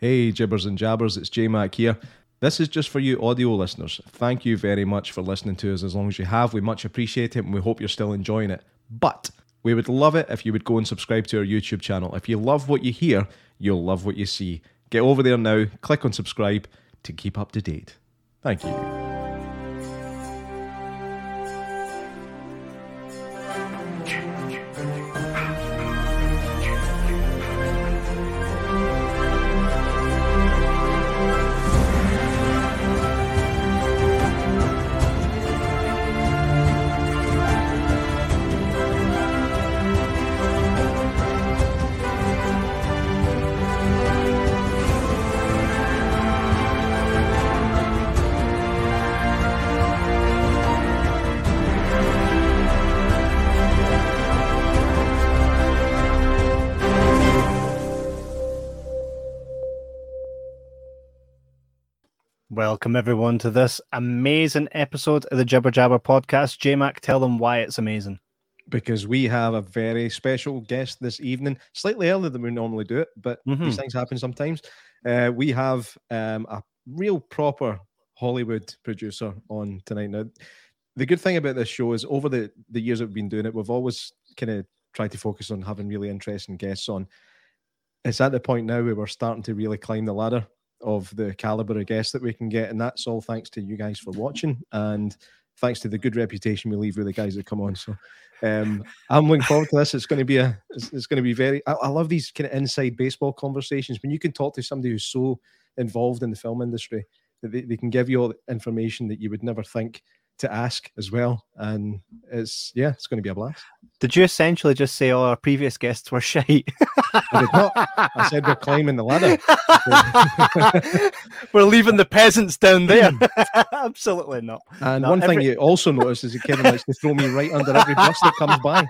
Hey, jibbers and jabbers, it's J Mac here. This is just for you audio listeners. Thank you very much for listening to us as long as you have. We much appreciate it and we hope you're still enjoying it. But we would love it if you would go and subscribe to our YouTube channel. If you love what you hear, you'll love what you see. Get over there now, click on subscribe to keep up to date. Thank you. Welcome everyone to this amazing episode of the Jibber Jabber podcast. J Mac, tell them why it's amazing. Because we have a very special guest this evening, slightly earlier than we normally do it, but mm-hmm. these things happen sometimes. Uh, we have um, a real proper Hollywood producer on tonight. Now, the good thing about this show is over the, the years that we've been doing it, we've always kind of tried to focus on having really interesting guests on. It's at the point now where we're starting to really climb the ladder of the caliber of guests that we can get. And that's all thanks to you guys for watching and thanks to the good reputation we leave with the guys that come on. So um, I'm looking forward to this. It's going to be a, it's, it's going to be very, I, I, love these kind of inside baseball conversations when you can talk to somebody who's so involved in the film industry that they, they can give you all the information that you would never think to ask as well. And it's yeah, it's going to be a blast. Did you essentially just say all our previous guests were shite? I did not. I said we're climbing the ladder. we're leaving the peasants down there. Hmm. Absolutely not. And one every... thing you also notice is that Kevin likes to throw me right under every bus that comes by.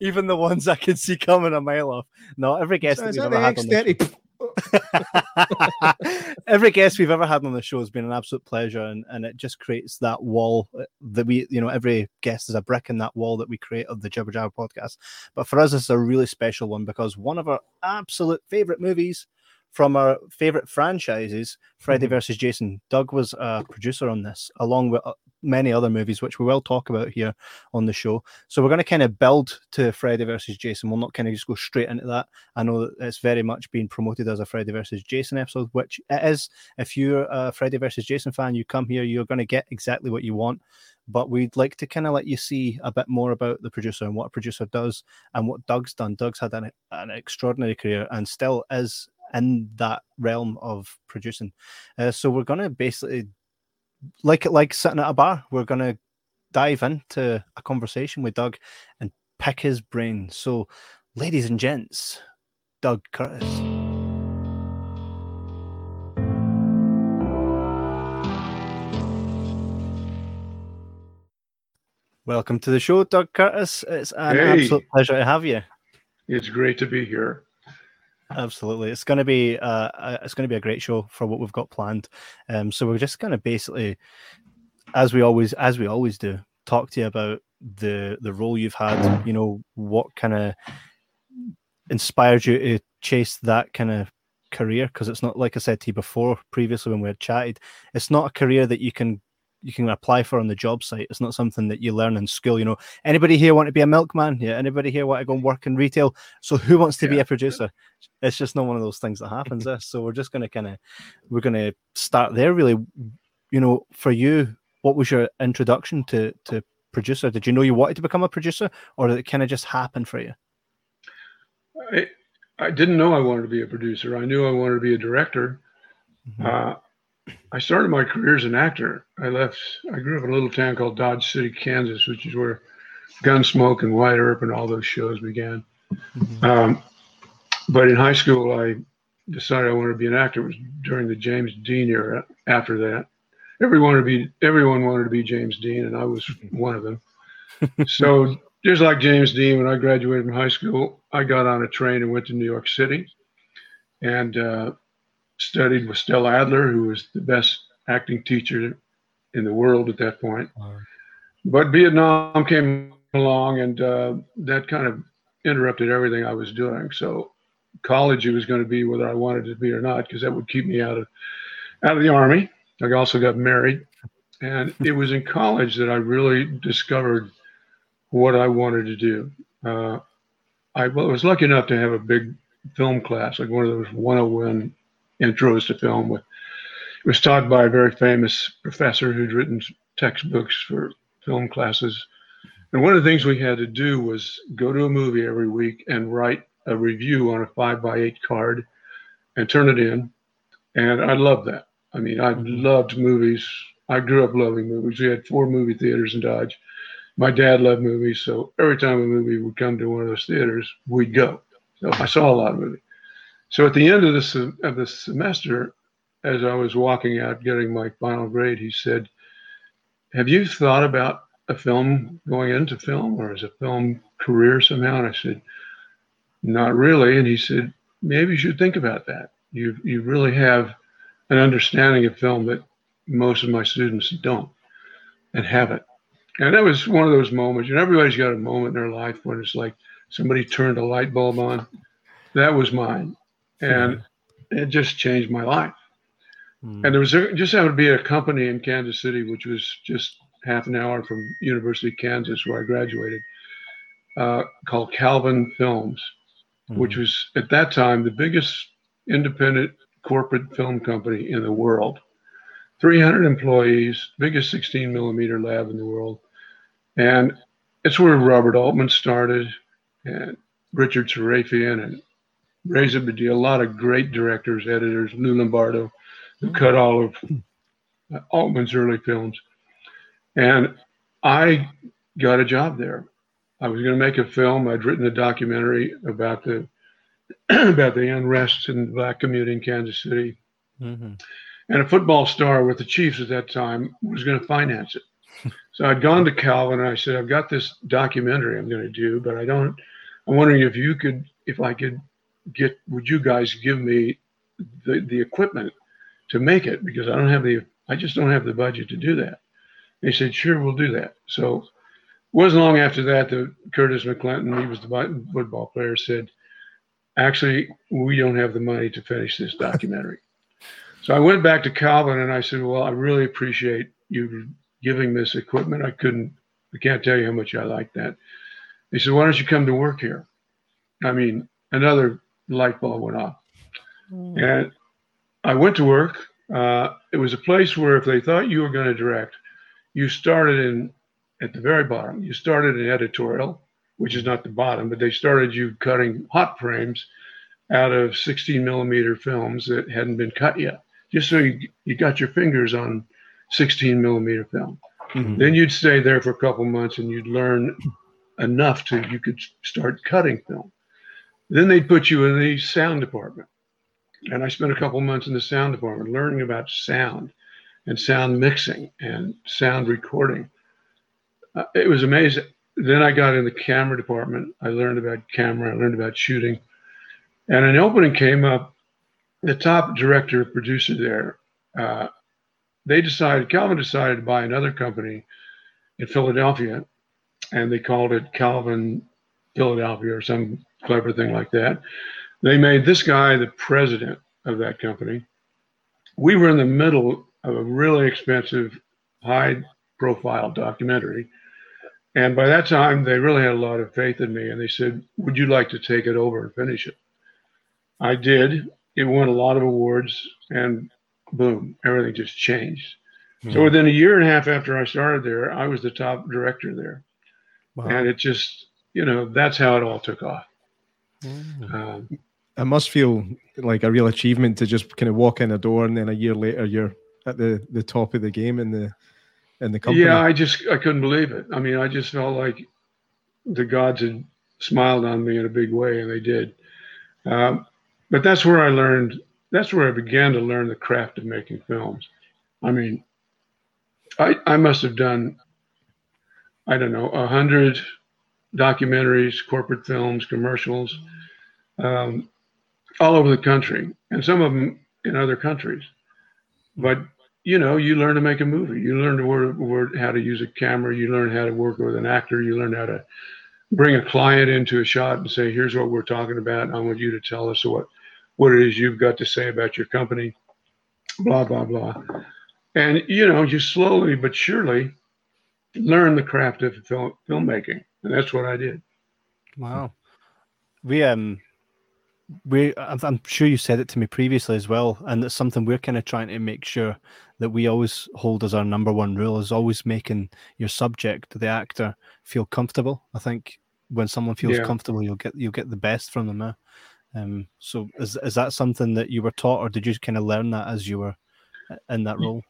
Even the ones I can see coming a mile off. No, every guest so that we've ever had on the Every guest we've ever had on the show has been an absolute pleasure, and, and it just creates that wall uh, that we, you know, every guest is a brick in that wall that we create of the Jibber Jabber podcast. But for us, it's a really special one because one of our absolute favorite movies from our favorite franchises, Freddy mm-hmm. versus Jason. Doug was a producer on this, along with uh, many other movies, which we will talk about here on the show. So we're going to kind of build to Freddy versus Jason. We'll not kind of just go straight into that. I know that it's very much being promoted as a Freddy versus Jason episode, which it is. If you're a Freddy versus Jason fan, you come here, you're going to get exactly what you want. But we'd like to kind of let you see a bit more about the producer and what a producer does and what Doug's done. Doug's had an, an extraordinary career and still is in that realm of producing. Uh, so we're going to basically like like sitting at a bar, we're gonna dive into a conversation with Doug and pick his brain. So, ladies and gents, Doug Curtis. Welcome to the show, Doug Curtis. It's an hey. absolute pleasure to have you. It's great to be here. Absolutely, it's going to be uh, it's going to be a great show for what we've got planned. Um, so we're just going to basically, as we always as we always do, talk to you about the the role you've had. You know what kind of inspired you to chase that kind of career because it's not like I said to you before previously when we had chatted. It's not a career that you can you can apply for on the job site. It's not something that you learn in school. You know, anybody here want to be a milkman? Yeah. Anybody here want to go and work in retail? So who wants to yeah. be a producer? It's just not one of those things that happens. there. So we're just going to kind of we're going to start there. Really, you know, for you, what was your introduction to to producer? Did you know you wanted to become a producer, or did it kind of just happen for you? I I didn't know I wanted to be a producer. I knew I wanted to be a director. Mm-hmm. Uh, I started my career as an actor. I left, I grew up in a little town called Dodge City, Kansas, which is where Gunsmoke and Wyatt Earp and all those shows began. Mm-hmm. Um, but in high school, I decided I wanted to be an actor. It was during the James Dean era. After that, everyone wanted to be everyone wanted to be James Dean, and I was one of them. so just like James Dean, when I graduated from high school, I got on a train and went to New York City, and uh, studied with Stella Adler, who was the best acting teacher in the world at that point. But Vietnam came along, and uh, that kind of interrupted everything I was doing. So college it was going to be, whether I wanted it to be or not, because that would keep me out of out of the army. I also got married, and it was in college that I really discovered what I wanted to do. Uh, I was lucky enough to have a big film class, like one of those 101 intros to film. With it was taught by a very famous professor who'd written textbooks for film classes. And one of the things we had to do was go to a movie every week and write a review on a five by eight card and turn it in. And I loved that. I mean, I mm-hmm. loved movies. I grew up loving movies. We had four movie theaters in Dodge. My dad loved movies, so every time a movie would come to one of those theaters, we'd go. So I saw a lot of movies. So at the end of the of the semester, as I was walking out getting my final grade, he said, "Have you thought about a film going into film or as a film career somehow?" And I said, "Not really." And he said, "Maybe you should think about that. You you really have an understanding of film that most of my students don't and haven't." And that was one of those moments. Know, everybody's got a moment in their life when it's like somebody turned a light bulb on. That was mine and it just changed my life. Mm. And there was a, just happened to be a company in Kansas City, which was just half an hour from University of Kansas, where I graduated, uh, called Calvin Films, mm. which was at that time the biggest independent corporate film company in the world. 300 employees, biggest 16 millimeter lab in the world. And it's where Robert Altman started and Richard Sarafian and Reza a lot of great directors, editors, Lou Lombardo, who cut all of Altman's early films. And I got a job there. I was going to make a film. I'd written a documentary about the about the unrest in the black community in Kansas City. Mm-hmm. And a football star with the Chiefs at that time was going to finance it. so I'd gone to Calvin and I said, I've got this documentary I'm going to do, but I don't, I'm wondering if you could, if I could get would you guys give me the, the equipment to make it because I don't have the I just don't have the budget to do that. They said, sure, we'll do that. So it wasn't long after that that Curtis McClinton, he was the football player, said, actually, we don't have the money to finish this documentary. so I went back to Calvin and I said, well, I really appreciate you giving this equipment. I couldn't, I can't tell you how much I like that. He said, why don't you come to work here? I mean, another light bulb went off. Mm. And I went to work. Uh, it was a place where if they thought you were going to direct, you started in at the very bottom. You started in editorial, which is not the bottom, but they started you cutting hot frames out of 16 millimeter films that hadn't been cut yet, just so you, you got your fingers on 16 millimeter film. Mm-hmm. Then you'd stay there for a couple months and you'd learn enough to you could start cutting film. Then they'd put you in the sound department. And I spent a couple months in the sound department learning about sound and sound mixing and sound recording. Uh, it was amazing. Then I got in the camera department. I learned about camera, I learned about shooting. And an opening came up. The top director, producer there, uh, they decided, Calvin decided to buy another company in Philadelphia, and they called it Calvin Philadelphia or some clever thing like that. They made this guy the president of that company. We were in the middle of a really expensive, high profile documentary. And by that time, they really had a lot of faith in me. And they said, Would you like to take it over and finish it? I did. It won a lot of awards. And boom, everything just changed. Mm-hmm. So within a year and a half after I started there, I was the top director there. Wow. And it just, you know, that's how it all took off. Mm. Um, it must feel like a real achievement to just kind of walk in a door and then a year later you're at the the top of the game in the in the company. Yeah, I just I couldn't believe it. I mean, I just felt like the gods had smiled on me in a big way, and they did. Um, but that's where I learned. That's where I began to learn the craft of making films. I mean, I I must have done I don't know a hundred documentaries, corporate films, commercials, um, all over the country, and some of them in other countries. But you know, you learn to make a movie. You learn to word, word how to use a camera. You learn how to work with an actor. You learn how to bring a client into a shot and say, "Here's what we're talking about. I want you to tell us what what it is you've got to say about your company." Blah blah blah, and you know, you slowly but surely learn the craft of film, filmmaking, and that's what I did. Wow, we um we I'm sure you said it to me previously as well, and it's something we're kind of trying to make sure that we always hold as our number one rule is always making your subject, the actor, feel comfortable. I think when someone feels yeah. comfortable, you'll get you'll get the best from them. Um, so is is that something that you were taught, or did you kind of learn that as you were in that role?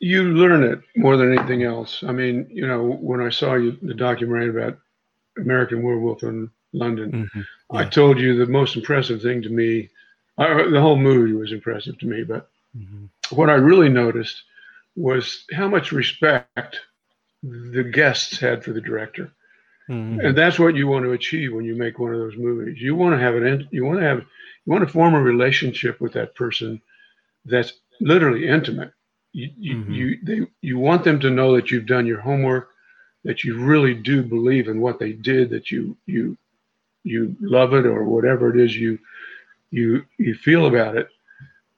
You learn it more than anything else. I mean, you know, when I saw you the documentary about American Werewolf in London, mm-hmm. yeah. I told you the most impressive thing to me. I, the whole movie was impressive to me, but mm-hmm. what I really noticed was how much respect the guests had for the director. Mm-hmm. And that's what you want to achieve when you make one of those movies. You want to have an you want to have you want to form a relationship with that person that's literally intimate. You you, mm-hmm. you they you want them to know that you've done your homework, that you really do believe in what they did, that you you you love it or whatever it is you you you feel about it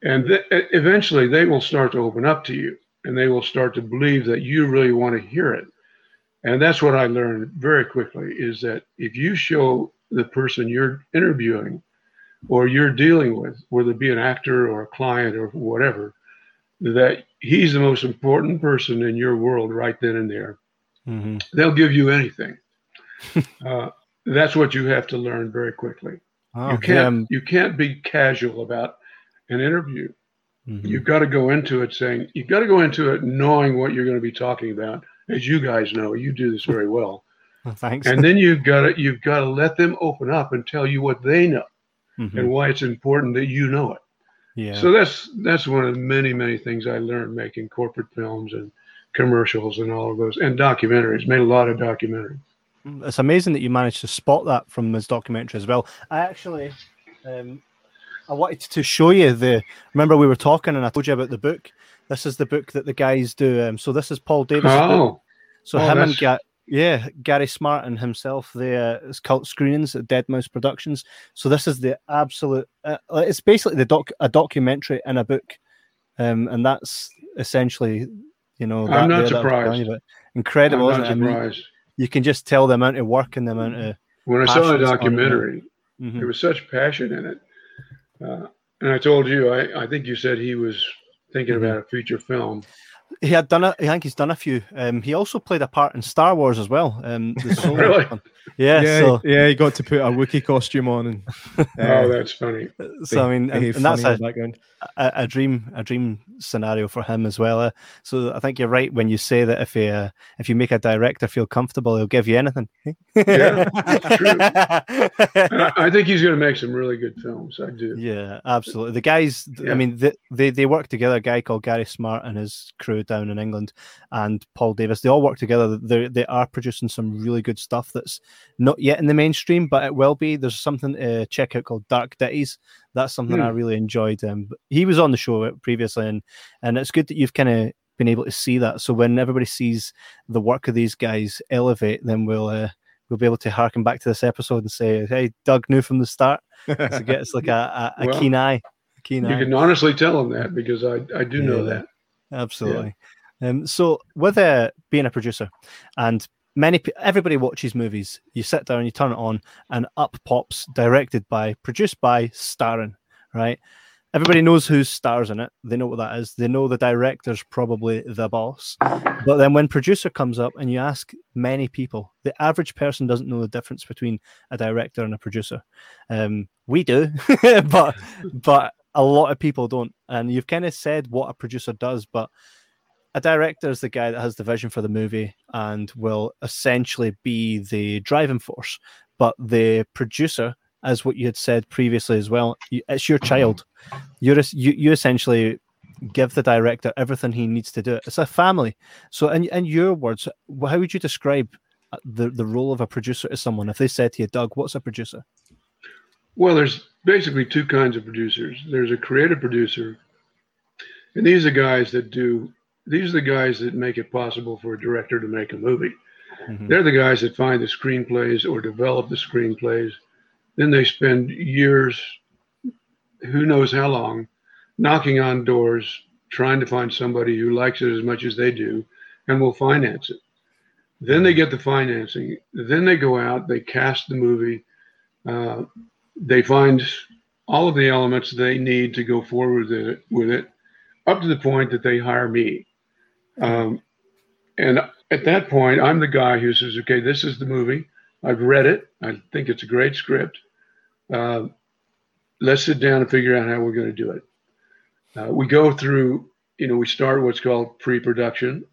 and th- eventually they will start to open up to you and they will start to believe that you really want to hear it and that's what i learned very quickly is that if you show the person you're interviewing or you're dealing with whether it be an actor or a client or whatever that he's the most important person in your world right then and there mm-hmm. they'll give you anything uh, that's what you have to learn very quickly oh, you can't you can't be casual about an interview. Mm-hmm. You've got to go into it saying, you've got to go into it knowing what you're going to be talking about. As you guys know, you do this very well. well thanks. And then you've got to, you've got to let them open up and tell you what they know mm-hmm. and why it's important that you know it. Yeah. So that's, that's one of the many, many things I learned making corporate films and commercials and all of those and documentaries, made a lot of documentaries. It's amazing that you managed to spot that from this documentary as well. I actually, um, I wanted to show you the. Remember, we were talking, and I told you about the book. This is the book that the guys do. Um, so this is Paul Davis. Oh. Book. So oh, him that's... and Ga- yeah, Gary Smart and himself. The uh, cult screenings at Dead Mouse Productions. So this is the absolute. Uh, it's basically the doc a documentary in a book, um, and that's essentially, you know. I'm not surprised. Incredible, I'm not surprised. You, you can just tell the amount of work and the amount of. When I saw the documentary, mm-hmm. there was such passion in it uh, and I told you, I, I think you said he was thinking mm-hmm. about a feature film. He had done it. I think he's done a few. Um, he also played a part in Star Wars as well. Um, really? Yeah, yeah, so, yeah. He got to put a Wookiee costume on, and uh, oh, that's funny. So I mean, and, and that's a, a, a, dream, a dream scenario for him as well. Uh, so I think you're right when you say that if he, uh, if you make a director feel comfortable, he'll give you anything. yeah, true. I, I, think he's going to make some really good films. I do. Yeah, absolutely. The guys, yeah. I mean, they, they they work together. A guy called Gary Smart and his crew down in England, and Paul Davis. They all work together. They they are producing some really good stuff that's not yet in the mainstream, but it will be. There's something to check out called Dark Ditties. That's something hmm. I really enjoyed. Um, he was on the show previously, and and it's good that you've kind of been able to see that. So when everybody sees the work of these guys elevate, then we'll uh, we'll be able to harken back to this episode and say, "Hey, Doug knew from the start." so get us like a, a, a well, keen eye. Keen you eye. can honestly tell him that because I I do yeah, know that. Absolutely. Yeah. Um, so with uh, being a producer and many everybody watches movies. You sit down, you turn it on, and up pops directed by, produced by, starring. Right. Everybody knows who stars in it. They know what that is. They know the director's probably the boss. But then when producer comes up and you ask many people, the average person doesn't know the difference between a director and a producer. Um, we do, but but a lot of people don't. And you've kind of said what a producer does, but a director is the guy that has the vision for the movie and will essentially be the driving force. But the producer, as what you had said previously as well, it's your child. You're you you essentially give the director everything he needs to do. It's a family. So, in in your words, how would you describe uh, the the role of a producer to someone if they said to you, Doug, what's a producer? Well, there's basically two kinds of producers. There's a creative producer, and these are guys that do these are the guys that make it possible for a director to make a movie. Mm-hmm. They're the guys that find the screenplays or develop the screenplays. Then they spend years, who knows how long, knocking on doors, trying to find somebody who likes it as much as they do and will finance it. Then they get the financing. Then they go out, they cast the movie, uh, they find all of the elements they need to go forward with it, with it up to the point that they hire me. Um, and at that point, I'm the guy who says, okay, this is the movie. I've read it. I think it's a great script. Uh, let's sit down and figure out how we're going to do it. Uh, we go through, you know, we start what's called pre production,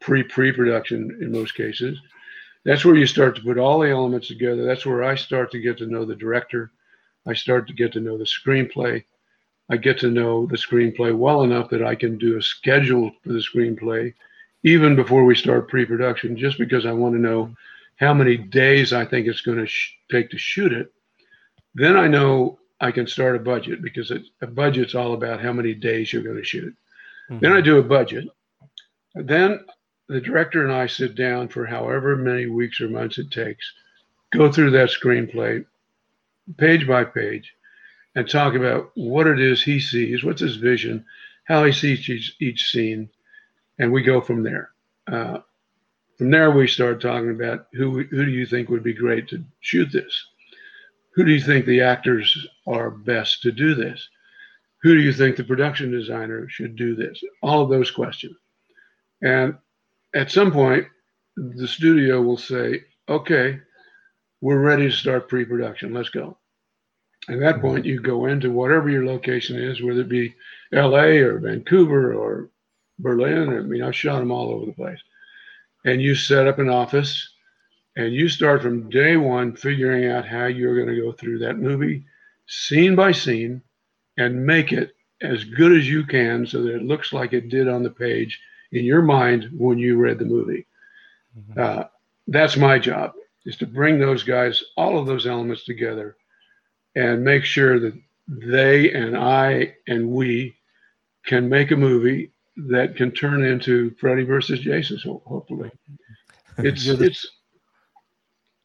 pre pre production in most cases. That's where you start to put all the elements together. That's where I start to get to know the director. I start to get to know the screenplay. I get to know the screenplay well enough that I can do a schedule for the screenplay even before we start pre-production, just because I want to know how many days I think it's going to sh- take to shoot it. Then I know I can start a budget because it, a budget's all about how many days you're going to shoot. Mm-hmm. Then I do a budget. Then the director and I sit down for however many weeks or months it takes, go through that screenplay page by page, and talk about what it is he sees, what's his vision, how he sees each, each scene, and we go from there. Uh, from there, we start talking about who who do you think would be great to shoot this? Who do you think the actors are best to do this? Who do you think the production designer should do this? All of those questions. And at some point, the studio will say, okay, we're ready to start pre production. Let's go. At that point, you go into whatever your location is, whether it be LA or Vancouver or Berlin. I mean, I've shot them all over the place. And you set up an office and you start from day one figuring out how you're going to go through that movie scene by scene and make it as good as you can so that it looks like it did on the page in your mind when you read the movie. Mm-hmm. Uh, that's my job is to bring those guys, all of those elements together and make sure that they and I and we can make a movie that can turn into Freddy versus Jason. Hopefully, it's it's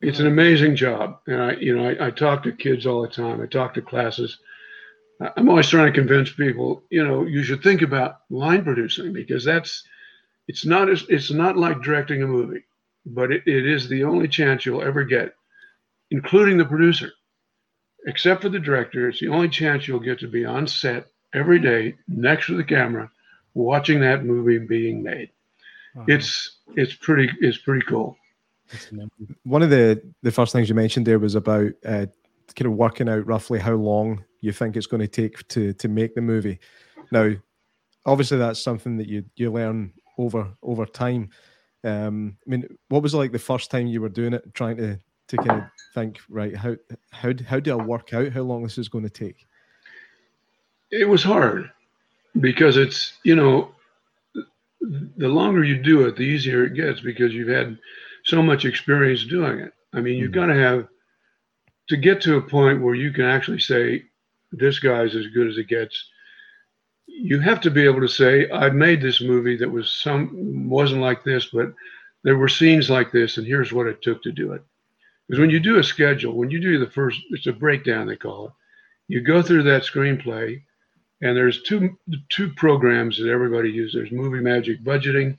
it's an amazing job, and I you know I, I talk to kids all the time. I talk to classes. I'm always trying to convince people, you know, you should think about line producing because that's it's not as it's not like directing a movie, but it, it is the only chance you'll ever get, including the producer. Except for the director, it's the only chance you'll get to be on set every day next to the camera watching that movie being made. Uh-huh. It's it's pretty it's pretty cool. One of the the first things you mentioned there was about uh, kind of working out roughly how long you think it's going to take to to make the movie. Now, obviously, that's something that you you learn over over time. Um, I mean, what was it like the first time you were doing it, trying to to kind of think, right, how how how do I work out how long this is going to take? It was hard because it's you know the longer you do it the easier it gets because you've had so much experience doing it i mean you've mm-hmm. got to have to get to a point where you can actually say this guy's as good as it gets you have to be able to say i made this movie that was some wasn't like this but there were scenes like this and here's what it took to do it because when you do a schedule when you do the first it's a breakdown they call it you go through that screenplay and there's two two programs that everybody uses. There's Movie Magic Budgeting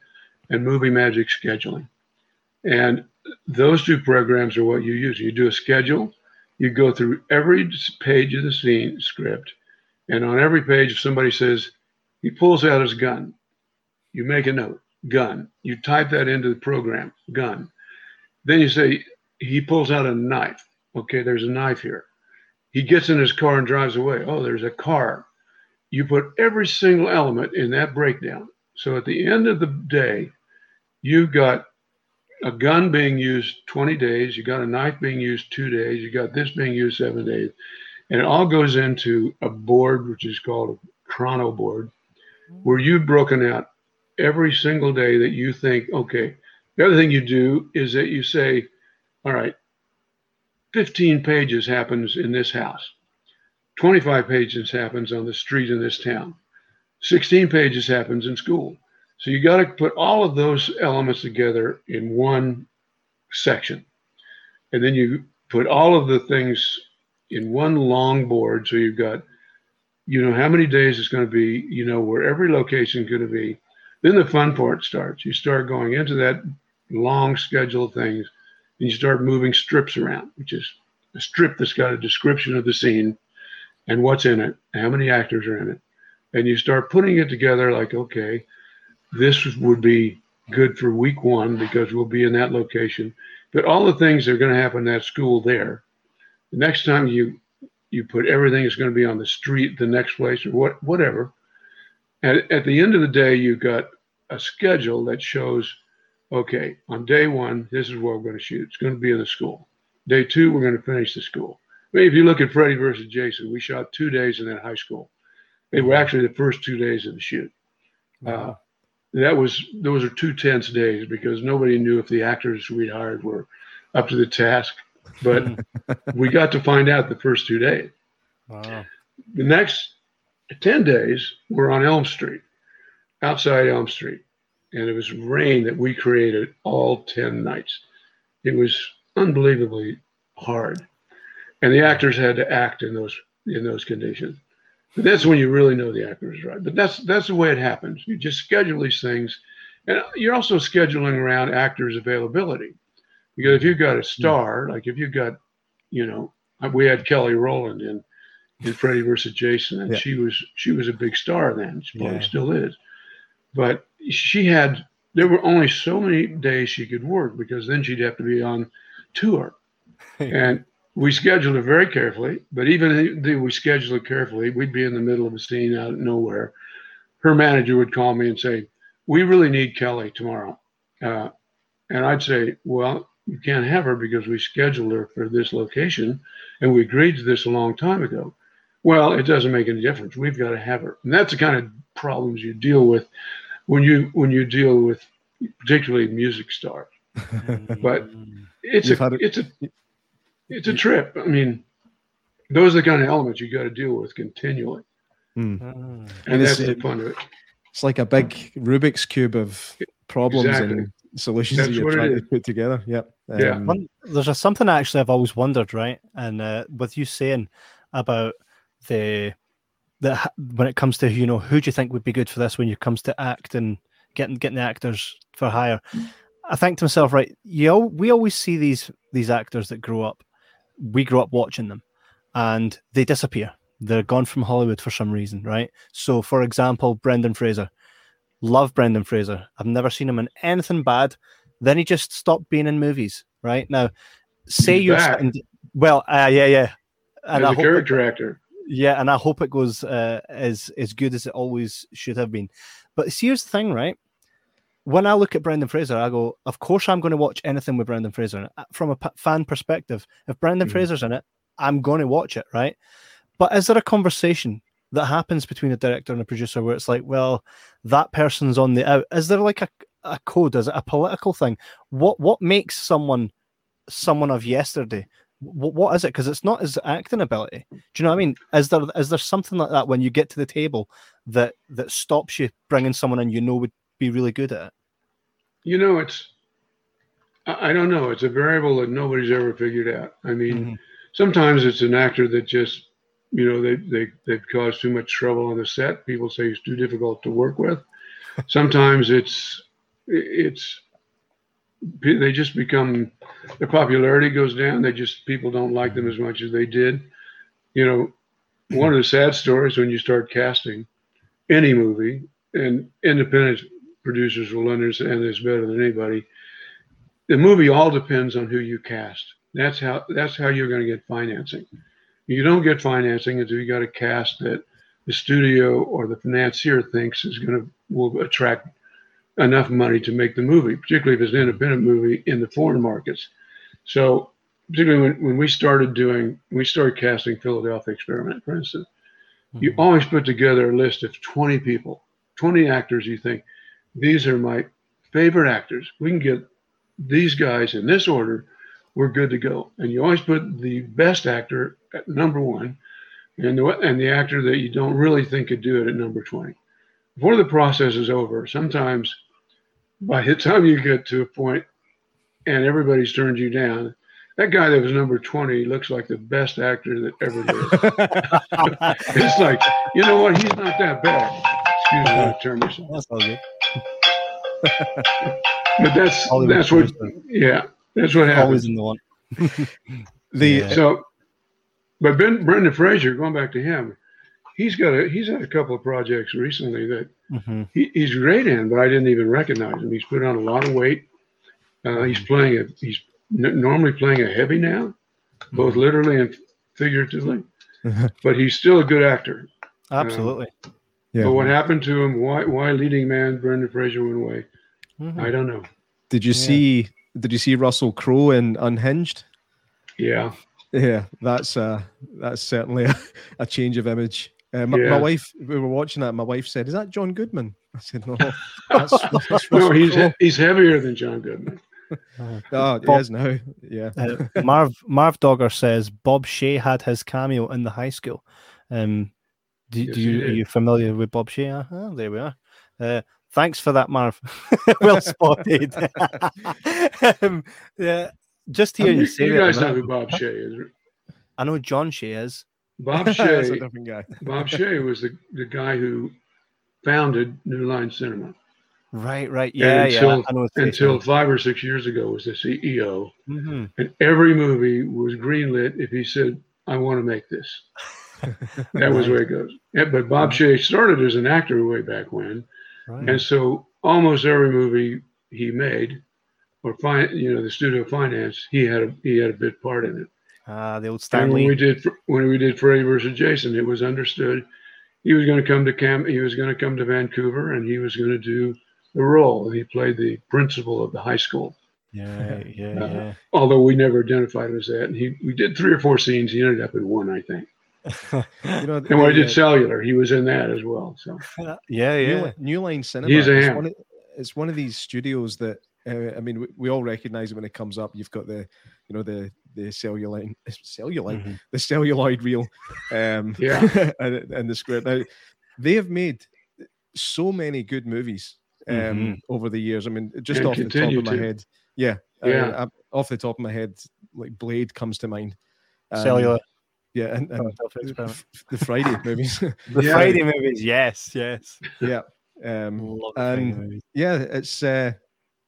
and Movie Magic Scheduling. And those two programs are what you use. You do a schedule, you go through every page of the scene script, and on every page, if somebody says he pulls out his gun, you make a note, gun. You type that into the program, gun. Then you say he pulls out a knife. Okay, there's a knife here. He gets in his car and drives away. Oh, there's a car you put every single element in that breakdown. So at the end of the day, you've got a gun being used 20 days, you got a knife being used two days, you got this being used seven days, and it all goes into a board which is called a chrono board, where you've broken out every single day that you think, okay. The other thing you do is that you say, all right, 15 pages happens in this house. 25 pages happens on the street in this town. 16 pages happens in school. So you got to put all of those elements together in one section. And then you put all of the things in one long board. So you've got, you know, how many days it's going to be, you know, where every location is going to be. Then the fun part starts. You start going into that long schedule of things and you start moving strips around, which is a strip that's got a description of the scene and what's in it, how many actors are in it. And you start putting it together like, okay, this would be good for week one because we'll be in that location. But all the things that are going to happen that school there, the next time you you put everything is going to be on the street, the next place, or what whatever. And at the end of the day, you've got a schedule that shows, okay, on day one, this is where we're going to shoot. It's going to be in the school. Day two, we're going to finish the school. I mean, if you look at Freddy versus Jason, we shot two days in that high school. They were actually the first two days of the shoot. Uh, that was those are two tense days because nobody knew if the actors we hired were up to the task. But we got to find out the first two days. Wow. The next ten days were on Elm Street, outside Elm Street, and it was rain that we created all ten nights. It was unbelievably hard, and the actors had to act in those in those conditions. But that's when you really know the actors right. But that's that's the way it happens. You just schedule these things, and you're also scheduling around actors' availability. Because if you've got a star, like if you've got, you know, we had Kelly Rowland in in Freddy versus Jason, and yeah. she was she was a big star then. She probably yeah. still is. But she had there were only so many days she could work because then she'd have to be on tour. and we scheduled it very carefully, but even if we scheduled it carefully, we'd be in the middle of a scene out of nowhere. Her manager would call me and say, "We really need Kelly tomorrow," uh, and I'd say, "Well, you can't have her because we scheduled her for this location, and we agreed to this a long time ago." Well, it doesn't make any difference. We've got to have her, and that's the kind of problems you deal with when you when you deal with particularly music stars. but it's a, a it's a it's a trip. I mean, those are the kind of elements you got to deal with continually. Mm. And, and that's the fun of it. It's like a big Rubik's cube of problems exactly. and solutions that's that you're trying to put together. Yep. Um, yeah. One, there's a, something actually I've always wondered, right? And uh, with you saying about the that when it comes to you know who do you think would be good for this when it comes to act and getting getting the actors for hire, I think to myself, right? You know, we always see these these actors that grow up we grow up watching them and they disappear. They're gone from Hollywood for some reason, right? So, for example, Brendan Fraser. Love Brendan Fraser. I've never seen him in anything bad. Then he just stopped being in movies, right? Now, say He's you're back. well, uh, yeah, yeah. And As I a character actor. Yeah, and I hope it goes uh, as as good as it always should have been. But here's the thing, right? when I look at Brendan Fraser, I go, of course I'm going to watch anything with Brendan Fraser. Uh, from a fan perspective, if Brendan mm. Fraser's in it, I'm going to watch it, right? But is there a conversation that happens between a director and a producer where it's like, well, that person's on the out? Is there like a, a code? Is it a political thing? What what makes someone someone of yesterday? What, what is it? Because it's not his acting ability. Do you know what I mean? Is there is there something like that when you get to the table that that stops you bringing someone in you know would be really good at it? You know, it's I don't know. It's a variable that nobody's ever figured out. I mean, mm-hmm. sometimes it's an actor that just, you know, they they they've caused too much trouble on the set. People say he's too difficult to work with. sometimes it's it's they just become the popularity goes down. They just people don't like them as much as they did. You know, one of the sad stories when you start casting any movie and independent producers will understand this better than anybody. The movie all depends on who you cast. That's how that's how you're going to get financing. You don't get financing until you got a cast that the studio or the financier thinks is going to will attract enough money to make the movie, particularly if it's an independent movie in the foreign markets. So particularly when, when we started doing we started casting Philadelphia Experiment, for instance, mm-hmm. you always put together a list of 20 people, 20 actors you think these are my favorite actors. We can get these guys in this order. We're good to go. And you always put the best actor at number one, and the and the actor that you don't really think could do it at number twenty. Before the process is over, sometimes by the time you get to a point, and everybody's turned you down. That guy that was number 20 looks like the best actor that ever lived. it's like, you know what? He's not that bad. Excuse me, I turn. That's all good. But that's Hollywood that's what, yeah, that's what happens. Always in the one. The Yeah. So, but Ben Brendan Fraser, going back to him, he's got a he's had a couple of projects recently that hmm he, he's great in, but I didn't even recognize him. He's put on a lot of weight. Uh, he's playing a he's n- normally playing a heavy now, both literally and figuratively, but he's still a good actor. Absolutely. yeah. But what happened to him? Why why leading man Brendan Fraser went away? Mhm. I don't know. Did you Yeah. see? Did you see Russell Crowe in Unhinged? Yeah, Yeah, that's uh that's certainly a, a change of image. Uh, my, my wife, we were watching that. My wife said, "Is that John Goodman?" I said, "No, that's, that's no, Russell he's Crowe." he's heavier than John Goodman. Oh, he is now. Yeah, Uh, Marv Marv Dogger says Bob Shaye had his cameo in the high school. Um, do, Yes, do you are you familiar with Bob Shaye? Uh, oh, there we are. Uh, thanks for that, Marv. well spotted. um, yeah, just hearing You, you say you it, guys know man, who Bob Shaye is. I know John Shea is. Bob Shaye. different guy. Bob Shaye was the, the guy who founded New Line Cinema. Right, right. Yeah, until- yeah. I know his face until five or six years ago was the CEO, Mhm. and every movie was greenlit if he said, "I want to make this." That was where it goes. Yeah, but Bob Shaye started as an actor way back when, Right. and so almost every movie he made, or fin- you know, the studio finance, he had a he had a bit part in it. Ah, the old And when we did when we did Freddy versus Jason, it was understood he was going to come to camp. He was going to come to Vancouver, and he was going to do the role. And he played the principal of the high school. Yeah, yeah, Uh, yeah. Although we never identified him as that, and he we did three or four scenes. He ended up in one, I think. You know, And when I did uh, Cellular, he was in that as well. So yeah, New, yeah. Li- New Line Cinema. He's a is ham. one of, it's one of these studios that uh, I mean, we, we all recognize it when it comes up. You've got the, you know, the the celluloid, celluloid, Mhm. the celluloid reel, um, Yeah. and, and the square. Now, they have made so many good movies um, Mhm. over the years. I mean, just And off the top of my to. head, yeah, uh, Yeah. uh, off the top of my head, like Blade comes to mind. Um, Cellular. yeah, and, and Philadelphia Experiment. the Friday movies, The Yeah. Friday movies, yes, yes. yeah. Um, Love the Friday and yeah, it's uh,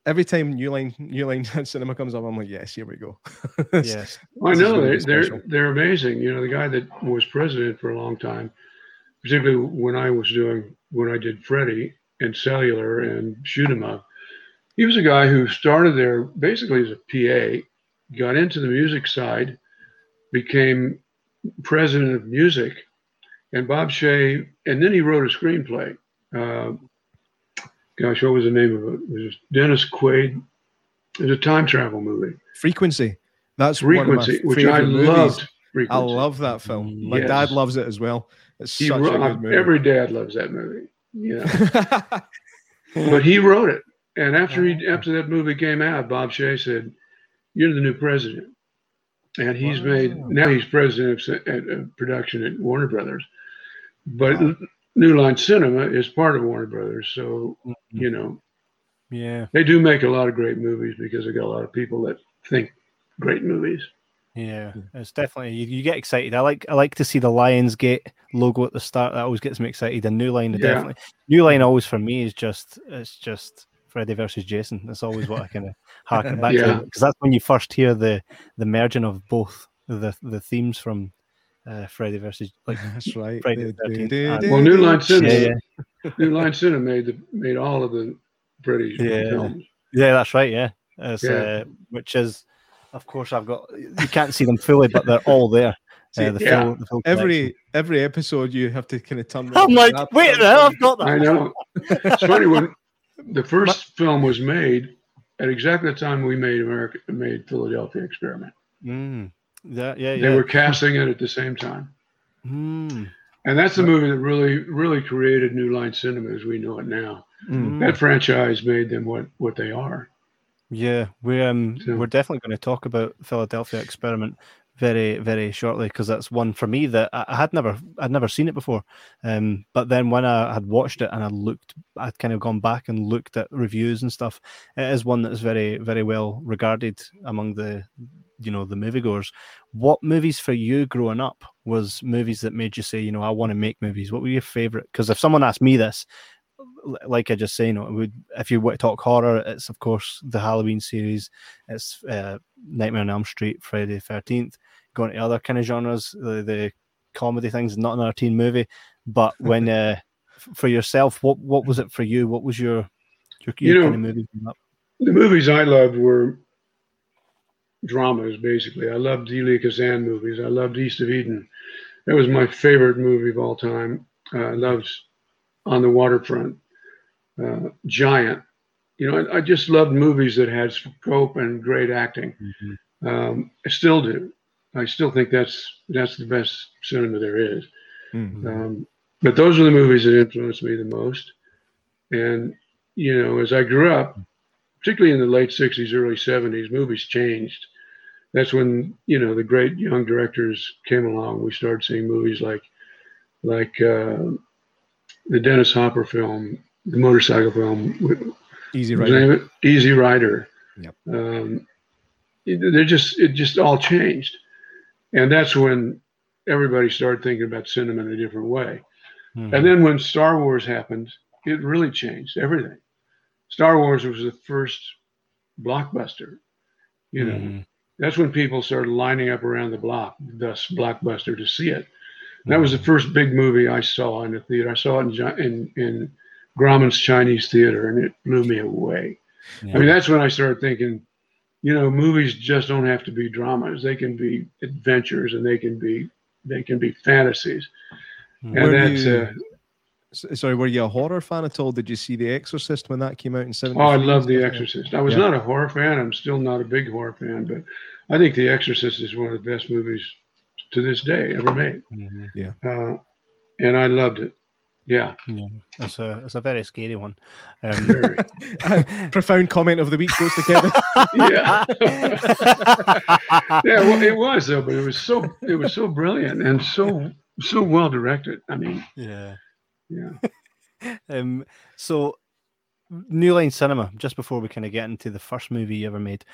every time New Line New Line Cinema comes up, I'm like, yes, here we go. Yes. I know gonna they're, they're special. they're amazing. You know, the guy that was president for a long time, particularly when I was doing when I did Freddy and Cellular and Shoot 'Em Up, he was a guy who started there basically as a PA, got into the music side, became president of music, and Bob Shaye, and then he wrote a screenplay. Uh, gosh, what was the name of it? It was Dennis Quaid. It was a time travel movie, Frequency. That's Frequency, one of my which I movies. loved. Frequency. I love that film. My Yes. dad loves it as well. It's He such wrote, a good movie. every dad loves that movie. Know, but he wrote it, and after he uh-huh. after that movie came out, Bob Shaye said, "You're the new president," and he's made now he's president of, of production at Warner Brothers, but New Line Cinema is part of Warner Brothers, so mm-hmm. you know Yeah, they do make a lot of great movies because they got a lot of people that think great movies. yeah. It's definitely you, you get excited. I like I like to see the Lionsgate logo at the start. That always gets me excited. And New Line, Yeah. definitely. New Line always for me is just it's just Freddy versus Jason. That's always what I kind of harken back Yeah. to because that's when you first hear the the merging of both the the themes from uh, Freddy versus like That's right. Friday the 13th. Well, New Line Cinema, yeah, yeah. New Line Cinema made the, made all of the British Yeah. films. Yeah, that's right. Yeah, it's, Yeah. Uh, which is, of course, I've got. You can't see them fully, but they're all there. See, uh, the yeah. full, the full Every every episode, you have to kind of turn. collection. I'm like, wait a that- minute, I've got that. I know. It's funny when the first film was made at exactly the time we made America made Philadelphia Experiment. Mm, yeah, yeah, They were casting it at the same time. Mm, And that's the movie that really, really created New Line Cinema as we know it now. Mm. That franchise made them what, what they are. yeah, we're um, So- we're definitely going to talk about Philadelphia Experiment very very shortly because that's one for me that I, had never I'd never seen it before. Um, but then when I had watched it and I looked, I'd kind of gone back and looked at reviews and stuff. It is one that's very very well regarded among the you know the moviegoers. What movies for you growing up was movies that made you say, you know, I want to make movies? What were your favorite? Because if someone asked me this, like I just say, you know, would if you want to talk horror, it's of course the Halloween series, it's uh, Nightmare on Elm Street, Friday the Thirteenth. Going to other kind of genres, the, the comedy things, not another teen movie. But when uh, for yourself, what what was it for you? What was your your, your you know, kind of movie? The movies I loved were dramas, basically. I loved Elia Kazan movies. I loved East of Eden. That was my favorite movie of all time. Uh, I loved On the Waterfront uh, Giant. You know, I, I, just loved movies that had scope and great acting. Mm-hmm. Um, I still do. I still think that's that's the best cinema there is. Mm-hmm. Um, but those are the movies that influenced me the most. And you know, as I grew up, particularly in the late '60s, early '70s, movies changed. That's when you know the great young directors came along. We started seeing movies like like uh, the Dennis Hopper film, the motorcycle film. Easy Rider. Easy Rider. Yep. Um, they're just it just all changed, and that's when everybody started thinking about cinema in a different way. Mm-hmm. And then when Star Wars happened, it really changed everything. Star Wars was the first blockbuster. You know, mm-hmm. that's when people started lining up around the block, thus blockbuster, to see it. And that was the first big movie I saw in the theater. I saw it in in, in Grauman's Chinese Theater, and it blew me away. Yeah. I mean, that's when I started thinking, you know, movies just don't have to be dramas; they can be adventures, and they can be they can be fantasies. And were that's you, uh, sorry, were you a horror fan at all? Did you see The Exorcist when that came out in '70? Oh, I love The Exorcist. I was yeah. not a horror fan. I'm still not a big horror fan, but I think The Exorcist is one of the best movies to this day ever made. Mm-hmm. Yeah, uh, and I loved it. Yeah. yeah, it's a it's a very scary one. Um, profound comment of the week goes to Kevin. yeah, yeah. Well, it was though, but it was so it was so brilliant and so so well directed. I mean, yeah, yeah. um. So, New Line Cinema. Just before we kind of get into the first movie you ever made,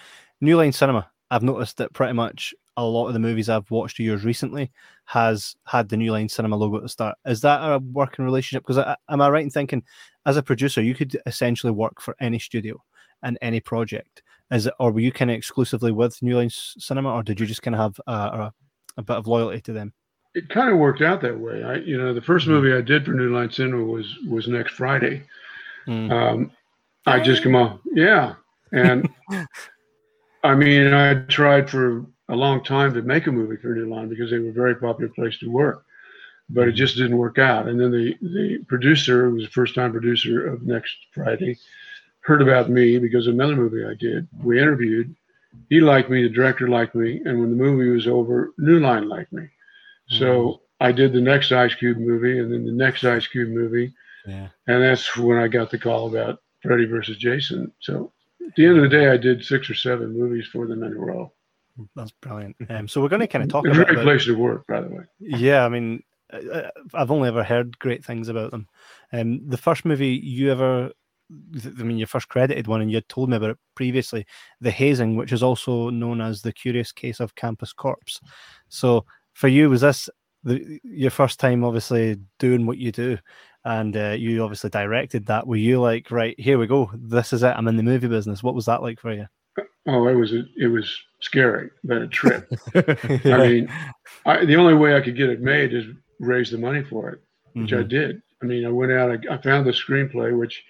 New Line Cinema. I've noticed that pretty much a lot of the movies I've watched of yours recently has had the New Line Cinema logo at the start. Is that a working relationship? Because am I right in thinking, as a producer, you could essentially work for any studio and any project? Is it, or were you kind of exclusively with New Line Cinema, or did you just kind of have a, a, a bit of loyalty to them? It kind of worked out that way. I, you know, the 1st mm-hmm. movie I did for New Line Cinema was was Next Friday. Mm. Um, I just come on, yeah, and I mean, I tried for a long time to make a movie for New Line because they were a very popular place to work, but it mm-hmm. just didn't work out. And then the the producer, who was the first time producer of Next Friday, heard about me because of another movie I did. We interviewed. He liked me. The director liked me. And when the movie was over, New Line liked me. So. I did the next Ice Cube movie, and then the next Ice Cube movie. Yeah. And that's when I got the call about Freddy versus Jason. So at the end of the day, I did six or seven movies for them in a row. That's brilliant. Um, so we're going to kind of talk. a great place to work, by the way. Yeah, I mean, I've only ever heard great things about them. Um, the first movie you ever, I mean, your first credited one, and you had told me about it previously, The Hazing, which is also known as The Curious Case of Campus Corpse. So for you, was this the, your first time, obviously, doing what you do? And uh, you obviously directed that. Were you like, right, here we go, this is it, I'm in the movie business? What was that like for you? Oh, it was a, it was scary, but a trip. yeah. I mean, I, the only way I could get it made is raise the money for it, which mm-hmm. I did. I mean, I went out, I, I, found the screenplay, which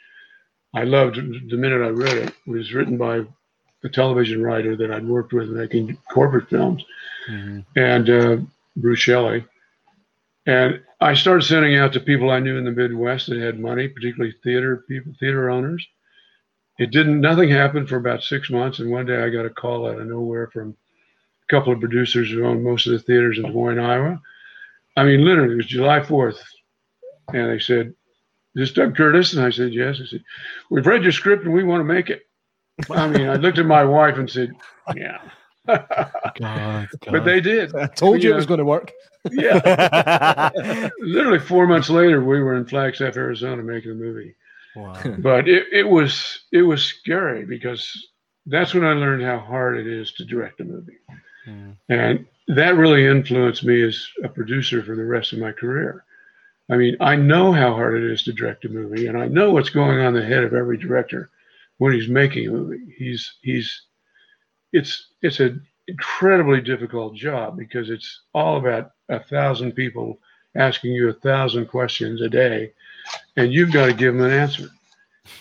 I loved the minute I read it. It was written by a television writer that I'd worked with making corporate films, mm-hmm. and uh, Bruce Shelley. And I started sending out to people I knew in the Midwest that had money, particularly theater people, theater owners. It didn't nothing happened for about six months and one day i got a call out of nowhere from a couple of producers who owned most of the theaters in des moines iowa. I mean literally it was july 4th and they said is this doug curtis? And i said yes. I said we've read your script and we want to make it. I mean i looked at my wife and said yeah God, God. But they did. I told you, you it was going to work. Yeah. Literally four months later, we were in Flagstaff, Arizona, making the movie. Wow. But it, it was it was scary because that's when I learned how hard it is to direct a movie. Mm. And that really influenced me as a producer for the rest of my career. I mean, I know how hard it is to direct a movie, and I know what's going on in the head of every director when he's making a movie. He's he's it's it's an incredibly difficult job because it's all about a thousand people asking you a thousand questions a day, and you've got to give them an answer.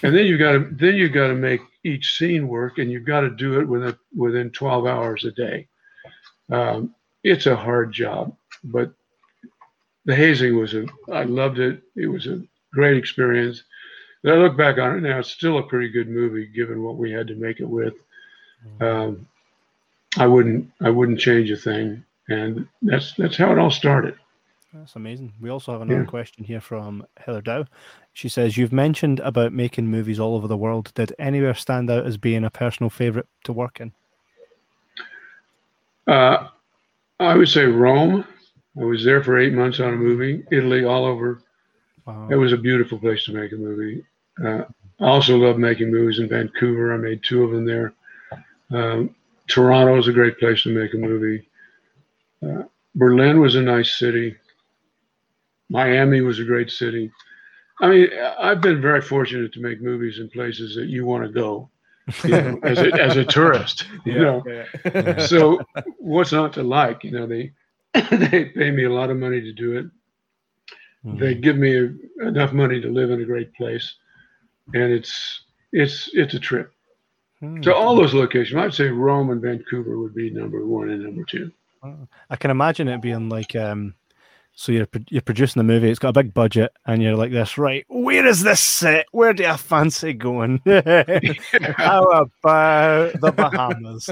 And then you've got to then you've got to make each scene work, and you've got to do it within within 12 hours a day. Um, it's a hard job, but the hazing was a I loved it. It was a great experience. I look back on it now, it's still a pretty good movie given what we had to make it with. Um, I wouldn't I wouldn't change a thing, and that's that's how it all started. That's amazing. We also have another yeah. question here from Heather Dow. She says, You've mentioned about making movies all over the world. Did anywhere stand out as being a personal favorite to work in? Uh, I would say Rome. I was there for eight months on a movie. Italy, all over. Wow. It was a beautiful place to make a movie. Uh, I also love making movies in Vancouver. I made two of them there. Um, Toronto is a great place to make a movie. Uh, Berlin was a nice city. Miami was a great city. I mean, I've been very fortunate to make movies in places that you want to go, you know, as a as a tourist. You yeah, know, yeah. so what's not to like? You know, they they pay me a lot of money to do it. Mm-hmm. They give me a, enough money to live in a great place, and it's it's it's a trip. So all those locations, I'd say Rome and Vancouver would be number one and number two. I can imagine it being like um, so you're you're producing the movie. It's got a big budget, and you're like this, right? Where is this set? Where do I fancy going? How about the Bahamas?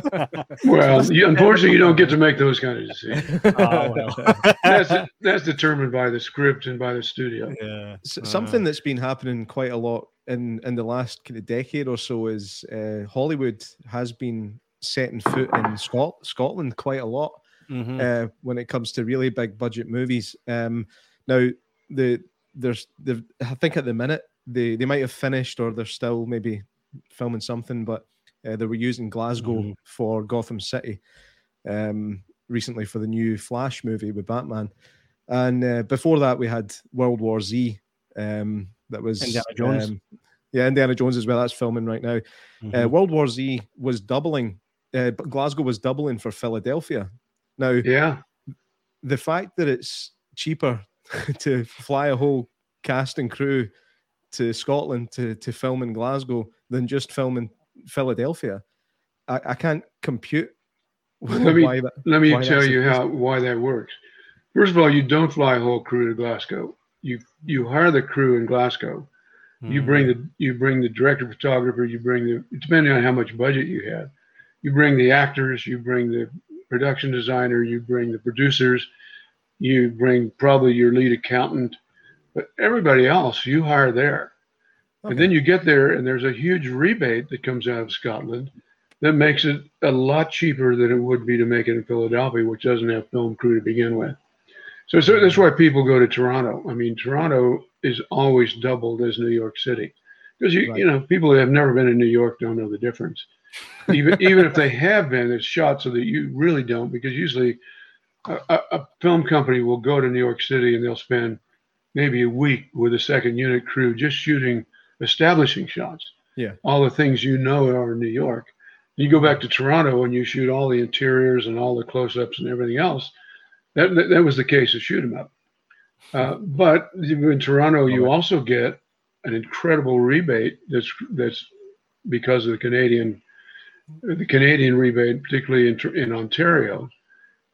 well, you, unfortunately, you don't get to make those kind of decisions. Oh, well. that's that's determined by the script and by the studio. Yeah, uh, something that's been happening quite a lot in in the last kind of decade or so is uh, Hollywood has been setting foot in Scot- Scotland quite a lot mm-hmm. uh, when it comes to really big budget movies. Um, now, the there's the I think at the minute they they might have finished or they're still maybe filming something, but uh, they were using Glasgow mm-hmm. for Gotham City um, recently for the new Flash movie with Batman, and uh, before that we had World War Z. Um, that was Indiana Jones. Um, yeah, Indiana Jones as well. That's filming right now. Uh, mm-hmm. Uh, World War Z was doubling. Uh, Glasgow was doubling for Philadelphia now, yeah, the fact that it's cheaper to fly a whole cast and crew to Scotland to to film in Glasgow than just film in Philadelphia, I, I can't compute. Let me that, let me tell you how why that works. First of all, you don't fly a whole crew to Glasgow. You you hire the crew in Glasgow. Mm. You hmm. bring the you bring the director photographer. You bring the depending on how much budget you have. You bring the actors. You bring the production designer, you bring the producers, you bring probably your lead accountant, but everybody else you hire there. Okay. And then you get there, and there's a huge rebate that comes out of Scotland that makes it a lot cheaper than it would be to make it in Philadelphia, which doesn't have film crew to begin with. So, so that's why people go to Toronto. I mean, Toronto is always doubled as New York City because you right. you know people that have never been in New York don't know the difference even even if they have been, it's shot so that you really don't, because usually a, a, film company will go to New York City and they'll spend maybe a week with a second unit crew just shooting establishing shots. Yeah, all the things you know are in New York. You go back to Toronto and you shoot all the interiors and all the close-ups and everything else. That that, that was the case of shoot 'em up. Uh, but in Toronto, you also get an incredible rebate. That's that's because of the Canadian the Canadian rebate, particularly in, in Ontario,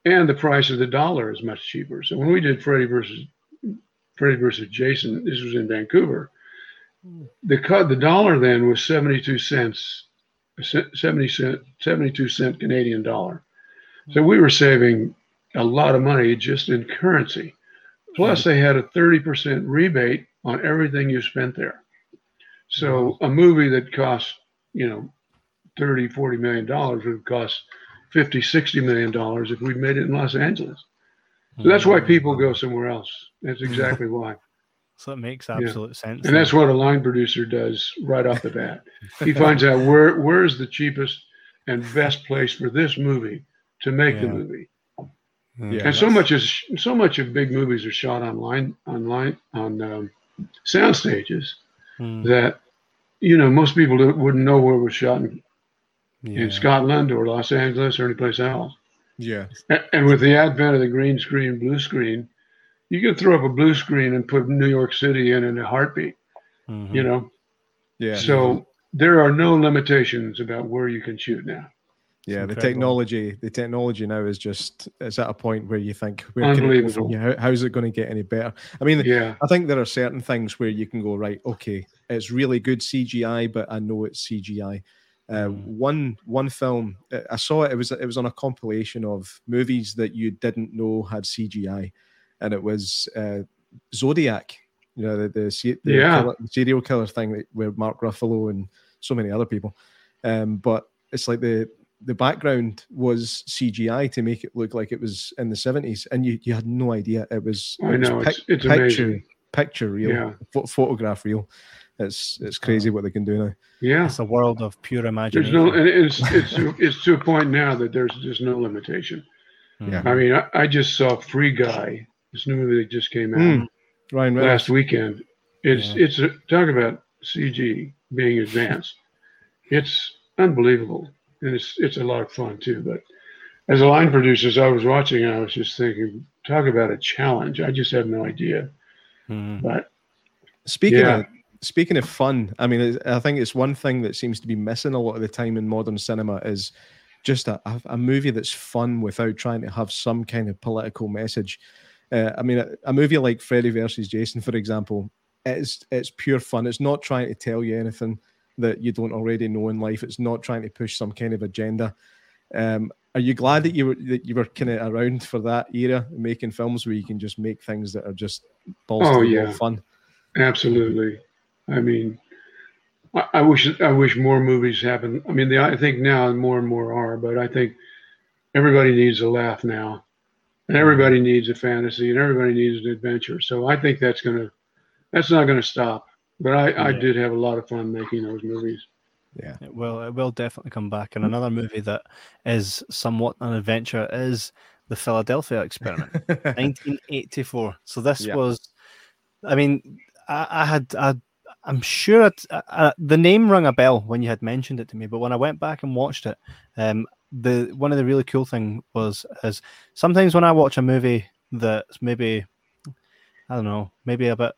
and the price of the dollar is much cheaper. So when we did Freddy versus Freddy versus Jason, this was in Vancouver. The cut the dollar then was 72 cents, 70 cent, 72 cent Canadian dollar. So we were saving a lot of money just in currency. Plus, they had a 30% rebate on everything you spent there. So a movie that cost, you know, 30, 40 million dollars would cost 50, 60 million dollars if we made it in Los Angeles. So that's why people go somewhere else. That's exactly why. So it makes absolute yeah. sense. And that's what a line producer does right off the bat. He finds out where where is the cheapest and best place for this movie to make yeah. the movie. Yeah, and so much is so much of big movies are shot online online on um, sound stages hmm. that you know most people wouldn't know where it was shot in, yeah. in Scotland or Los Angeles or anyplace else. Yeah. And, and with the advent of the green screen, blue screen, you can throw up a blue screen and put New York City in in a heartbeat. Mm-hmm. You know. Yeah. So there are no limitations about where you can shoot now. Yeah, the technology, the technology now is just it's at a point where you think, where. Can it, how, how's it going to get any better? I mean, yeah, I think there are certain things where you can go right. Okay, it's really good CGI, but I know it's CGI. Uh, mm. One one film uh, I saw it. It was it was on a compilation of movies that you didn't know had CGI, and it was uh, Zodiac. You know the the, the yeah. killer, serial killer thing with Mark Ruffalo and so many other people. Um, but it's like the the background was CGI to make it look like it was in the 70s, and you, you had no idea it was. I know pic- it's, it's picture amazing. picture real, yeah. photograph real. It's it's crazy what they can do now. Yeah, it's a world of pure imagination. There's no, and it's it's to, it's to a point now that there's just no limitation. Yeah, I mean, I, I just saw Free Guy, this new movie that just came out mm. Ryan last weekend. It's yeah. it's a, talk about CG being advanced. It's unbelievable and it's it's a lot of fun too. But as a line producer, as I was watching, and I was just thinking, talk about a challenge. I just have no idea. Mm. But speaking yeah. of speaking of fun, I mean, I think it's one thing that seems to be missing a lot of the time in modern cinema is just a, a movie that's fun without trying to have some kind of political message. Uh, I mean, a, a, movie like Freddy versus Jason, for example, it's it's pure fun. It's not trying to tell you anything that you don't already know in life. It's not trying to push some kind of agenda. Um, are you glad that you were that you were kind of around for that era, making films where you can just make things that are just balls oh, yeah. fun? Absolutely. I mean, I, I, wish I wish more movies happen. I mean, the, I think now more and more are, but I think everybody needs a laugh now, and everybody needs a fantasy, and everybody needs an adventure. So I think that's gonna that's not gonna stop. But I, yeah. I did have a lot of fun making those movies. Yeah, it will. It will definitely come back. And another movie that is somewhat an adventure is the Philadelphia Experiment, 1984. So this yeah. was, I mean, I, I had, I, I'm sure it, uh, the name rang a bell when you had mentioned it to me. But when I went back and watched it, um, the one of the really cool thing was is sometimes when I watch a movie that's maybe, I don't know, maybe a bit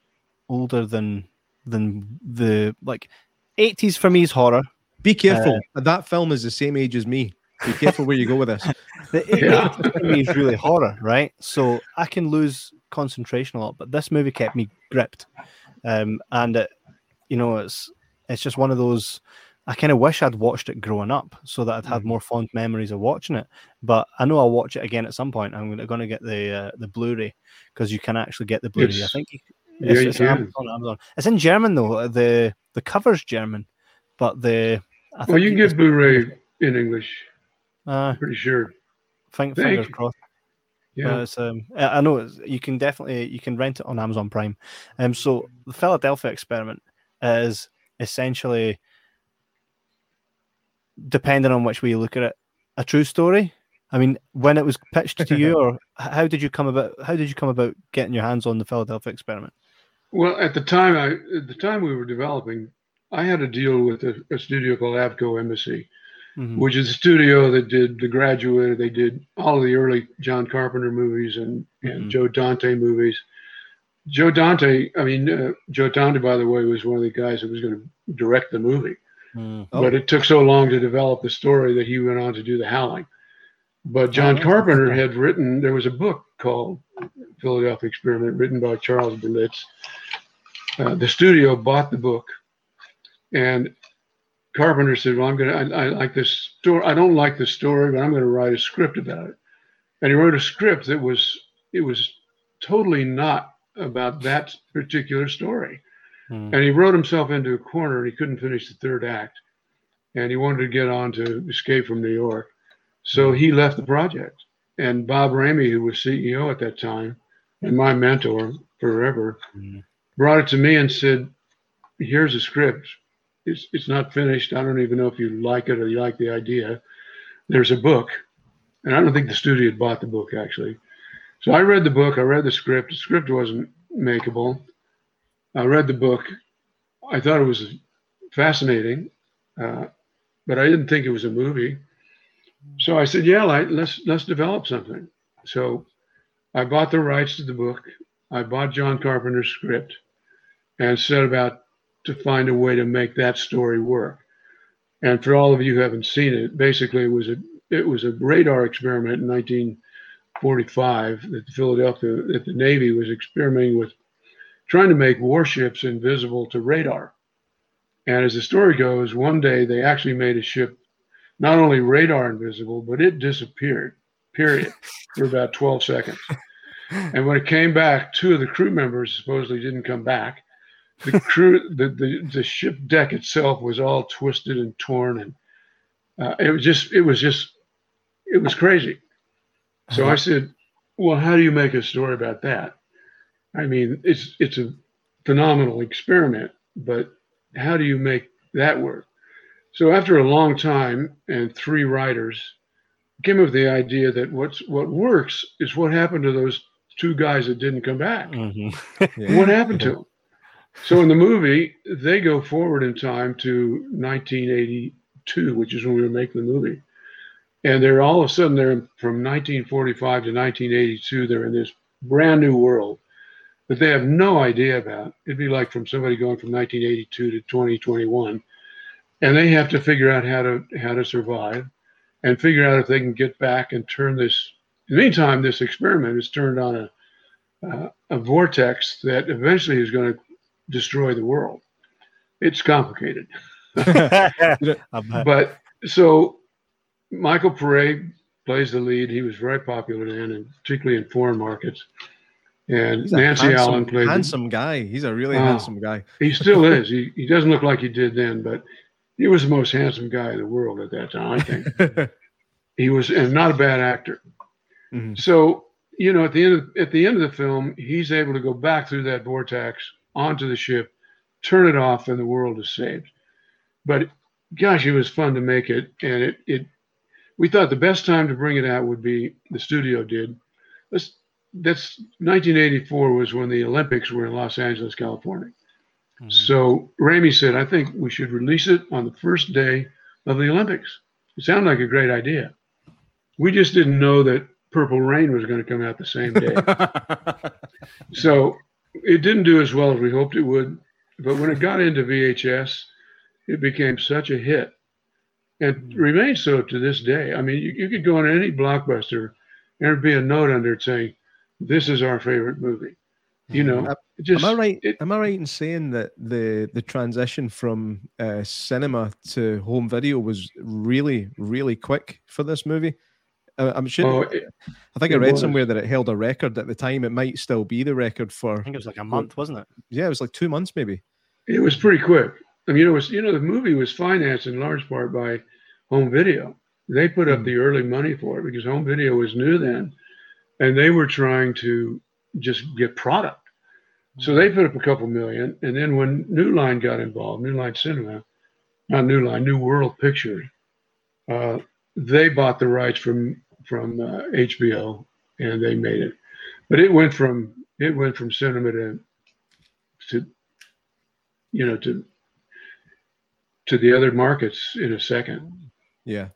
older than than the like 80s for me is horror. Be careful. Uh, that film is the same age as me. Be careful where you go with this. the 80s for me is really horror, right? So I can lose concentration a lot, but this movie kept me gripped. Um, and it, you know, it's it's just one of those. I kind of wish I'd watched it growing up so that I'd had mm. more fond memories of watching it. But I know I'll watch it again at some point. I'm going to get the uh, the Blu-ray because you can actually get the Blu-ray. I think you, yeah, it's, it's Amazon, Amazon. It's in German though. The the cover's German, but the I well, you can get Blu-ray in English. Uh, pretty sure. Think, fingers crossed. Yeah, um, I know you can definitely you can rent it on Amazon Prime. Um, so the Philadelphia experiment is essentially, depending on which way you look at it, a true story. I mean, when it was pitched to you, or how did you come about? How did you come about getting your hands on the Philadelphia experiment? Well, at the time, I at the time we were developing, I had a deal with a, a studio called Avco Embassy, mm-hmm. which is a studio that did The Graduate. They did all of the early John Carpenter movies and, and mm-hmm. Joe Dante movies. Joe Dante, I mean, uh, Joe Dante, by the way, was one of the guys that was going to direct the movie. Mm. Oh. But it took so long to develop the story that he went on to do The Howling. But John oh, Carpenter had written, there was a book called Philadelphia Experiment written by Charles Berlitz. Uh, the studio bought the book, and Carpenter said, "Well, I'm going to. I like this story. I don't like the story, but I'm going to write a script about it." And he wrote a script that was it was totally not about that particular story. Hmm. And he wrote himself into a corner, and he couldn't finish the third act. And he wanted to get on to Escape from New York. So he left the project. And Bob Rehme, who was CEO at that time, and my mentor forever, mm. brought it to me and said, Here's a script. It's, it's not finished. I don't even know if you like it or you like the idea. There's a book. And I don't think the studio had bought the book actually. So I read the book. I read the script. The script wasn't makeable. I read the book. I thought it was fascinating, uh, but I didn't think it was a movie. So I said, "Yeah, like, let's let's develop something." So I bought the rights to the book. I bought John Carpenter's script, and set about to find a way to make that story work. And for all of you who haven't seen it, basically it was a it was a radar experiment in 1945 that the Philadelphia that the Navy was experimenting with trying to make warships invisible to radar. And as the story goes, one day they actually made a ship not only radar invisible, but it disappeared, period, for about 12 seconds. And when it came back, two of the crew members supposedly didn't come back. The crew, the, the, the ship deck itself was all twisted and torn. And uh, it was just, it was just, it was crazy. So I said, well, how do you make a story about that? I mean, it's, it's a phenomenal experiment, but how do you make that work? So after a long time and three writers, came up with the idea that what's what works is what happened to those two guys that didn't come back. Mm-hmm. yeah. What happened to them? So in the movie, they go forward in time to 1982, which is when we were making the movie, and they're all of a sudden they're from 1945 to 1982. They're in this brand new world that they have no idea about. It'd be like from somebody going from 1982 to 2021 and they have to figure out how to how to survive and figure out if they can get back and turn this in the meantime this experiment is turned on a uh, a vortex that eventually is going to destroy the world it's complicated but so michael Paré plays the lead he was very popular then and particularly in foreign markets and he's Nancy handsome, Allen played handsome guy. He's a really oh, handsome guy. He still is. He he doesn't look like he did then, but he was the most handsome guy in the world at that time, I think. he was, and not a bad actor. Mm-hmm. So, you know, at the end of, at the end of the film, he's able to go back through that vortex onto the ship, turn it off, and the world is saved. But gosh, it was fun to make it, and it it. We thought the best time to bring it out would be the studio did. Let's, that's 1984 was when the Olympics were in Los Angeles, California. Mm-hmm. So Rehme said, I think we should release it on the first day of the Olympics. It sounded like a great idea. We just didn't know that Purple Rain was going to come out the same day. so it didn't do as well as we hoped it would. But when it got into VHS, it became such a hit and mm-hmm. remains so to this day. I mean, you, you could go on any blockbuster and there'd be a note under it saying, This is our favorite movie. You know, mm-hmm. Just, am I right? It, am I right in saying that the the transition from uh, cinema to home video was really really quick for this movie? Uh, I'm sure. Oh, it, I think I read was. somewhere that it held a record at the time. It might still be the record for. I think it was like a month, wasn't it? Yeah, it was like two months, maybe. It was pretty quick. I mean, it was you know the movie was financed in large part by home video. They put up mm. the early money for it because home video was new then, and they were trying to just get product. So they put up a couple million, and then when New Line got involved, New Line Cinema, not New Line, New World Pictures, uh, they bought the rights from from uh, HBO, and they made it. But it went from it went from cinema to to you know to to the other markets in a second. Yeah.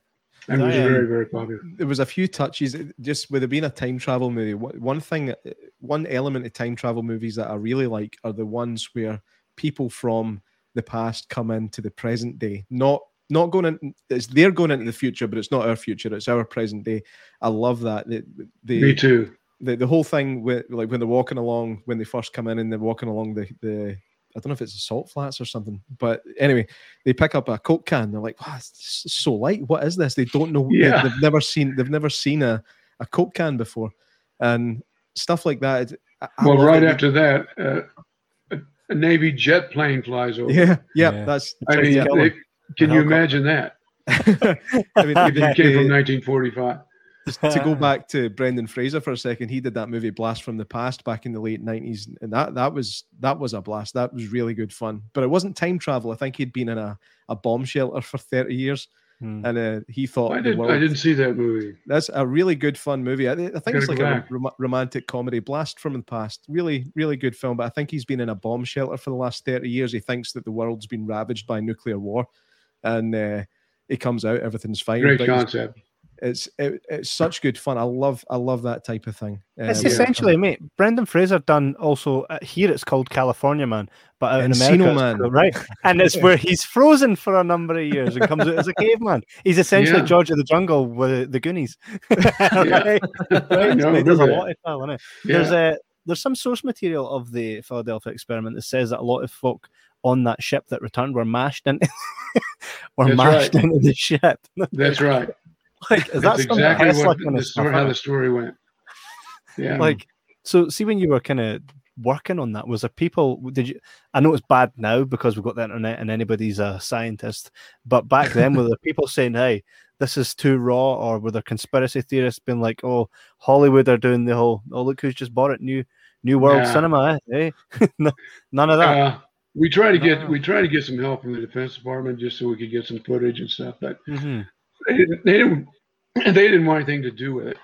And it was um, very, very popular. There was a few touches, just with it being a time travel movie. One thing, one element of time travel movies that I really like are the ones where people from the past come into the present day. Not not going in. It's they're going into the future, but it's not our future. It's our present day. I love that. The, the, Me too. The, the whole thing with like when they're walking along when they first come in and they're walking along the the I don't know if it's a salt flats or something, but anyway, they pick up a coke can. They're like, "Wow, it's so light. What is this?" They don't know. Yeah. They, have never seen. They've never seen a, a coke can before, and stuff like that. I, well, right it. after that, uh, a, a, Navy jet plane flies over. Yeah, yeah, yeah. that's. I mean, they, can you imagine that? I mean, it came from 1945 to go back to Brendan Fraser for a second, he did that movie Blast from the Past back in the late nineties, and that that was that was a blast. That was really good fun. But it wasn't time travel. I think he'd been in a, a bomb shelter for thirty years, hmm. and uh, he thought I, did, world, I didn't see that movie. That's a really good fun movie. I, I think it's like a rom- romantic comedy. Blast from the Past, really really good film. But I think he's been in a bomb shelter for the last thirty years. He thinks that the world's been ravaged by nuclear war, and uh, he comes out, everything's fine. Great concept it's it, it's such good fun. I love I love that type of thing. It's um, essentially, yeah. mate. Brendan Fraser done also uh, here. It's called California Man, but out in America, Man. right? And it's where he's frozen for a number of years and comes out as a caveman. He's essentially yeah. George of the Jungle with the Goonies. right? right? No, There's a lot of style, yeah. There's a there's some source material of the Philadelphia experiment that says that a lot of folk on that ship that returned were mashed into were That's mashed right. into the ship. That's right. Like, is that exactly what the story, how the story went? Yeah. Like, so see when you were kind of working on that, was there people? Did you? I know it's bad now because we've got the internet and anybody's a scientist, but back then were there people saying, "Hey, this is too raw," or were there conspiracy theorists being like, "Oh, Hollywood are doing the whole, oh look who's just bought it, new new world cinema," eh? None of that. Uh, we try to get we try to get some help from the Defense Department just so we could get some footage and stuff, but. Mm-hmm they didn't, they didn't, they didn't want anything to do with it.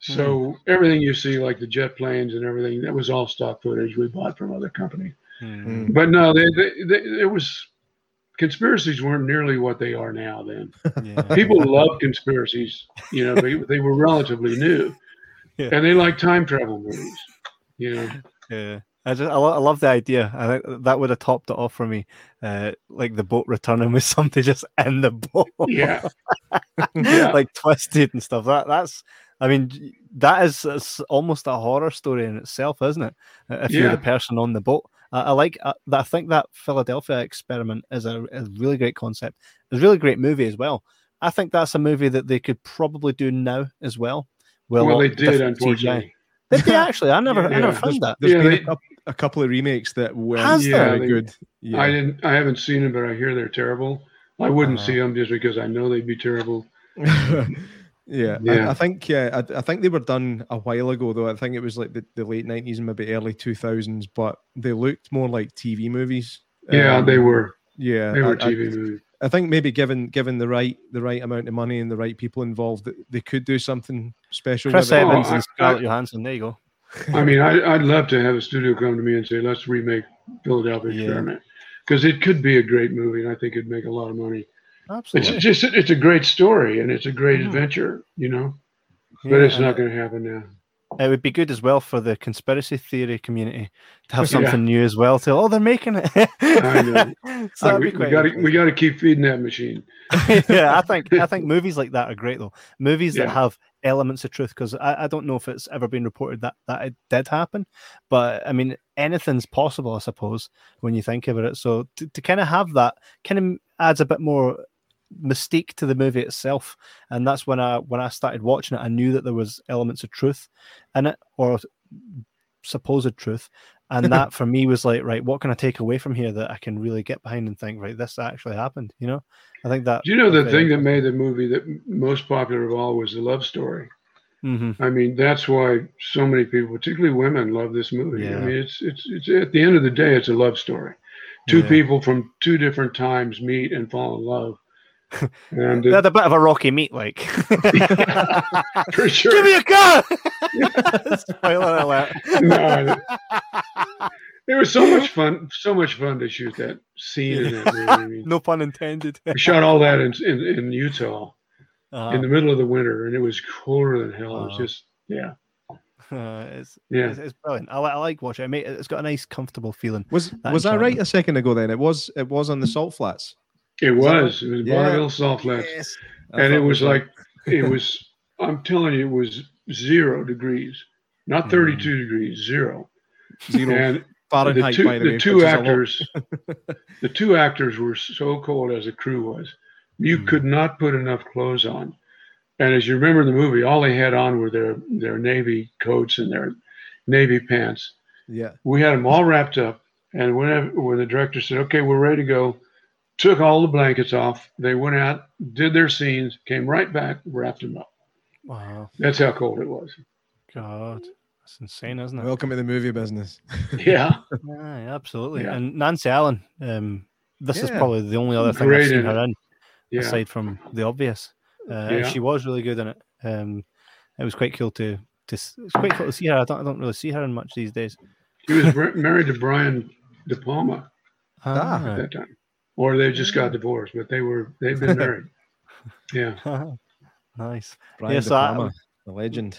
So mm. everything you see, like the jet planes and everything, that was all stock footage we bought from other company. Mm. But no, they, they, they, it was conspiracies weren't nearly what they are now. Then yeah. people love conspiracies. You know, they, they were relatively new, yeah. and they like time travel movies. You know. Yeah. I just I, lo- I love the idea. I think that would have topped it off for me. Uh, like the boat returning with something just in the boat. Yeah. yeah. like twisted and stuff. That that's I mean that is almost a horror story in itself, isn't it? If yeah. you're the person on the boat. I, I like uh, I think that Philadelphia experiment is a, a really great concept. It's a really great movie as well. I think that's a movie that they could probably do now as well. Well, well they did, unfortunately. Did they actually? I never, yeah, I never found that. There's yeah, they, a, couple of remakes that were yeah, very good. Yeah. I didn't, I haven't seen them, but I hear they're terrible. I wouldn't uh, see them just because I know they'd be terrible. yeah, yeah. I, I, think yeah, I, I, think they were done a while ago though. I think it was like the, the late nineties and maybe early two thousands, but they looked more like TV movies. Yeah, um, they were. Yeah, they were TV movies. I think maybe given given the right the right amount of money and the right people involved, they could do something special. Chris Evans oh, and Scarlett Johansson. There you go. I mean, I, would love to have a studio come to me and say, "Let's remake Philadelphia yeah. Experiment," because it could be a great movie, and I think it'd make a lot of money. Absolutely, it's just it's a great story and it's a great mm. adventure, you know. But yeah. it's not going to happen now. It would be good as well for the conspiracy theory community to have something yeah. new as well. To oh, they're making it. I know. so we, got to we got to keep feeding that machine. yeah, I think I think movies like that are great though. Movies yeah. that have elements of truth because I, I don't know if it's ever been reported that that it did happen, but I mean anything's possible, I suppose, when you think about it. So to, to kind of have that kind of adds a bit more mystique to the movie itself and that's when i when i started watching it i knew that there was elements of truth in it or supposed truth and that for me was like right what can i take away from here that i can really get behind and think right this actually happened? You know? I think that Do you know the thing that made the movie that most popular of all was the love story? Mm-hmm. i mean that's why so many people particularly women love this movie. Yeah. i mean it's it's it's at the end of the day it's a love story. Two yeah. people from two different times meet and fall in love and they had a bit of a rocky meat, like. For sure. Give me a gun. Spoiler alert. No, it was so much fun, so much fun to shoot that scene in that movie. I mean, no pun intended. we shot all that in in, in Utah uh-huh. in the middle of the winter, and it was colder than hell. Uh-huh. It was uh-huh. just yeah. Uh, it's, yeah, it's, it's, brilliant. I, I like watching it. It's got a nice, comfortable feeling. Was was I right a second ago? Then it was it was on the salt flats. It was. It was yeah. Bonneville Salt Flats. Yes. And it was like, it was, I'm telling you, it was zero degrees, not hmm. 32 mm. degrees, zero. Zero. And Fahrenheit, the two, the, the two actors, the two actors were so cold as the crew was. You mm. could not put enough clothes on. And as you remember in the movie, all they had on were their, their navy coats and their navy pants. Yeah. We had them all wrapped up. And whenever, when the director said, okay, we're ready to go, took all the blankets off. They went out, did their scenes, came right back, wrapped them up. Wow. That's how cold it was. God. That's insane, isn't it? Welcome to the movie business. Yeah. yeah, absolutely. Yeah. And Nancy Allen, um, this is probably the only other thing Great I've seen in her in, Yeah. aside from the obvious. Uh, Yeah. She was really good in it. Um, it was quite cool to to it's quite cool to see her. I don't I don't really see her in much these days. She was married to Brian De Palma Ah. at that time. Or they just got divorced, but they were they've been married. Yeah. Ah. nice. Brian Yeah, De so I- Palma, the legend.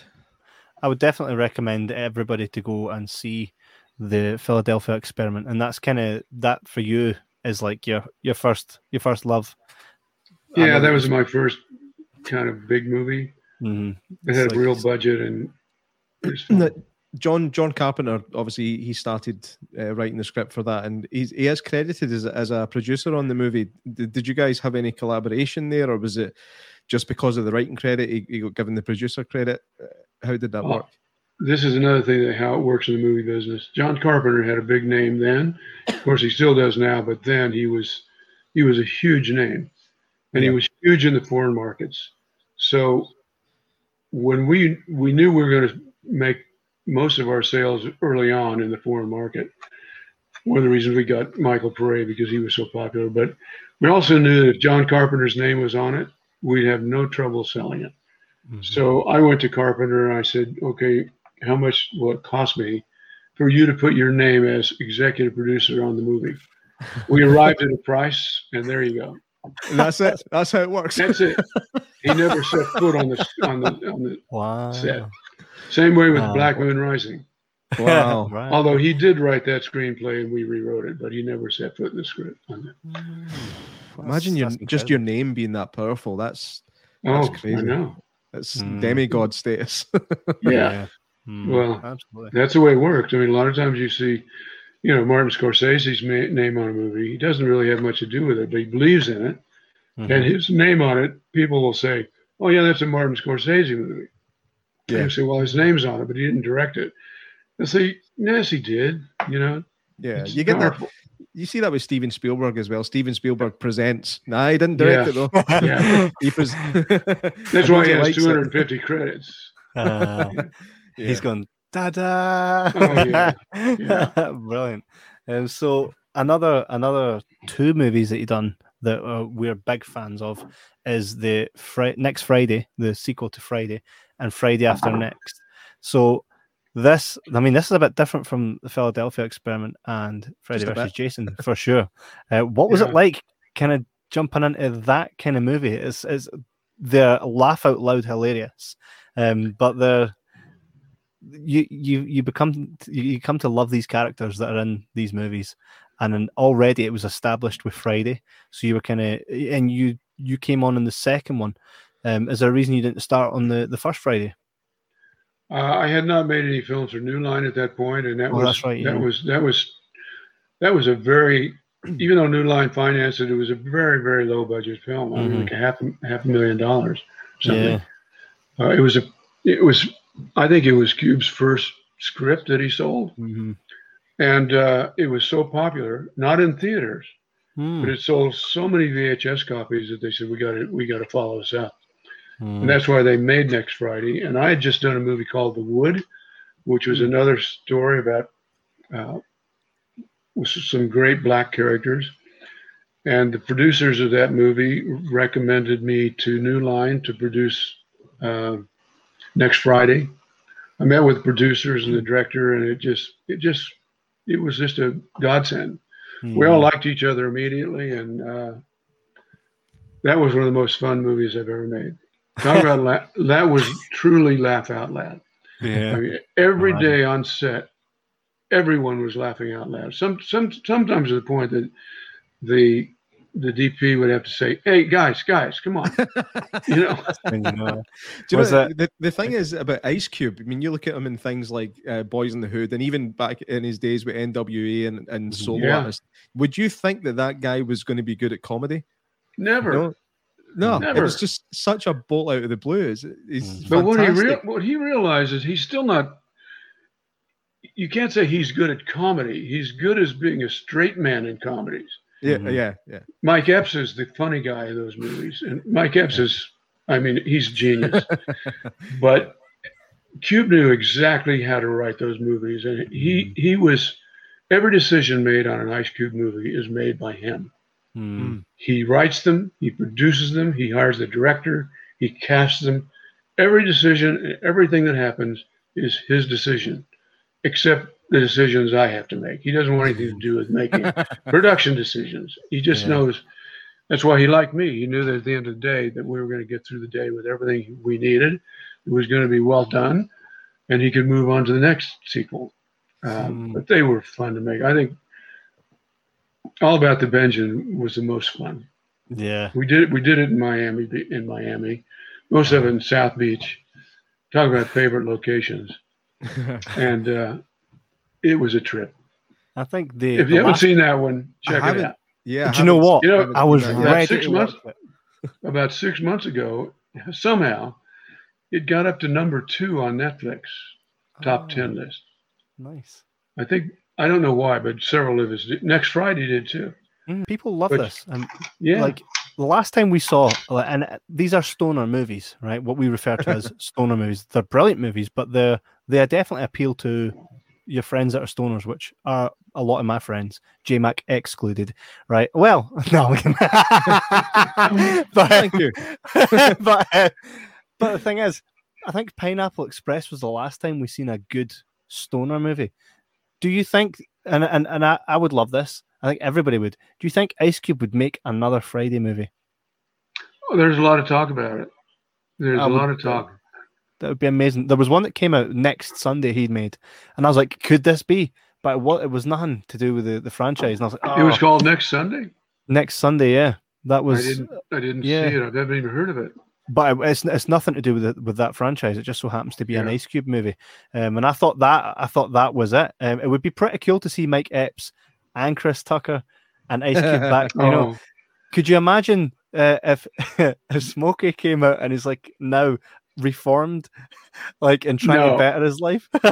I would definitely recommend everybody to go and see the Philadelphia experiment, and that's kind of that for you is like your your first your first love. Yeah, that was my first kind of big movie. Mhm. It had It's a like- real budget and it was No, fun. John John Carpenter obviously he started uh, writing the script for that, and he's, he is credited as, as a producer on the movie. Did, did you guys have any collaboration there, or was it just because of the writing credit he, he got given the producer credit? Uh, How did that Oh, work? this is another thing that how it works in the movie business. John Carpenter had a big name then. Of course, he still does now, but then he was he was a huge name, and he was huge in the foreign markets. So when we we knew we were going to make most of our sales early on in the foreign market. One of the reasons we got Michael Pare because he was so popular, but we also knew that if John Carpenter's name was on it, we'd have no trouble selling it. Mhm. So I went to Carpenter and I said, okay, how much will it cost me for you to put your name as executive producer on the movie? We arrived at a price, and there you go. And that's it. That's how it works. That's it. He never set foot on the on the on the Wow. set. Same way with Wow. Black Moon Rising. Wow. right. Although he did write that screenplay and we rewrote it, but he never set foot in the script. On it. Imagine your just your name being that powerful. That's That's Oh, crazy. I know. that's Mm. demigod status. Yeah. Mm, Well, absolutely. That's the way it works. I mean, a lot of times you see, you know, Martin Scorsese's ma- name on a movie. He doesn't really have much to do with it, but he believes in it. Mhm. And his name on it, people will say, oh, yeah, that's a Martin Scorsese movie. And Yeah. you say, well, his name's on it, but he didn't direct it. I say, yes, he did. You know, yeah, It's you get that. You see that with Steven Spielberg as well. Steven Spielberg presents. Nah, he didn't direct Yeah. it though. Yeah. he pres- That's why he has likes it. 250 credits. Uh, Yeah. He's going da da. Oh, yeah. Yeah. Brilliant. Um, so another another two movies that you done that uh, we're big fans of is the Fri- next Friday, the sequel to Friday, and Friday after next. So this, I mean, this is a bit different from the Philadelphia experiment and Friday versus bit. Jason for sure. Uh, what was Yeah. it like, kind of jumping into that kind of movie? Is it's they're laugh out loud hilarious, um, but they're you you you become you come to love these characters that are in these movies and then already it was established with friday so you were kind of and you you came on in the second one um is there a reason you didn't start on the the first friday Uh, I had not made any films for New Line at that point, and that Oh, was right, that yeah. was that was that was a very even though New Line financed it, it was a very very low budget film. I mean, Mhm. like a half a- half a million dollars. Something. yeah Uh, it was a it was I think it was Cube's first script that he sold, Mhm. And uh, it was so popular, not in theaters, Hmm. but it sold so many VHS copies that they said we got to we got to follow this up. Hmm. And that's why they made Next Friday. And I had just done a movie called The Wood, which was another story about uh, with some great black characters. And the producers of that movie recommended me to New Line to produce uh, Next Friday. I met with producers and the director, and it just, it just, it was just a godsend. We all liked each other immediately, and uh, that was one of the most fun movies I've ever made. Talk about la- that was truly laugh out loud. yeah I mean, every Right. day on set, everyone was laughing out loud. Some, some, sometimes to the point that the the DP would have to say, "Hey guys, guys, come on," you know. You know, Do you know, it- the, the thing is about Ice Cube? I mean, you look at him in things like uh, Boys in the Hood, and even back in his days with NWA and, and solo Yeah. artists. Would you think that that guy was going to be good at comedy? Never. No, no, it was just such a bolt out of the blue. It's, it's Mm. But what he fantastic. real, what he realizes, he's still not. You can't say he's good at comedy. He's good as being a straight man in comedies. Yeah, mm-hmm. yeah, yeah. Mike Epps is the funny guy of those movies, and Mike Epps is, I mean, he's genius. but Cube knew exactly how to write those movies, and he mm-hmm. he was every decision made on an Ice Cube movie is made by him. Mm. He writes them, he produces them, he hires the director, he casts them. Every decision, and everything that happens is his decision, except the decisions I have to make. He doesn't want anything to do with making production decisions. He just yeah. knows. That's why he liked me. He knew that at the end of the day that we were going to get through the day with everything we needed. It was going to be well done, and he could move on to the next sequel. Um, mm. But they were fun to make. I think all about the Benjamin was the most fun. Yeah, we did it. We did it in Miami. In Miami, most of it in South Beach. Talk about favorite locations, and uh, it was a trip. I think the if you haven't last... seen that one, check it out. Yeah, do you know what? You know, I was about six months. About six months ago, somehow, it got up to number two on Netflix top oh, ten list. Nice. I think I don't know why, but several of us did. Next Friday did too. Mm, people love but, this. Um, yeah. Like the last time we saw, and these are stoner movies, right? What we refer to as stoner movies. They're brilliant movies, but they they definitely appeal to your friends that are stoners, which are a lot of my friends, J Mac excluded, right? Well, no, but, thank you. but uh, but the thing is, I think Pineapple Express was the last time we seen a good stoner movie. Do you think? And and and I, I would love this. I think everybody would. Do you think Ice Cube would make another Friday movie? Oh, there's a lot of talk about it. There's I a would, lot of talk. That would be amazing. There was one that came out next Sunday he'd made, and I was like, could this be? But what it was nothing to do with the, the franchise. And I was like, oh. it was oh. called Next Sunday. Next Sunday, yeah. That was. I didn't. I didn't yeah. see it. I've never even heard of it but it's it's nothing to do with it, with that franchise. It just so happens to be yeah. an Ice Cube movie, um, and I thought that I thought that was it. Um, it would be pretty cool to see Mike Epps and Chris Tucker and Ice Cube back. You know, oh. could you imagine uh, if if Smokey came out and he's like now reformed, like and trying no. to better his life?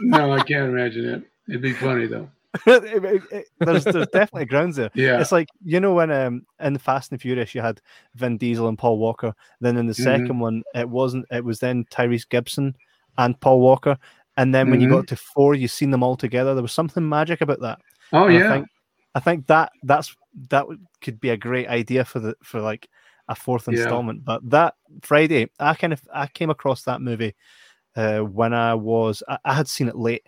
no, I can't imagine it. It'd be funny though. there's there's definitely grounds there. Yeah, it's like you know when um in Fast and Furious you had Vin Diesel and Paul Walker. Then in the 2nd mm-hmm. one it wasn't. It was then Tyrese Gibson and Paul Walker. And then when mm-hmm. you got to four, you seen them all together. There was something magic about that. Oh and yeah. I think, I think that that's that could be a great idea for the for like a fourth installment. Yeah. But that Friday, I kind of I came across that movie uh, when I was I, I had seen it late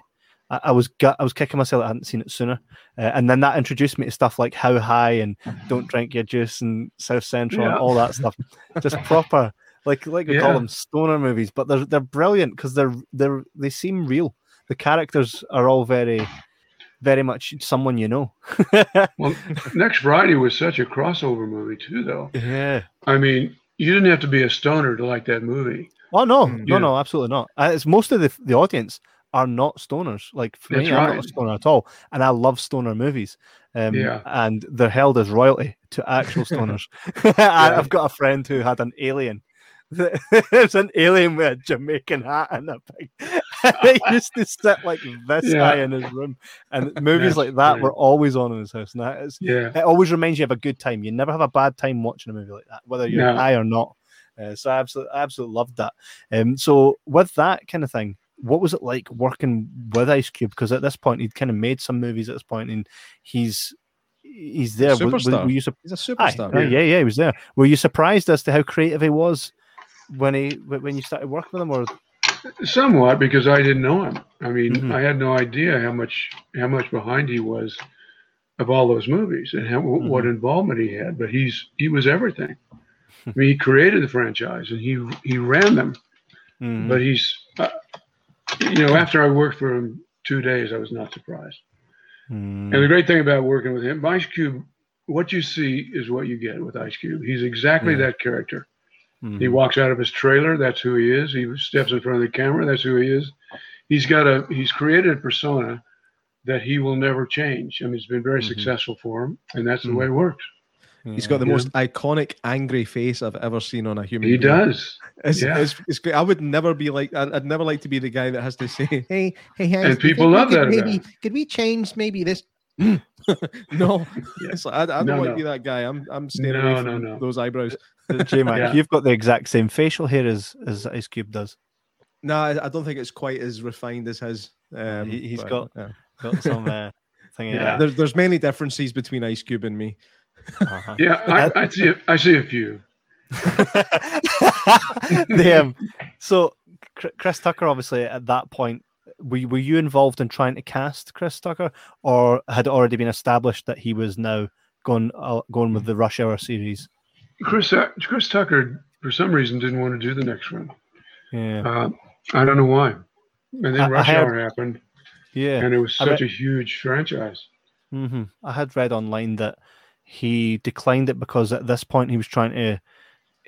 I, I was gut, I was kicking myself. I hadn't seen it sooner, uh, and then that introduced me to stuff like How High and Don't Drink Your Juice and South Central yeah. and all that stuff. Just proper, like like we yeah. call them stoner movies, but they're they're brilliant because they're they're they seem real. The characters are all very very much someone you know. well, next Friday was such a crossover movie too, though. Yeah. I mean, you didn't have to be a stoner to like that movie. Oh no, mm. no, no, absolutely not. Uh, it's most of the the audience are not stoners. Like for That's me, right. I'm not a stoner at all, and I love stoner movies. Um, yeah. and they're held as royalty to actual stoners. yeah. I've got a friend who had an alien. It's an alien with a Jamaican hat and a big. they used to sit like this yeah. high in his room, and movies like that were always on in his house. And that is, yeah, it always reminds you of a good time. You never have a bad time watching a movie like that, whether you're no. high or not. Uh, so I absolutely, absolutely loved that. Um, so with that kind of thing, what was it like working with Ice Cube? Because at this point, he'd kind of made some movies at this point, and he's he's there. Superstar. Were, were you su- he's a superstar. Aye, yeah. yeah, he was there. Were you surprised as to how creative he was when he when you started working with him, or somewhat because I didn't know him. I mean, mm-hmm. I had no idea how much how much behind he was of all those movies and how, mm-hmm. what involvement he had. But he's he was everything. I mean, he created the franchise and he he ran them. Mm-hmm. But he's uh, you know, after I worked for him two days, I was not surprised. Mm. And the great thing about working with him, Ice Cube, what you see is what you get with Ice Cube. He's exactly that character. Mm-hmm. He walks out of his trailer, that's who he is. He steps in front of the camera, that's who he is. He's got a he's created a persona that he will never change. I mean, it's been very mm-hmm. successful for him, and that's the mm-hmm. way it works. He's got the yeah. most iconic angry face I've ever seen on a human. He being. does. It's, yeah. It's, it's, great. I would never be like. I'd, I'd, never like to be the guy that has to say, "Hey, hey, hey." And people love that. Maybe could we change maybe this no, It's like, I, I don't No, want no. to be that guy. I'm I'm staying No, away no, from no. those eyebrows. J Mac, Yeah. you've got the exact same facial hair as as Ice Cube does. No, I, I don't think it's quite as refined as his. Um, He- he's but, got- yeah. Got some uh, thing. Yeah. Yeah. There's there's many differences between Ice Cube and me. Uh-huh. Yeah, I, I see. I see a few. the, um, so Chris Tucker, obviously at that point, were you, were you involved in trying to cast Chris Tucker, or had it already been established that he was now going uh, going with the Rush Hour series? Chris uh, Chris Tucker, for some reason, didn't want to do the next one. Yeah, Uh, I don't know why. And then I- I Rush Hour happened, yeah. and it was such read- a huge franchise. hmm I had read online that he declined it because at this point he was trying to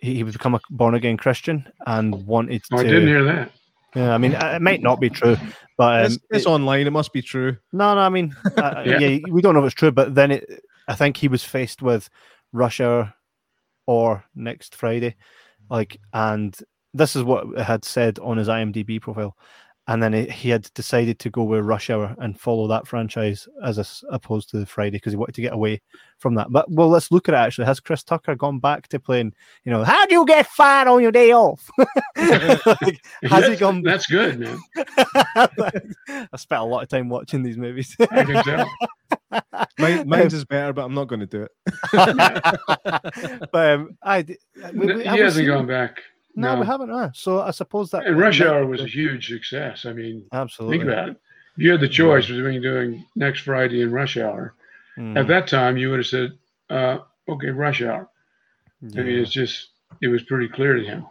he, he would become a born again Christian and wanted Oh, I didn't hear that. Yeah, I mean, uh, it might not be true, but um, it's, it's online. It must be true. No, no, I mean, uh, yeah. Yeah. we don't know if it's true, but then it, I think he was faced with Rush Hour or next Friday, like, and this is what it had said on his IMDb profile, and then it, he had decided to go with Rush Hour and follow that franchise as as opposed to the Friday because he wanted to get away from that. But well, let's look at it. Actually, has Chris Tucker gone back to playing? You know, how do you get fired on your day off? Like, has he That's- gone? That's good, man. I spent a lot of time watching these movies. I can tell. Mine, mine's is better, but I'm not going to do it. but um, I, d- we, we- he hasn't seen- gone back. No, No. we haven't. Uh, so I suppose that And Rush Hour was a huge success. I mean, absolutely. think about it. If you had the choice between doing next Friday and Rush Hour, Mm, at that time you would have said, uh, "Okay, Rush Hour." I mean, it's just it was pretty clear to him.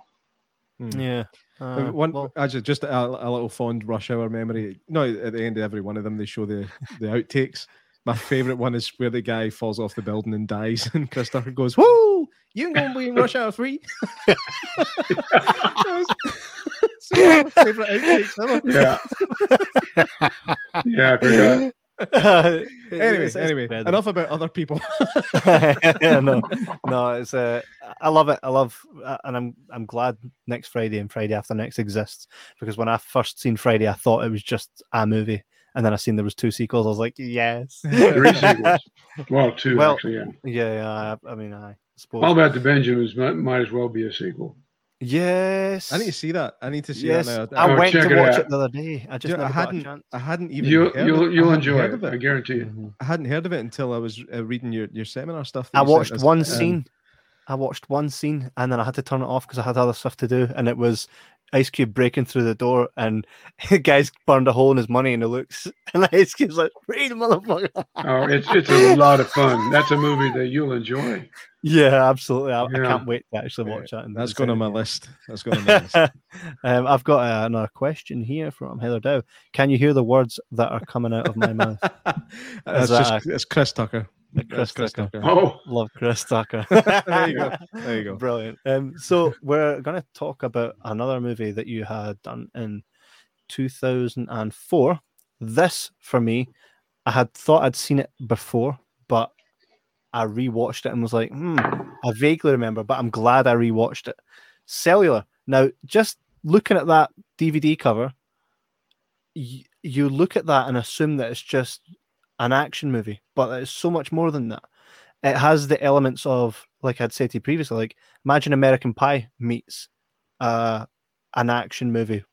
yeah. Uh, one, well, actually, just a, a little fond rush hour memory. No, at the end of every one of them, they show the the outtakes. My favorite one is where the guy falls off the building and dies, and Christopher goes, "Woo! You can go and be in Rush Hour Three. It's of my favorite outtakes ever. Yeah, yeah, I forgot. Anyway, it's- it's anyway, incredible. enough about other people. yeah, no, no, it's uh, I love it. I love, uh, and I'm I'm glad next Friday and Friday after next exists because when I first seen Friday, I thought it was just a movie, and then I seen there was two sequels. I was like, yes, Three sequels. Well, two Well, actually. Yeah. yeah, yeah. I, I mean, I suppose. All about the Benjamins might, might as well be a sequel. yes, I need to see that. I need to see yes. that now. I Oh, went to it watch out. it the other day. I just Yeah, I never got a hadn't. chance. I hadn't even. You'll heard you'll of- I you'll hadn't enjoy heard it. I guarantee you. Mhm. I hadn't heard of it until I was uh, reading your, your seminar stuff. I you watched us. one Um, scene. I watched one scene and then I had to turn it off because I had other stuff to do. And it was Ice Cube breaking through the door and the guy's burned a hole in his money and it looks and Ice Cube's like, read motherfucker. Oh, it's it's a lot of fun. That's a movie that you'll enjoy. Yeah, absolutely. I, I can't wait to actually Yeah, watch that. and That's sit going on my list. That's going on my list. um, I've got uh, another question here from Heather Dow. Can you hear the words that are coming out of my mouth? That's that just it's Chris Tucker. Chris That's Chris Tucker. Tucker. Oh, Love Chris Tucker. There you go. There you go. Brilliant. Um, so we're going to talk about another movie that you had done in 2004. This, for me, I had thought I'd seen it before, but I rewatched it and was like, hmm, I vaguely remember, but I'm glad I rewatched it. Cellular. Now, just looking at that DVD cover, y- you look at that and assume that it's just an action movie, but it's so much more than that. It has the elements of, like I'd said to you previously, like imagine American Pie meets uh, an action movie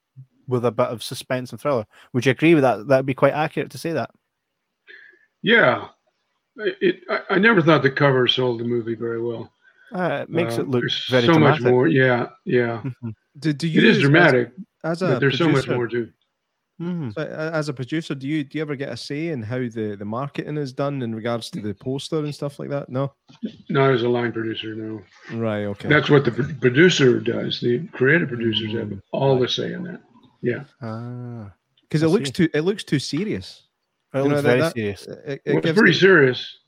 with a bit of suspense and thriller. Would you agree with that? That would be quite accurate to say that. yeah. It, I, I never thought the cover sold the movie very well. Uh, it makes Uh, it look very so dramatic. much more. Yeah, yeah. Mhm. Do, do you It is dramatic, as, a but there's so much producer- more too. Mhm. so, As a producer, do you do you ever get a say in how the, the marketing is done in regards to the poster and stuff like that? No. Not as a line producer, no. Right. Okay. That's what the producer does. The creative producers have Mm, all the say in that. Yeah. Ah, Because I it looks see. too it looks too serious. it You looks that- very that- serious. It, it Well, it's pretty the- serious.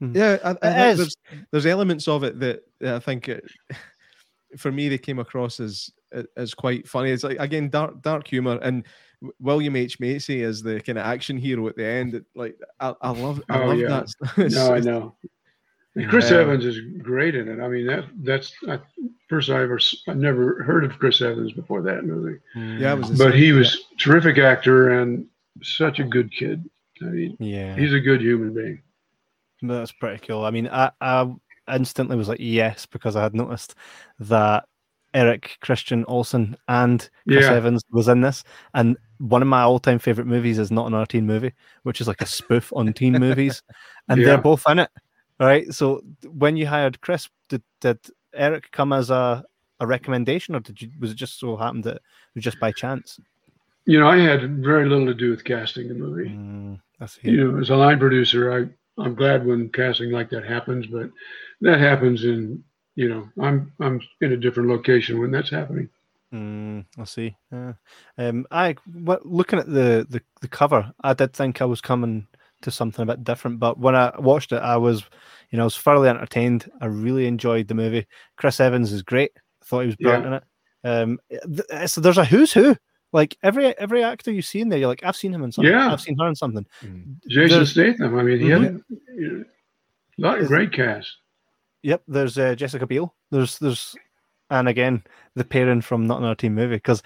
Yeah, I, I It think is. there's there's elements of it that that I think it, for me they came across as as quite funny. It's like again dark dark humor and William H Macy as the kind of action hero at the end. Like I, I love I Oh, love yeah. that. stuff. No, I know. And Chris Yeah. Evans is great in it. I mean, that that's I, first I ever s- I never heard of Chris Evans before that movie. Yeah, I was But same. he was terrific actor and such a good kid. I mean, Yeah, he's a good human being. that's pretty cool. I mean, I, I instantly was like, yes, because I had noticed that Eric Christian Olsen and Chris Yeah. Evans was in this. And one of my all time favorite movies is Not Another Teen Movie, which is like a spoof on teen movies. And Yeah. they're both in it. Right. So when you hired Chris, did, did Eric come as a, a recommendation or did you was it just so happened that it was just by chance? You know, I had very little to do with casting the movie. Mm. You know, as a line producer, I I'm glad when casting like that happens, but that happens in you know I'm I'm in a different location when that's happening. Mm, I see. Yeah. Um, I what, looking at the, the the cover, I did think I was coming to something a bit different, but when I watched it, I was, you know, I was thoroughly entertained. I really enjoyed the movie. Chris Evans is great. I thought he was brilliant in it. Um, so there's a who's who. Like every every actor you see in there, you're like, I've seen him in something. Yeah. I've seen her in something. Jason There's- Statham. I mean, he Mhm. had you know, a lot of great cast. Yep, there's uh, Jessica Biel. There's there's, and again the pairing from Not Another Teen Movie. Because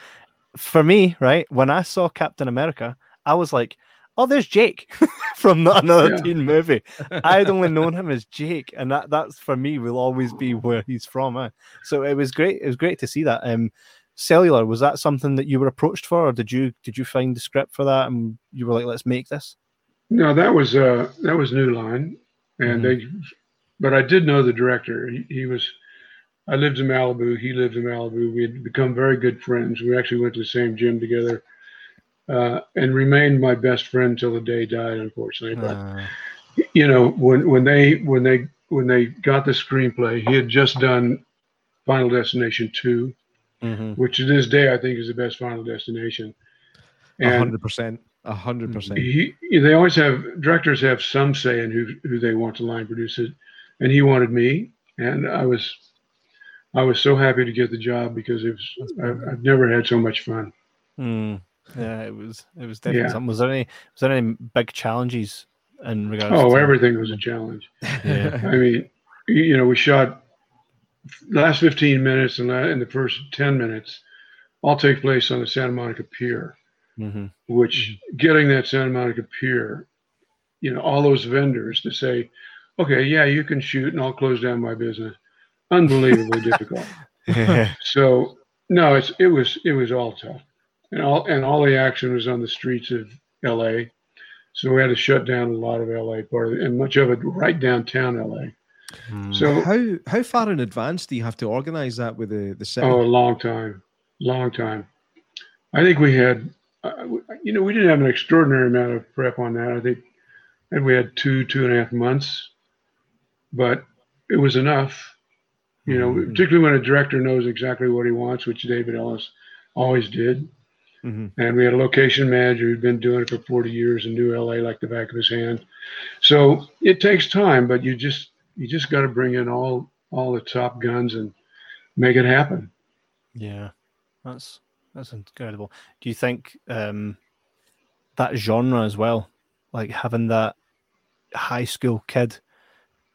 for me, right, when I saw Captain America, I was like, oh, there's Jake from Not Another Yeah. Teen Movie. I'd only known him as Jake, and that that's for me will always be where he's from. eh? So it was great. It was great to see that. Um, Cellular was that something that you were approached for, or did you did you find the script for that and you were like, let's make this? No, that was uh that was New Line, and Mhm. they, but I did know the director. He, he was, I lived in Malibu. He lived in Malibu. We had become very good friends. We actually went to the same gym together, uh, and remained my best friend until the day he died, unfortunately. But Uh, you know, when when they when they when they got the screenplay, he had just done Final Destination two, mhm. which to this day I think is the best Final Destination. And hundred percent. A hundred percent. he, they always have directors have some say in who who they want to line produce it, and he wanted me, and I was I was so happy to get the job because it was I've, I've never had so much fun. Mm, yeah, it was. It was definitely Yeah. something. Was there any? Was there any big challenges in regards? Oh, everything was a challenge. Yeah. I mean, you know, we shot last 15 minutes and in the first 10 minutes all take place on the Santa Monica Pier, Mhm. which getting that Santa Monica Pier, you know, all those vendors to say, okay, yeah, you can shoot and I'll close down my business. Unbelievably difficult. So no, it's it was it was all tough, and all and all the action was on the streets of L.A. So we had to shut down a lot of L.A. part of it, and much of it right downtown L.A. Mm. So How how far in advance do you have to organize that with the the city? oh, a long time, long time. I think we had, uh, you know, we didn't have an extraordinary amount of prep on that. I think, and we had two two and a half months, but it was enough. You know, Mhm. particularly when a director knows exactly what he wants, which David Ellis always did. Mhm. and we had a location manager who'd been doing it for 40 years and knew LA like the back of his hand. So it takes time, but you just you just got to bring in all all the top guns and make it happen. Yeah, that's that's incredible. Do you think um, that genre as well, like having that high school kid,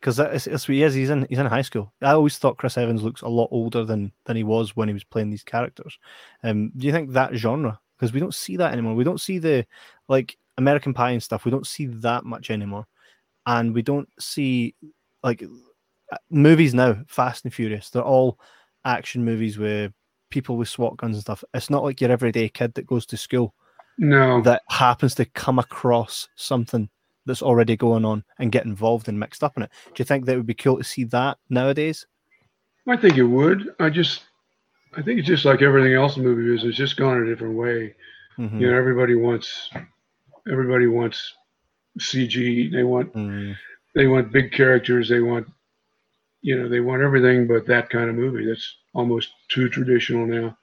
because that's, that's what he is. He's in he's in high school. I always thought Chris Evans looks a lot older than than he was when he was playing these characters. Um, do you think that genre? Because we don't see that anymore. We don't see the like American Pie and stuff. We don't see that much anymore, and we don't see like uh, movies now. Fast and Furious. They're all action movies with people with SWAT guns and stuff. It's not like your everyday kid that goes to school No, that happens to come across something that's already going on and get involved and mixed up in it. Do you think that would be cool to see that nowadays? I think it would. I just I think it's just like everything else in movie business, it's just gone a different way. Mhm. You know, everybody wants everybody wants CG. They want Mm, they want big characters. They want you know they want everything but that kind of movie. That's almost too traditional now.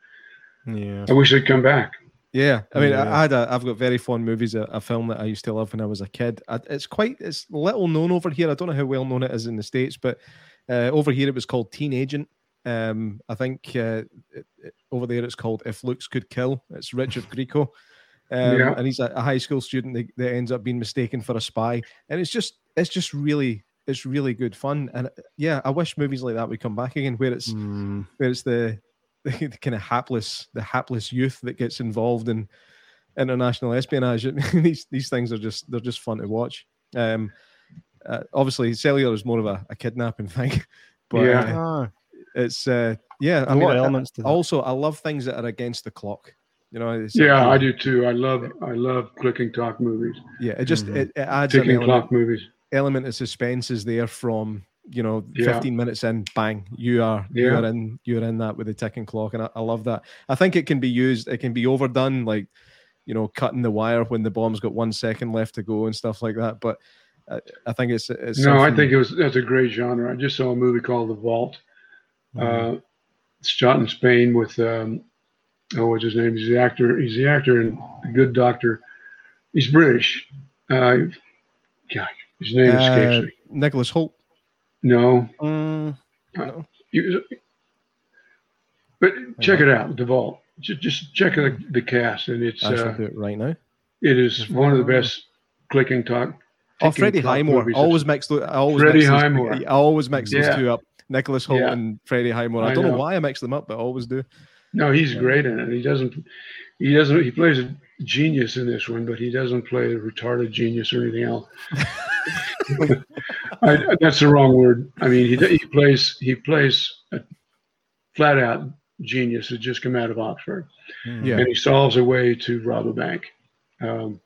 yeah. I wish they'd come back. Yeah, I mean, I- Yeah. I had a, I've got very fond movies, of a film that I used to love when I was a kid. I, it's quite, it's little known over here. I don't know how well known it is in the states, but uh, over here it was called Teen Agent. Um, I think uh, it, it- over there it's called If Looks Could Kill. It's Richard Grieco, um, Yeah. and he's a, a high school student that, that ends up being mistaken for a spy, and it's just, it's just really, it's really good fun. And yeah, I wish movies like that would come back again, where it's Mm, where it's the, the, kind of hapless the hapless youth that gets involved in international espionage. these these things are just they're just fun to watch. Um, uh, obviously, cellular is more of a, a kidnapping thing, but Yeah. uh, Ah, it's uh, yeah. I a mean, lot of I- elements to that. also, I love things that are against the clock. You know, it's, Yeah, I do too. I love I love clicking clock movies, Yeah, it just Mhm. it, it adds an ticking element, clock movies. element of suspense is there from you know Yeah. 15 minutes in bang you are you are in you're in that with the ticking clock and I, I love that i think it can be used it can be overdone like you know cutting the wire when the bomb's got one second left to go and stuff like that but i, I think it's, it's No, I think it was that's a great genre. I just saw a movie called The Vault. Mm-hmm. Uh, it's shot in Spain with um, oh, what's his name? He's the actor. He's the actor and The Good Doctor. He's British. Uh, God, his name uh, escapes me. nicholas hoult No, Mm, you, but check it out. The Vault. Just, just check the, the cast, and it's i shall uh, do it right now it is one of the best clicking talk. oh freddie highmore always mix those i always Freddie mix those, Highmore. I always mix those two up nicholas hoult Yeah. and freddie highmore i, I don't know. know. why i mix them up but i always do No, he's Yeah. great in it. He doesn't. He doesn't. He plays a genius in this one, but he doesn't play a retarded genius or anything else. I, that's the wrong word. I mean, he, he plays. He plays a flat out genius that just come out of Oxford, mm. Yeah. and he solves a way to rob a bank. Um,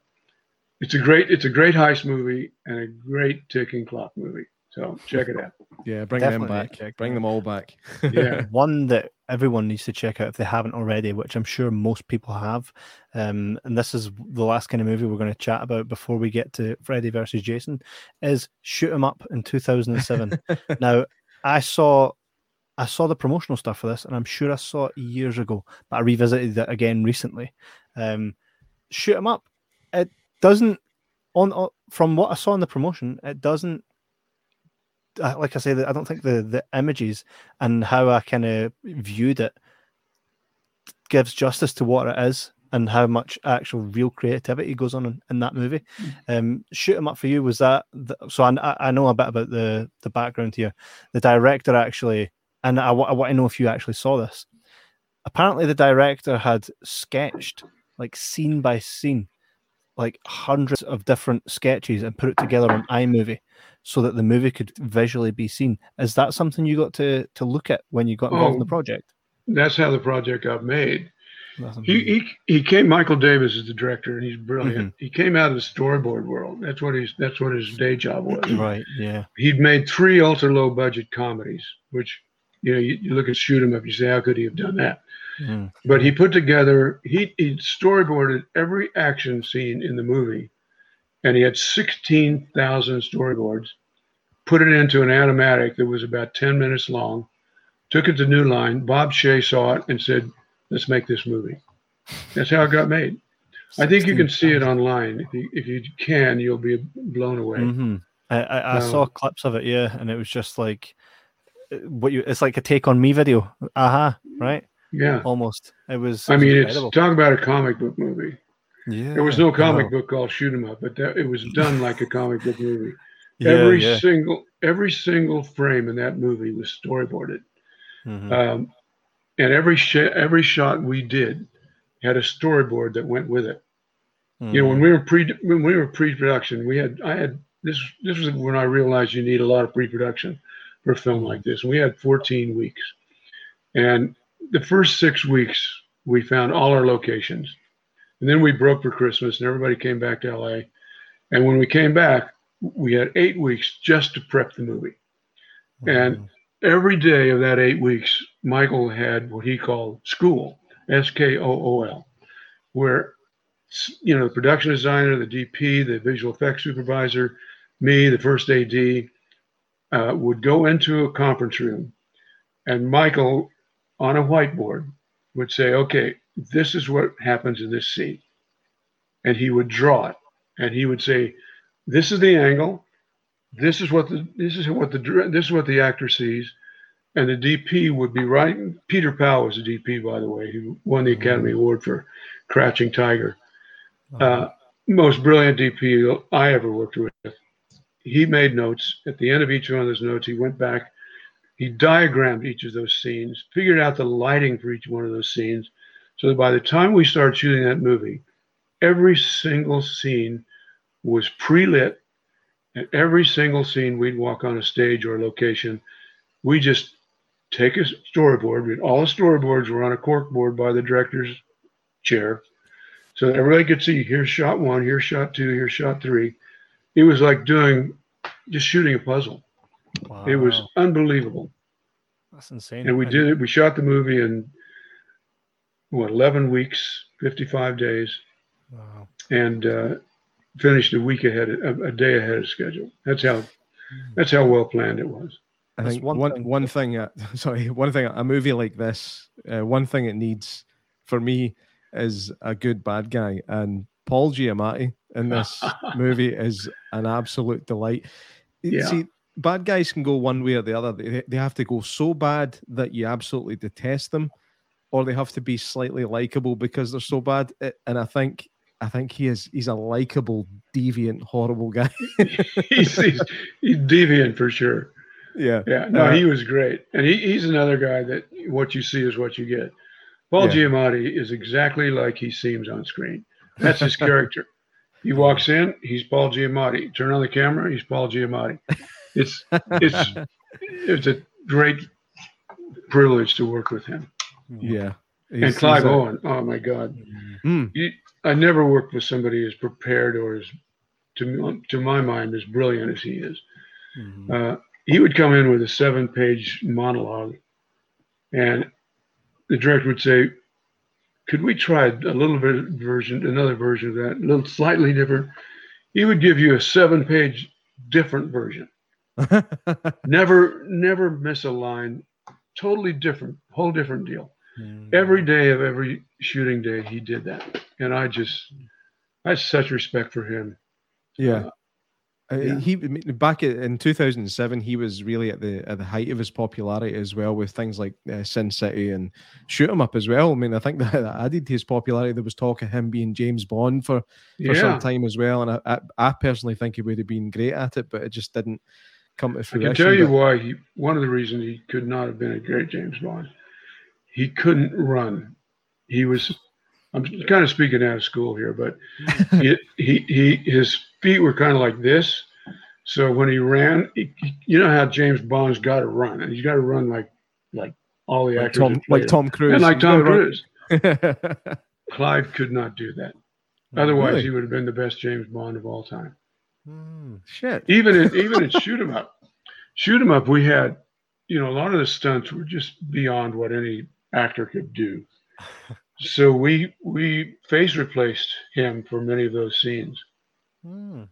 it's a great. It's a great heist movie and a great ticking clock movie. So check it out. yeah bring Definitely them back check bring them them all back Yeah. One that everyone needs to check out if they haven't already, which I'm sure most people have. Um, and this is the last kind of movie we're going to chat about before we get to Freddy versus Jason, is Shoot 'Em Up in 2007. now, I saw I saw the promotional stuff for this, and I'm sure I saw it years ago, but I revisited it again recently. Um, Shoot 'Em Up, it doesn't on, on from what I saw in the promotion, it doesn't. Like I say, I don't think the the images and how I kind of viewed it gives justice to what it is and how much actual real creativity goes on in, in that movie. Um, Shoot 'em up for you was that the, so I, I- I know a bit about the the background here. The director actually, and I, I want to know if you actually saw this. Apparently, the director had sketched like scene by scene, like hundreds of different sketches and put it together on iMovie so that the movie could visually be seen. Is that something you got to to look at when you got involved in the Oh. project? That's how the project got made. He, he he came. Michael Davis is the director, and he's brilliant. Mm-hmm. He came out of the storyboard world. That's what he's. That's what his day job was. right, yeah. He'd made three ultra low budget comedies, which you know you, you look at shoot 'em up. You say, how could he have done that? Mm. But he put together. He he storyboarded every action scene in the movie, and he had sixteen thousand storyboards. Put it into an animatic that was about ten minutes long. Took it to New Line. Bob Shaye saw it and said, "Let's make this movie." That's how it got made. I think you can see it online. If you if you can, you'll be blown away. hmm I, I, I Um, saw clips of it, yeah, and it was just like uh, what you. It's like a take on me video. Aha, uh-huh, right? Yeah. Almost. It was. I mean, incredible. it's talk about a comic book movie. yeah. There was no comic book called Shoot 'Em Up, but that, it was done like a comic book movie. Yeah, every yeah. single every single frame in that movie was storyboarded, Mhm. um, and every sh- every shot we did had a storyboard that went with it. You know, when Mhm. we were pre when we were pre-production, we had I had this this was when I realized you need a lot of pre-production for a film like this. We had 14 weeks, and the first six weeks we found all our locations, and then we broke for Christmas, and everybody came back to LA. And when we came back, we had eight weeks just to prep the movie. and- Every day of that eight weeks, Michael had what he called school, S K O O L, where you know the production designer, the DP, the visual effects supervisor, me, the first AD, uh, would go into a conference room, and Michael, on a whiteboard, would say, "Okay, this is what happens in this scene," and he would draw it, and he would say, "This is the angle. This is what the this is what the this is what the actor sees." And the DP would be writing. Peter Pau was the DP, by the way, who won the Academy Award for Crouching Tiger uh, most brilliant DP I ever worked with. He made notes. At the end of each one of those notes, he went back, he diagrammed each of those scenes, figured out the lighting for each one of those scenes, so that by the time we started shooting that movie, every single scene was pre-lit. And every single scene we'd walk on a stage or a location, we just take a storyboard. All the storyboards were on a cork board by the director's chair. So that everybody could see here's shot one, here's shot two, here's shot three. It was like doing just shooting a puzzle. Wow. It was unbelievable. That's insane. And we did it. We shot the movie in what 11 weeks, 55 days, wow. and uh, finished a week ahead, a, a, day ahead of schedule. That's how. That's how well planned it was. I think one one thing, one thing uh, sorry, one thing a movie like this, uh, one thing it needs for me is a good bad guy, and Paul Giamatti in this movie is an absolute delight. Yeah. See, bad guys can go one way or the other. They, they have to go so bad that you absolutely detest them, or they have to be slightly likable because they're so bad. And I think I think he is he's a likable, deviant, horrible guy. he's, he's, he's deviant for sure. Yeah. Yeah. No, uh, he was great. And he, he's another guy that what you see is what you get. Paul yeah. Giamatti is exactly like he seems on screen. That's his character. He walks in, he's Paul Giamatti. Turn on the camera, he's Paul Giamatti. It's it's it's a great privilege to work with him. Yeah. and Clive Owen, oh my God. Mm. He, I never worked with somebody as prepared or as to to my mind as brilliant as he is. Mm-hmm. Uh, he would come in with a seven page monologue and the director would say, could we try a little bit version, another version of that, a little slightly different? He would give you a seven page different version. never, never miss a line. Totally different, whole different deal. Mm. Every day of every shooting day, he did that. And I just, I have such respect for him. Yeah. Uh, uh, yeah. He back in 2007, he was really at the at the height of his popularity as well, with things like uh, Sin City and Shoot 'Em Up as well. I mean, I think that, that added to his popularity. There was talk of him being James Bond for for yeah. some time as well, and I, I, I personally think he would have been great at it, but it just didn't come to fruition. I can tell you why. He one of the reasons he could not have been a great James Bond. He couldn't run. He was. I'm kind of speaking out of school here, but he, he he his feet were kind of like this. So when he ran, he, you know how James Bond's got to run, and he's got to run like like all the like actors, Tom, like Tom Cruise, and like Tom Cruise. Clive could not do that. Otherwise, really? he would have been the best James Bond of all time. Mm, shit. Even in, even in Shoot 'Em Up, Shoot 'Em Up, we had, you know, a lot of the stunts were just beyond what any actor could do. so we we face replaced him for many of those scenes, mm.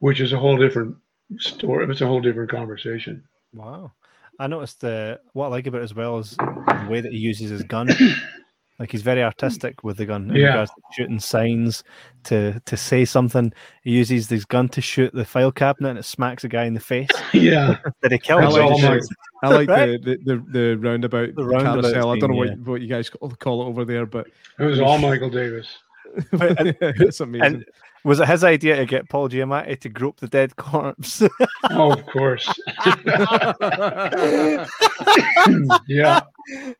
which is a whole different story. It's a whole different conversation. Wow. I noticed the what I like about it as well is the way that he uses his gun. Like he's very artistic with the gun. In yeah. shooting signs to to say something. He uses his gun to shoot the file cabinet and it smacks a guy in the face. yeah. Did he kill him? I like the, the, the, the roundabout the carousel. I don't know what, yeah. what you guys call it over there, but it was all Michael Davis. it's amazing. And was it his idea to get Paul Giamatti to grope the dead corpse? oh, of course. yeah,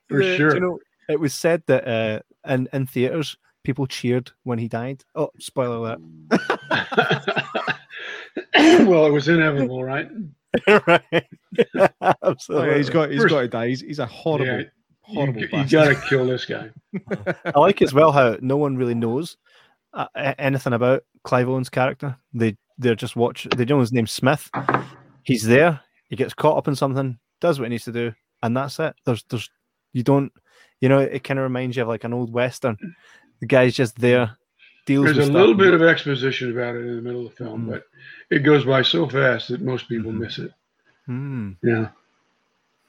for the, sure. You know, it was said that uh, in in theaters people cheered when he died. Oh, spoiler alert! well, it was inevitable, right? right. Absolutely. Oh, yeah, he's got he's First, got to die. He's, he's a horrible. Yeah, horrible you, you gotta kill this guy. I like as well how no one really knows uh, anything about Clive Owen's character. They they're just watch. They know his name's Smith. He's there. He gets caught up in something, does what he needs to do, and that's it. There's there's you don't you know, it kind of reminds you of like an old western. The guy's just there, deals. With stuff. There's a stuff. little bit of exposition about it in the middle of the film, mm. but it goes by so fast that most people mm. miss it. Mm. Yeah.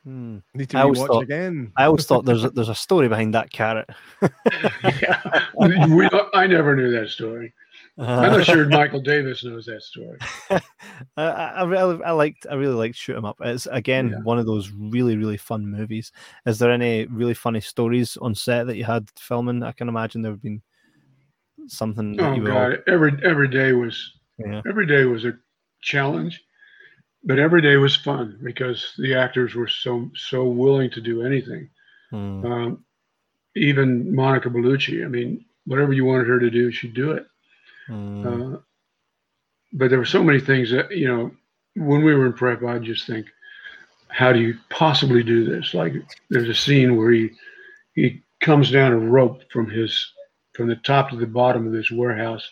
Hmm. Need to I watch thought, again. I always thought there's a, there's a story behind that carrot. yeah, we, I never knew that story. I'm not sure Michael Davis knows that story. I, I, I, liked, I really liked Shoot 'Em Up. It's again yeah. one of those really, really fun movies. Is there any really funny stories on set that you had filming? I can imagine there have been something. oh God! All... Every every day was yeah. every day was a challenge, but every day was fun because the actors were so so willing to do anything. Hmm. Um, even Monica Bellucci. I mean, whatever you wanted her to do, she'd do it. Mm. Uh, but there were so many things that you know when we were in prep, I'd just think, how do you possibly do this? Like there's a scene where he he comes down a rope from his from the top to the bottom of this warehouse,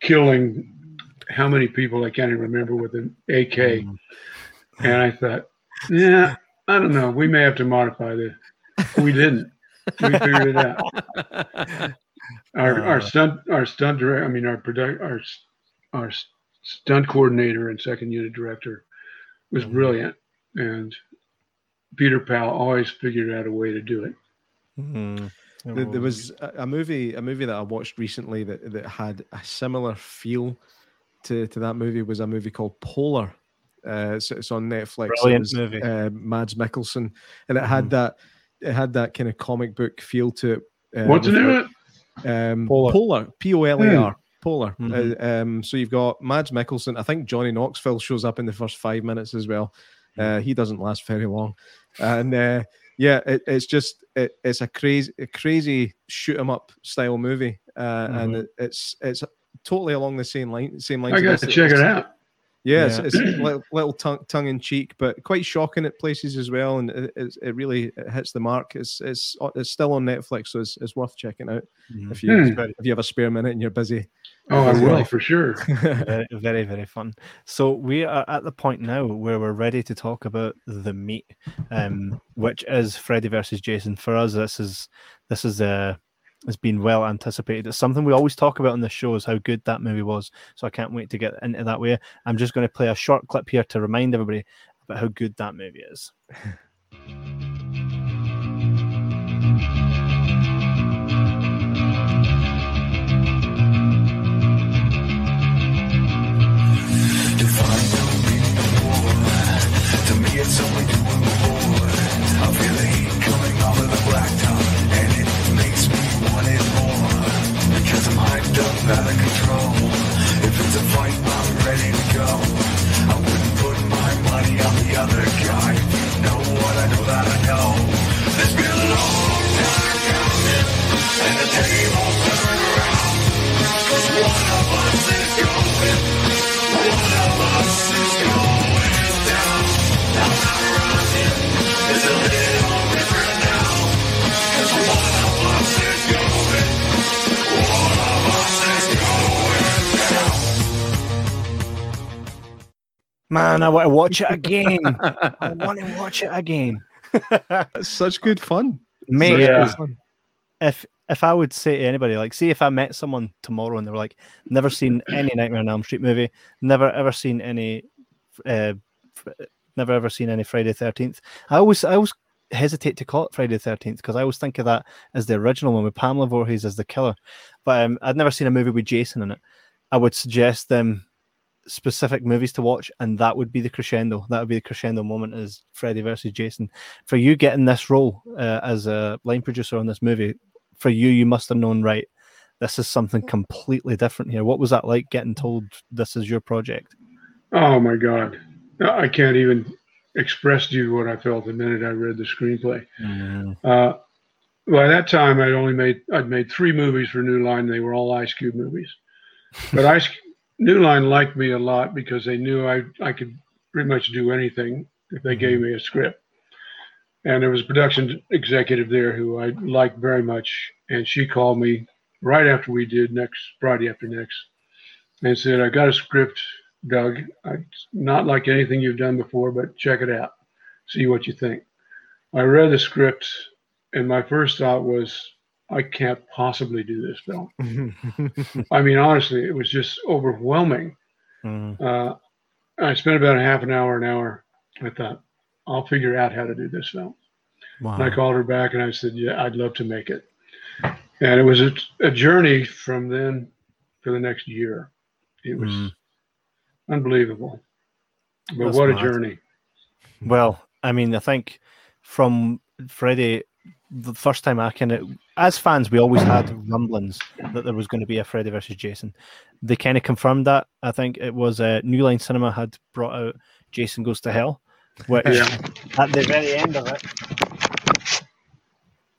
killing how many people I can't even remember with an AK. Mm. And I thought, yeah, I don't know. We may have to modify this. We didn't. We figured it out. Our uh, our stunt our stunt director, I mean our product our our stunt coordinator and second unit director was mm-hmm. brilliant, and Peter Pau always figured out a way to do it. Mm-hmm. There, was a movie, a movie that I watched recently that, that had a similar feel to, to that movie. Was a movie called Polar. Uh, it's, it's on Netflix. Brilliant was, movie. Uh, Mads Mikkelsen, and it had mm-hmm. that it had that kind of comic book feel to it. Uh, What's the name of it? Um, Polar. Polar. P O L A R. Hmm. Polar. Mm-hmm. Uh, um, so you've got Mads Mikkelsen. I think Johnny Knoxville shows up in the first five minutes as well. Uh, he doesn't last very long, and uh, yeah, it, it's just it, it's a crazy, a crazy shoot 'em up style movie, uh, mm-hmm. and it, it's it's totally along the same line. Same line. I got to check it out. Yeah, yeah. It's, it's little, little tongue, tongue in cheek, but quite shocking at places as well, and it, it really it hits the mark. It's it's it's still on Netflix, so it's, it's worth checking out mm-hmm. if you hmm. if you have a spare minute and you're busy. Oh, I will for sure. very, very, very fun. So we are at the point now where we're ready to talk about the meat, um, which is Freddy versus Jason. For us, this is this is a has been well anticipated. It's something we always talk about on the show is how good that movie was. So I can't wait to get into that way. I'm just going to play a short clip here to remind everybody about how good that movie is. it's only doing more. I feel the heat coming off of the blacktop out of control. If it's a fight, Man, I want to watch it again. I want to watch it again. It's such good fun. Mate, yeah. fun. if if I would say to anybody, like, see if I met someone tomorrow and they were like, never seen any Nightmare on Elm Street movie, never ever seen any, uh, never ever seen any Friday Thirteenth. I always I always hesitate to call it Friday the Thirteenth because I always think of that as the original one with Pamela Voorhees as the killer. But um, I'd never seen a movie with Jason in it. I would suggest them specific movies to watch, and that would be the crescendo. That would be the crescendo moment as Freddy versus Jason. For you getting this role uh, as a line producer on this movie, for you, you must have known right. This is something completely different here. What was that like getting told this is your project? Oh my God. I can't even express to you what I felt the minute I read the screenplay. Mm. Uh, by that time, I'd only made I'd made three movies for New Line. They were all Ice Cube movies, but Ice New Line liked me a lot because they knew I I could pretty much do anything if they gave mm-hmm. me a script. And there was a production executive there who I liked very much, and she called me right after we did next Friday after next, and said, "I got a script, Doug. It's not like anything you've done before, but check it out, see what you think." I read the script, and my first thought was, I can't possibly do this film. I mean, honestly, it was just overwhelming. Mm-hmm. Uh, I spent about a half an hour, an hour. I thought, I'll figure out how to do this film. Wow. And I called her back and I said, Yeah, I'd love to make it. And it was a, a journey from then for the next year. It was mm. unbelievable. But That's what mad. a journey. Well, I mean, I think from Freddie the first time I kind of, as fans, we always had rumblings that there was going to be a Freddy versus Jason. They kind of confirmed that. I think it was uh, New Line Cinema had brought out Jason Goes to Hell, which yeah. at the very end of it,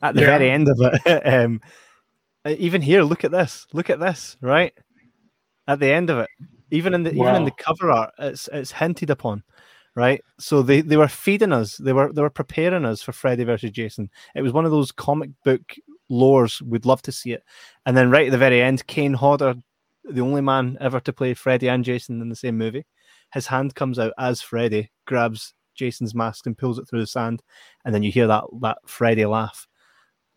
at the yeah. very end of it, um, even here, look at this, look at this, right? at the end of it. Even in the wow. even in the cover art, it's it's hinted upon, right? So they, they were feeding us, they were they were preparing us for Freddy versus Jason. It was one of those comic book lores. We'd love to see it. And then right at the very end, Kane Hodder, the only man ever to play Freddy and Jason in the same movie, his hand comes out as Freddy, grabs Jason's mask and pulls it through the sand, and then you hear that that Freddy laugh.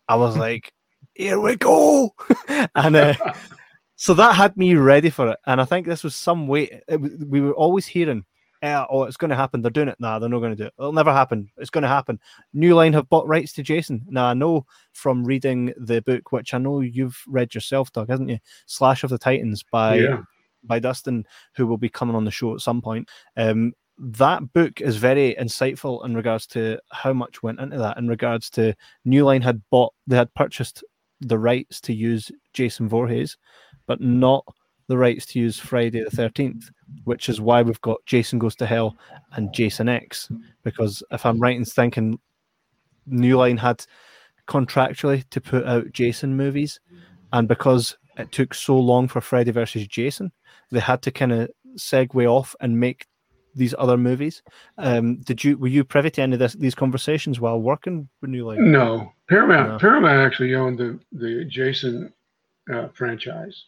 I was like, "Here we go!" and uh, so that had me ready for it. And I think this was some way it, we were always hearing, eh, "Oh, it's going to happen." They're doing it. Nah, they're not going to do it. It'll never happen. It's going to happen. New Line have bought rights to Jason. Now I know from reading the book, which I know you've read yourself, Doug, hasn't you? Slash of the Titans by. Yeah by Dustin, who will be coming on the show at some point. Um, that book is very insightful in regards to how much went into that. In regards to New Line had bought, they had purchased the rights to use Jason Voorhees, but not the rights to use Friday the Thirteenth, which is why we've got Jason Goes to Hell and Jason X. Because if I'm right in thinking, New Line had contractually to put out Jason movies, and because it took so long for Freddy versus Jason, they had to kind of segue off and make these other movies. Um, did you were you privy to any of this, these conversations while working with New Line? No, Paramount. No. Paramount actually owned the the Jason uh, franchise.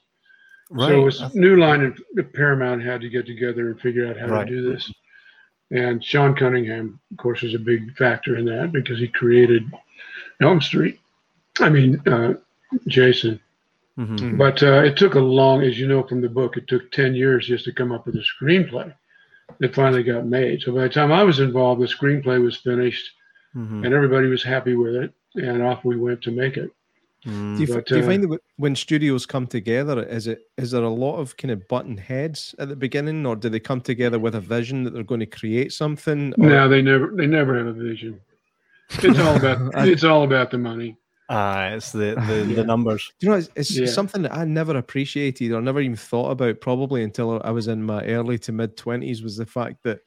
Right. So it was New Line and Paramount had to get together and figure out how right. to do this. And Sean Cunningham, of course, was a big factor in that because he created Elm Street. I mean, uh, Jason. Mm-hmm. But uh, it took a long, as you know from the book, it took 10 years just to come up with a screenplay that finally got made. So by the time I was involved, the screenplay was finished, mm-hmm. and everybody was happy with it, and off we went to make it. Mm. Do, you, but, do you uh, find that when studios come together, is it is there a lot of kind of button heads at the beginning, or do they come together with a vision that they're going to create something? Or... No, they never they never have a vision. It's all about it's all about the money. Ah, uh, it's the the, yeah. the numbers. you know, it's, it's yeah. something that I never appreciated or never even thought about probably until I was in my early to mid twenties was the fact that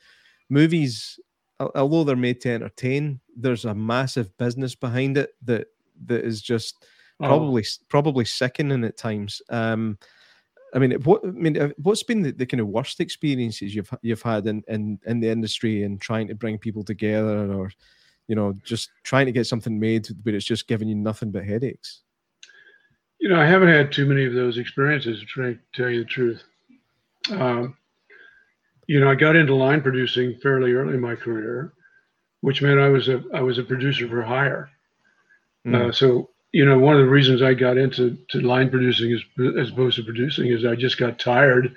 movies, although they're made to entertain, there's a massive business behind it that that is just oh. probably probably sickening at times. Um, I mean, what I mean, uh, what's been the, the, kind of worst experiences you've you've had in, in in the industry and trying to bring people together, or you know, just trying to get something made, but it's just giving you nothing but headaches? You know, I haven't had too many of those experiences, to to tell you the truth. Um, you know, I got into line producing fairly early in my career, which meant I was a I was a producer for hire. Mm. Uh, so you know, one of the reasons I got into to line producing as as opposed to producing is I just got tired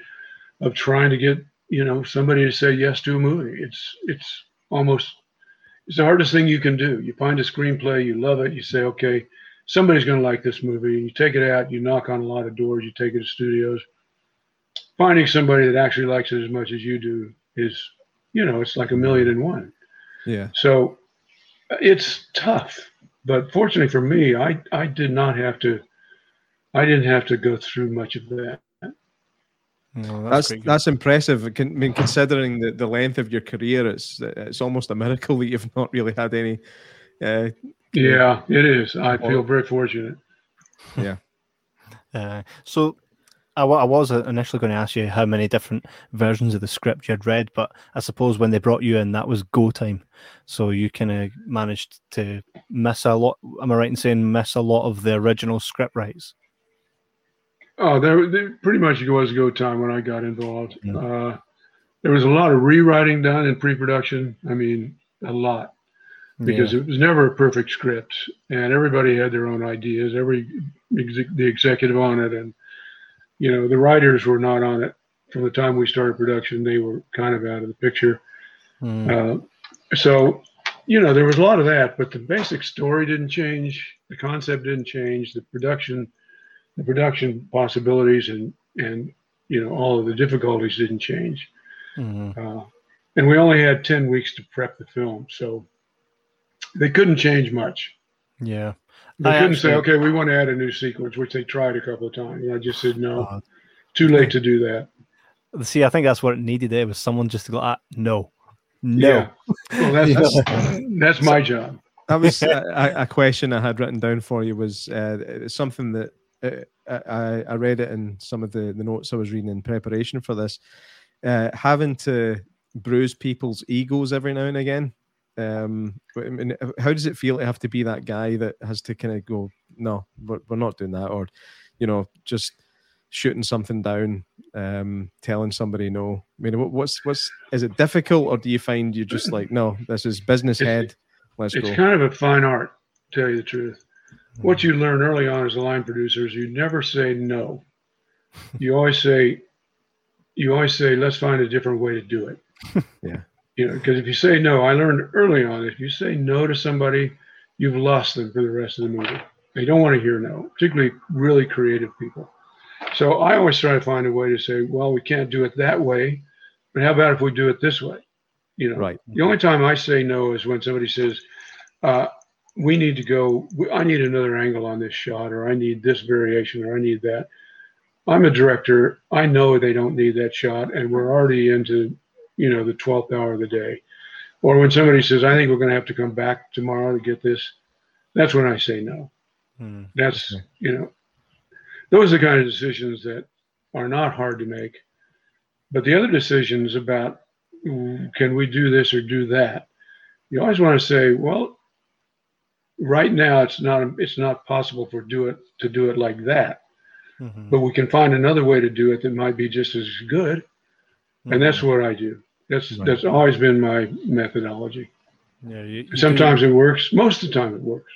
of trying to get you know somebody to say yes to a movie. It's it's almost it's the hardest thing you can do. You find a screenplay, you love it, you say, okay, somebody's going to like this movie, and you take it out, you knock on a lot of doors, you take it to studios. Finding somebody that actually likes it as much as you do is, you know, it's like a million and one. Yeah. So it's tough, but fortunately for me, I I did not have to, I didn't have to go through much of that. No, that's that's, that's impressive. I mean, considering the, the length of your career, it's it's almost a miracle that you've not really had any. Uh, yeah, it is. I feel very fortunate. Yeah. Uh, so, I, I was initially going to ask you how many different versions of the script you had read, but I suppose when they brought you in, that was go time. So you kind of managed to miss a lot. Am I right in saying miss a lot of the original script rights? Oh, there, there pretty much it was go time when I got involved. Yeah. Uh, there was a lot of rewriting done in pre-production. I mean, a lot because yeah. it was never a perfect script, and everybody had their own ideas. Every the executive on it, and you know the writers were not on it from the time we started production. They were kind of out of the picture. Mm. Uh, so, you know, there was a lot of that, but the basic story didn't change. The concept didn't change. The production the production possibilities and and you know all of the difficulties didn't change. Mm-hmm. Uh, and we only had 10 weeks to prep the film so they couldn't change much yeah they I couldn't actually, say okay we want to add a new sequence which they tried a couple of times and i just said no. Uh, too late to do that. See i think that's what it needed there was someone just to go ah, no. No. Yeah. well that's, that's, that's my job. That was a, a, question i had written down for you was uh, something that uh, I, I read it in some of the, the notes I was reading in preparation for this. Uh, having to bruise people's egos every now and again. Um, I mean, how does it feel to have to be that guy that has to kind of go, no, we're, we're not doing that, or you know, just shooting something down, um, telling somebody no. I mean, what's what's is it difficult, or do you find you're just like, no, this is business head, let's it's go. kind of a fine art, to tell you the truth. What you learn early on as a line producer is you never say no. You always say, you always say, let's find a different way to do it. yeah. You know, because if you say no, I learned early on, if you say no to somebody, you've lost them for the rest of the movie. They don't want to hear no, particularly really creative people. So I always try to find a way to say, well, we can't do it that way, but how about if we do it this way? You know, right. The only time I say no is when somebody says, uh, we need to go, I need another angle on this shot, or I need this variation, or I need that. I'm a director. I know they don't need that shot, and we're already into, you know, the 12th hour of the day. Or when somebody says, I think we're going to have to come back tomorrow to get this, that's when I say no. Hmm. That's, okay. you know, those are the kind of decisions that are not hard to make. But the other decisions about can we do this or do that, you always want to say, well, right now it's not it's not possible for do it to do it like that, mm-hmm. but we can find another way to do it that might be just as good, mm-hmm. and that's mm-hmm. what I do. That's right. that's always been my methodology. Yeah, you, you sometimes do. it works. Most of the time, it works.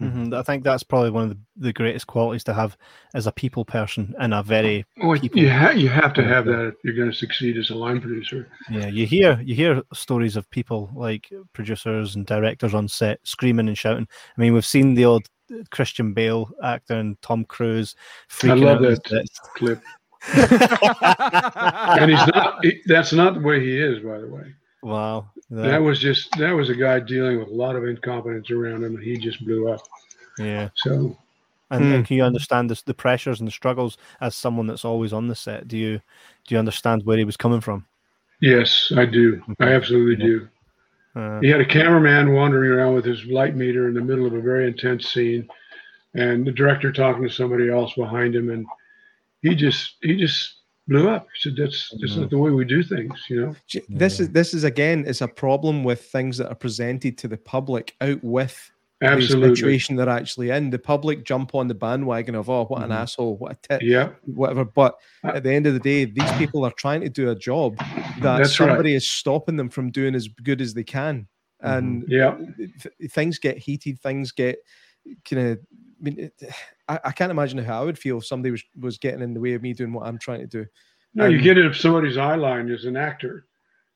Mm-hmm. I think that's probably one of the, the greatest qualities to have as a people person and a very well, you ha- you have to have that if you're going to succeed as a line producer. Yeah, you hear you hear stories of people like producers and directors on set screaming and shouting. I mean, we've seen the old Christian Bale actor and Tom Cruise. I love that clip. and he's not. He, that's not the way he is, by the way. Wow. That, that, was just that was a guy dealing with a lot of incompetence around him, and he just blew up. Yeah. So. And, hmm. and can you understand the, the pressures and the struggles as someone that's always on the set? Do you do you understand where he was coming from? Yes, I do. I absolutely yeah. do. Uh, he had a cameraman wandering around with his light meter in the middle of a very intense scene, and the director talking to somebody else behind him, and he just he just blew up. He said, "That's that's mm-hmm. not the way we do things," you know. This is this is again is a problem with things that are presented to the public out with Absolutely. the situation they're actually in. The public jump on the bandwagon of oh, what an mm-hmm. asshole, what a tit, yeah, whatever. But uh, at the end of the day, these people are trying to do a job that somebody right. is stopping them from doing as good as they can, mm-hmm. and yeah, th- things get heated, things get kind of I mean, it, I, I, can't imagine how I would feel if somebody was, was getting in the way of me doing what I'm trying to do. No, um, you get it if somebody's eye line is an actor.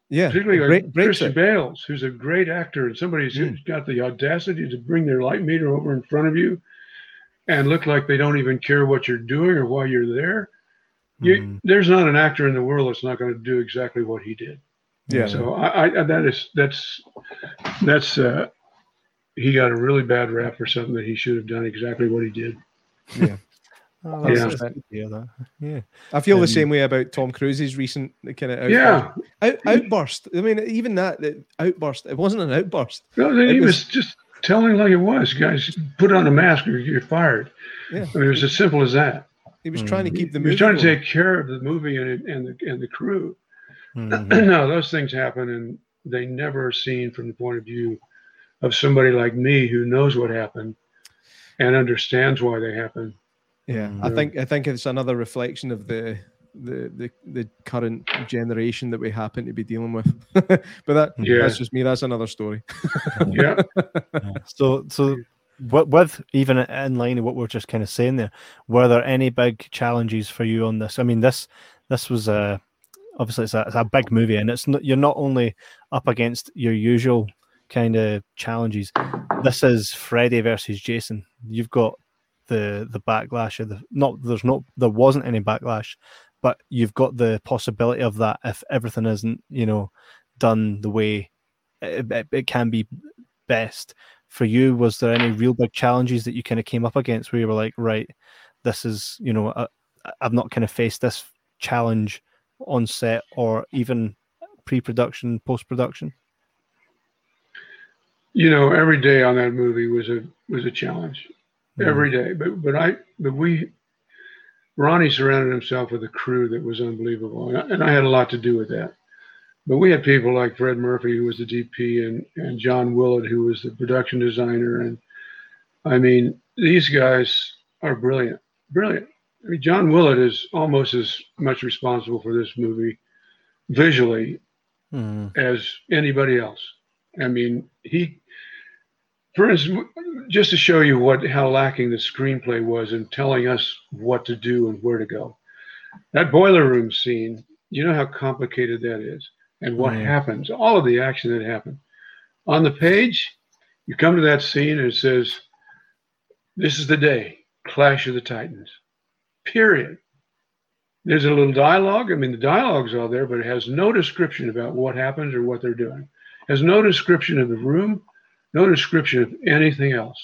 Yeah, particularly like Christian Bales, who's a great actor, and somebody's mm. got the audacity to bring their light meter over in front of you and look like they don't even care what you're doing or why you're there. You, mm. There's not an actor in the world that's not going to do exactly what he did. Yeah. So I, I that is that's that's uh, he got a really bad rap for something that he should have done exactly what he did. Yeah. Oh, yeah. yeah. I feel um, the same way about Tom Cruise's recent kind of yeah out, outburst. I mean, even that, outburst, it wasn't an outburst. No, he was, was, just telling like it was. Guys, put on a mask or you're fired. Yeah. I mean, it was as simple as that. He was trying to keep the movie. He was trying to take care of the movie and and the and the crew. Mm-hmm. no, those things happen, and they never are seen from the point of view of somebody like me who knows what happened and understands why they happened. Yeah, mm-hmm. I think I think it's another reflection of the the the, the current generation that we happen to be dealing with. but that yeah. that's just me. That's another story. yeah. So so with even in line of what we're just kind of saying there, were there any big challenges for you on this? I mean, this this was a obviously it's a, it's a big movie, and it's not, you're not only up against your usual kind of challenges. This is Freddy versus Jason. You've got the the backlash of the not there's not there wasn't any backlash, but you've got the possibility of that if everything isn't you know done the way it, it, can be best for you. Was there any real big challenges that you kind of came up against where you were like, right, this is you know I, I've not kind of faced this challenge on set or even pre-production, post-production? You know, every day on that movie was a was a challenge. Mm-hmm. Every day. But but I but we Ronny surrounded himself with a crew that was unbelievable, and I, and I had a lot to do with that. But we had people like Fred Murphy, who was the DP, and, and John Willett, who was the production designer. And I mean, these guys are brilliant, brilliant. I mean, John Willett is almost as much responsible for this movie visually mm. as anybody else. I mean, he, for instance, just to show you what how lacking the screenplay was in telling us what to do and where to go. That boiler room scene, you know how complicated that is and what mm. happens, all of the action that happened. On the page, you come to that scene and it says, This is the day, Clash of the Titans. Period. There's a little dialogue. I mean, the dialogue's all there, but it has no description about what happens or what they're doing. Has no description of the room, no description of anything else.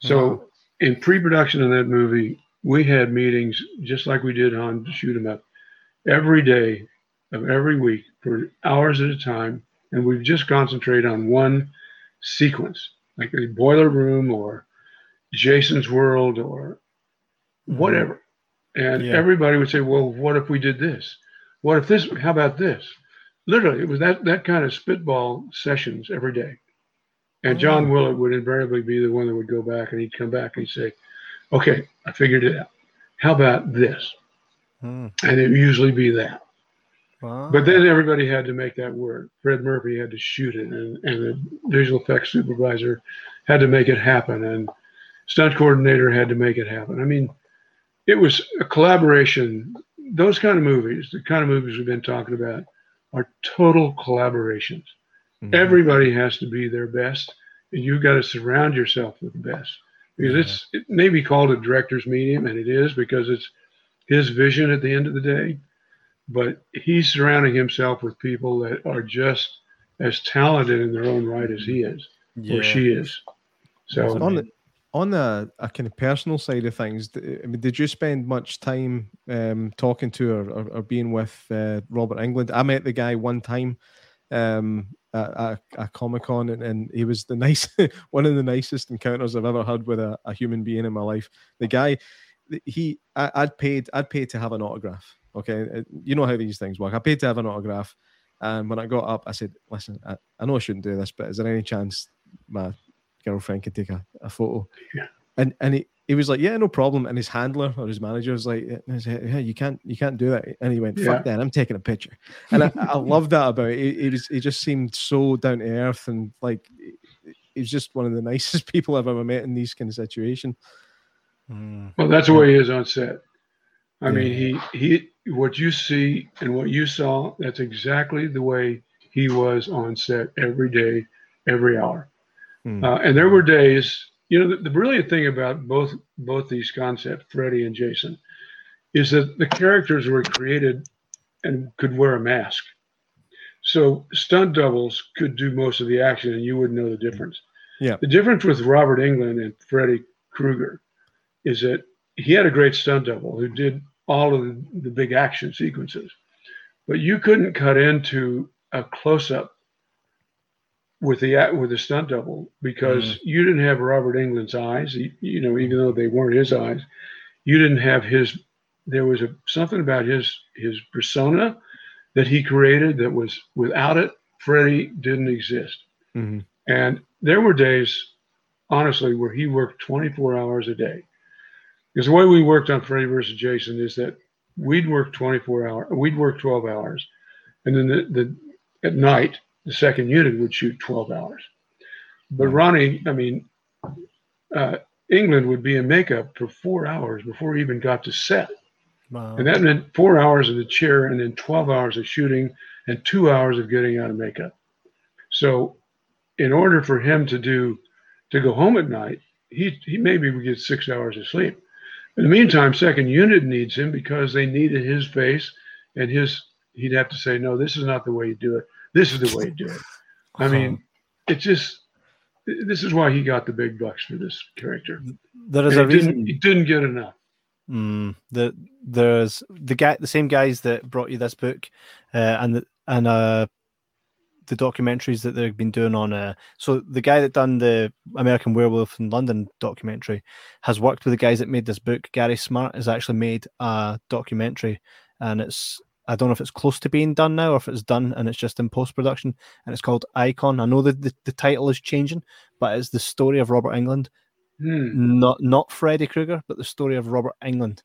So, wow. in pre-production of that movie, we had meetings just like we did on Shoot 'Em Up every day of every week for hours at a time, and we just concentrate on one sequence, like the boiler room or Jason's world or mm-hmm. whatever. And yeah. everybody would say, "Well, what if we did this? What if this? How about this?" Literally, it was that that kind of spitball sessions every day. And John oh. Willett would invariably be the one that would go back and he'd come back and he'd say, Okay, I figured it out. How about this? Hmm. And it would usually be that. Wow. But then everybody had to make that work. Fred Murphy had to shoot it, and, and the visual effects supervisor had to make it happen, and stunt coordinator had to make it happen. I mean, it was a collaboration. Those kind of movies, the kind of movies we've been talking about, are total collaborations. Mm-hmm. Everybody has to be their best, and you've got to surround yourself with the best. Because it's it may be called a director's medium, and it is because it's his vision at the end of the day. But he's surrounding himself with people that are just as talented in their own right as he is yeah. or she is. So on the on the a kind of personal side of things, I mean, did you spend much time um, talking to or, or, or being with uh, Robert Englund? I met the guy one time um, at, a Comic Con, and, and, he was the nice one of the nicest encounters I've ever had with a, a human being in my life. The guy, he, I, would paid, I'd paid to have an autograph. Okay, uh, you know how these things work. I paid to have an autograph, and when I got up, I said, "Listen, I, I know I shouldn't do this, but is there any chance my girlfriend could take a, a photo?" Yeah. And and he, he was like, "Yeah, no problem." And his handler or his manager was like, "Yeah, you can't, you can't do that." And he went, "Fuck yeah. that! I'm taking a picture." And I, I love that about it. He, he, was, he just seemed so down to earth and like he's just one of the nicest people I've ever met in these kind of situations. Hmm. Well, that's the way he is on set. I yeah. mean, he he what you see and what you saw, that's exactly the way he was on set every day, every hour. Mm. Uh, and there were days you know, the, the brilliant thing about both both these concepts, Freddy and Jason, is that the characters were created and could wear a mask. So stunt doubles could do most of the action, and you wouldn't know the difference. Yeah. The difference with Robert Englund and Freddy Krueger is that he had a great stunt double who did all of the, the big action sequences, but you couldn't cut into a close up with the with the stunt double because mm. you didn't have Robert Englund's eyes. You, you, know, even though they weren't his eyes, you didn't have his. There was a something about his his persona that he created that was without it, Freddy didn't exist. Mm-hmm. And there were days, honestly, where he worked 24 hours a day. Because the way we worked on Freddy versus Jason is that we'd work 24 hours, we'd work 12 hours, and then the, the at night the second unit would shoot 12 hours. But Ronny, I mean, uh, Englund would be in makeup for four hours before he even got to set. Wow. And that meant four hours in the chair and then 12 hours of shooting and two hours of getting out of makeup. So, in order for him to do, to go home at night, he, he maybe would get six hours of sleep. In the meantime, second unit needs him because they needed his face and his, he'd have to say, no, this is not the way you do it. This is the way to do it. I mean, it just this is why he got the big bucks for this character. There is and a reason didn't, he didn't get enough. Mm, the there's the guy, the same guys that brought you this book, uh, and the, and uh, the documentaries that they've been doing on uh so the guy that done the American Werewolf in London documentary has worked with the guys that made this book. Gary Smart has actually made a documentary and it's I don't know if it's close to being done now or if it's done and it's just in post production and it's called Icon. I know that the, the title is changing, but it's the story of Robert Englund, Hmm. Not not Freddy Krueger, but the story of Robert Englund.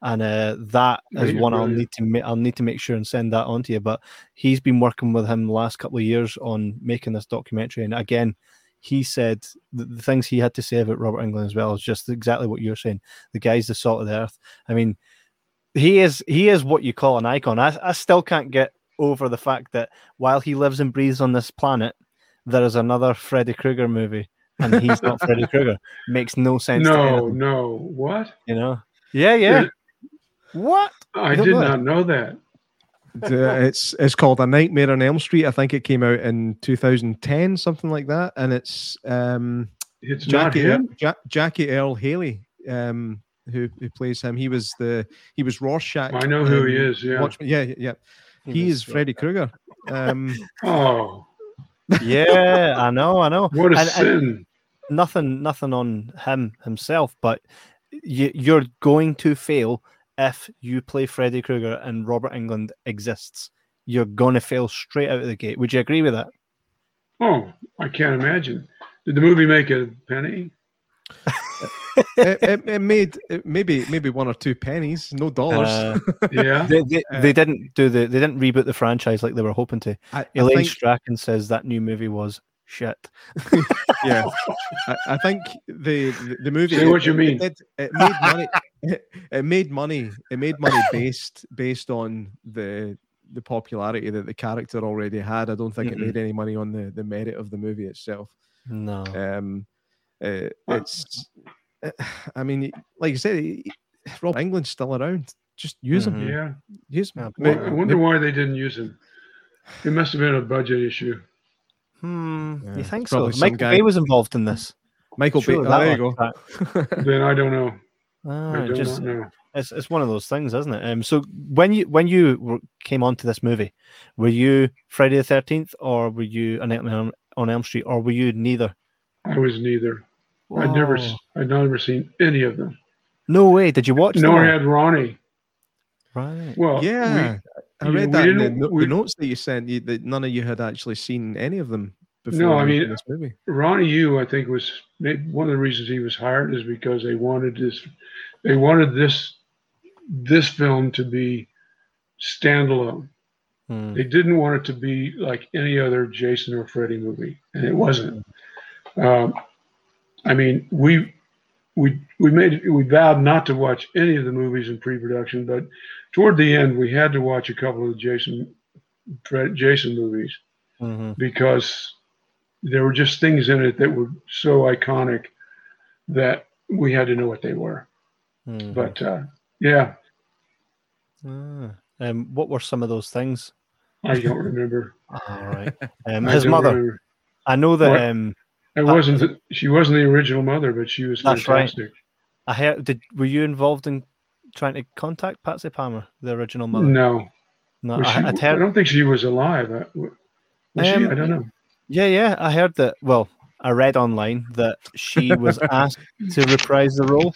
and uh, that is one I'll need to ma- I'll need to make sure and send that on to you. But he's been working with him the last couple of years on making this documentary, and again, he said the, the things he had to say about Robert Englund as well is just exactly what you're saying. The guy's the salt of the earth. I mean, he is he is what you call an icon. I, I still can't get over the fact that while he lives and breathes on this planet, there is another Freddy Krueger movie. And he's not Freddy Krueger. Makes no sense. to No, no. What? you know. Yeah, yeah. What? I did know not know that. The- it's it's called A Nightmare on Elm Street. I think it came out in 2010, something like that. And it's um, It's not Jackie him. ja- Jackie Earle Haley, um, who who plays him. He was the he was Rorschach. I know who he is. Yeah. Watchmen. Yeah, yeah, yeah. He was- is Freddy Krueger. Um, Oh, yeah, I know, I know. what a And- and sin! nothing, nothing on him himself, but you, you're going to fail if you play Freddy Krueger and Robert Englund exists. You're going to fail straight out of the gate. Would you agree with that? oh, I can't imagine. Did the movie make a penny? it, it, it made it maybe maybe one or two pennies, no dollars. Uh, Yeah. they, they, Uh, they didn't do the they didn't reboot the franchise like they were hoping to. I, I Elaine think, Strachan says that new movie was shit. yeah, I, I think the the, the movie. Say what you mean. It, it, it made money. It, it made money. It made money based based on the the popularity that the character already had. I don't think it Mm-mm. made any money on the the merit of the movie itself. No. Um, uh, it's. Uh, I mean, like you said, Rob Englund's still around. Just use him. Mhm. Yeah. Use him. Well, May- I wonder why they didn't use him. It must have been a budget issue. Hmm, Yeah, you think so? some Michael guy- Bay was involved in this. Michael Bay. Sure, Oh, there you go. Then I don't know. Ah, I do just not know. it's it's one of those things, isn't it? Um, so when you when you were, came onto this movie, were you Friday the Thirteenth or were you a Nightmare on, on Elm Street or were you neither? I was neither. I'd never. I'd never seen any of them. No way! Did you watch? them Nor all? had Ronny. Right. Well, yeah, I you know, read that in the, we- the notes that you sent. You, that none of you had actually seen any of them before. No, I mean- this movie. Ronny Yu, I think, was maybe one of the reasons he was hired is because they wanted this, they wanted this, this film to be standalone. Hmm. They didn't want it to be like any other Jason or Freddy movie, and it wasn't. Um, I mean, we we we made we vowed not to watch any of the movies in pre-production, but toward the end, we had to watch a couple of the Jason Jason movies Mhm. because there were just things in it that were so iconic that we had to know what they were. Mhm. But uh, yeah, Ah. Um, what were some of those things? I don't remember. All right. Um, his mother. remember. I know that. Um, It wasn't. The, she wasn't the original mother, but she was That's right. fantastic. I heard. Did were you involved in trying to contact Patsy Palmer, the original mother? No, No, I, she- I'd I don't think she was alive. Uh, Was she? Um, I don't know. Yeah, yeah. I heard that. Well, I read online that she was asked to reprise the role,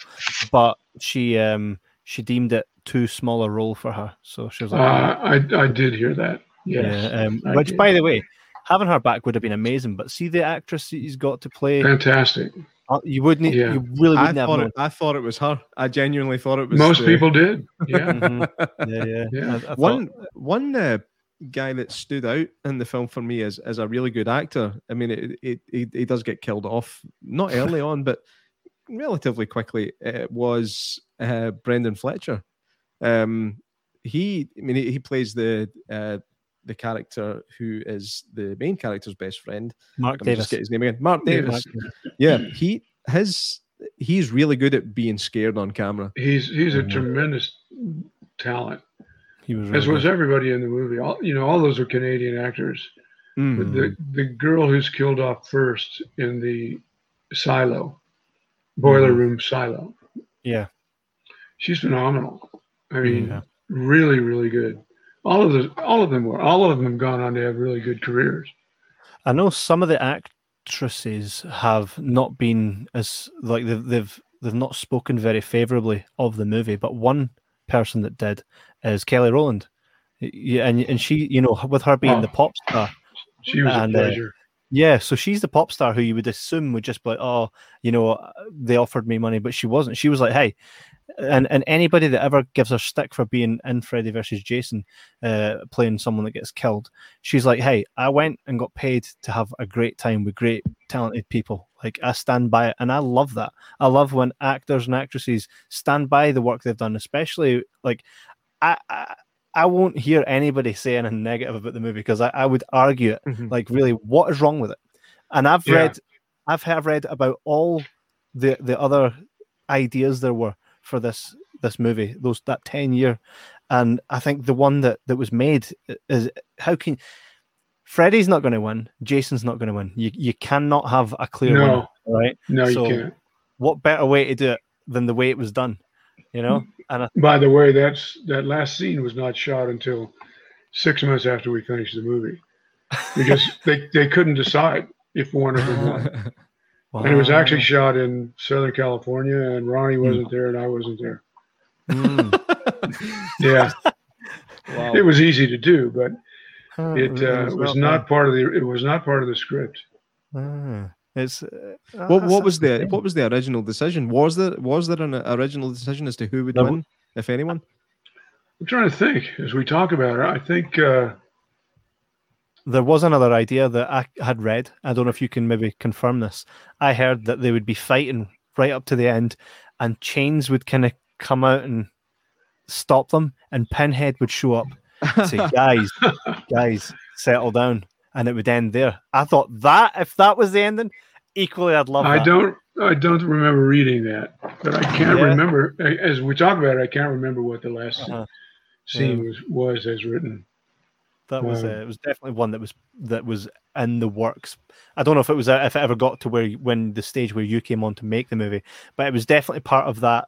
but she um she deemed it too small a role for her. So she was Uh, like, I I did hear that. Yes. yeah. Um, which, did. by the way, having her back would have been amazing. But see the actress he's got to play. Fantastic. uh, You wouldn't. Yeah. You really I wouldn't have thought it, I thought it was her. I genuinely thought it was Most the- people did. Yeah. Mhm. Yeah, yeah. Yeah. I- I thought- one one uh, guy that stood out in the film for me as as a really good actor. I mean, it, it, he he does get killed off not early on, but relatively quickly. It was uh, Brendan Fletcher. Um, he, I mean, he, he plays the uh, the character who is the main character's best friend. Mark Let me Davis. just get his name again. Mark Yeah, Davis. Yeah, he his he's really good at being scared on camera. He's he's a tremendous talent, He was. as was good. everybody in the movie. All you know, all those are Canadian actors. The, Mhm. the the girl who's killed off first in the silo, boiler Mhm. room silo. Yeah. She's phenomenal. I mean, Yeah. really, really good. All of the all of them were all of them have gone on to have really good careers. I know some of the actresses have not been as like they've they've they've not spoken very favorably of the movie, but one person that did is Kelly Rowland. Yeah, and and she, you know, with her being oh, the pop star, she was and, a uh, pleasure. Uh, yeah, so she's the pop star who you would assume would just be like, oh, you know, they offered me money, but she wasn't. She was like, hey, and and anybody that ever gives her stick for being in Freddy versus Jason, uh, playing someone that gets killed, she's like, "Hey, I went and got paid to have a great time with great talented people. Like I stand by it, and I love that. I love when actors and actresses stand by the work they've done, especially like I." I I won't hear anybody saying a negative about the movie because I, I would argue it. Mm-hmm. Like, really, what is wrong with it? And I've yeah. read, I've have read about all the the other ideas there were for this this movie, those that ten year, and I think the one that that was made is how can Freddy's not going to win, Jason's not going to win. You you cannot have a clear no. winner, right? No, so you can't. What better way to do it than the way it was done? You know. And I, by the way, that's that last scene was not shot until six months after we finished the movie because they they couldn't decide if one of them won. Wow. And it was actually shot in Southern California, and Ronny hmm. wasn't mm. there, and I wasn't there. Mm. yeah, wow. it was easy to do, but it uh, was not part of the. It was not part of the script. Ah, it's uh, what what was the what was the original decision? Was there was there an original decision as to who would no. win, if anyone? I'm trying to think as we talk about it. I think uh, there was another idea that I had read. I don't know if you can maybe confirm this. I heard that they would be fighting right up to the end, and chains would kind of come out and stop them, and Pinhead would show up, say, "Guys, guys, settle down," and it would end there. I thought that if that was the ending, equally I'd love. I that. don't. I don't remember reading that, but I can't yeah. remember. As we talk about it, I can't remember what the last uh-huh. scene yeah. was was as written. That was uh, it. Was definitely one that was that was in the works. I don't know if it was if it ever got to where when the stage where you came on to make the movie, but it was definitely part of that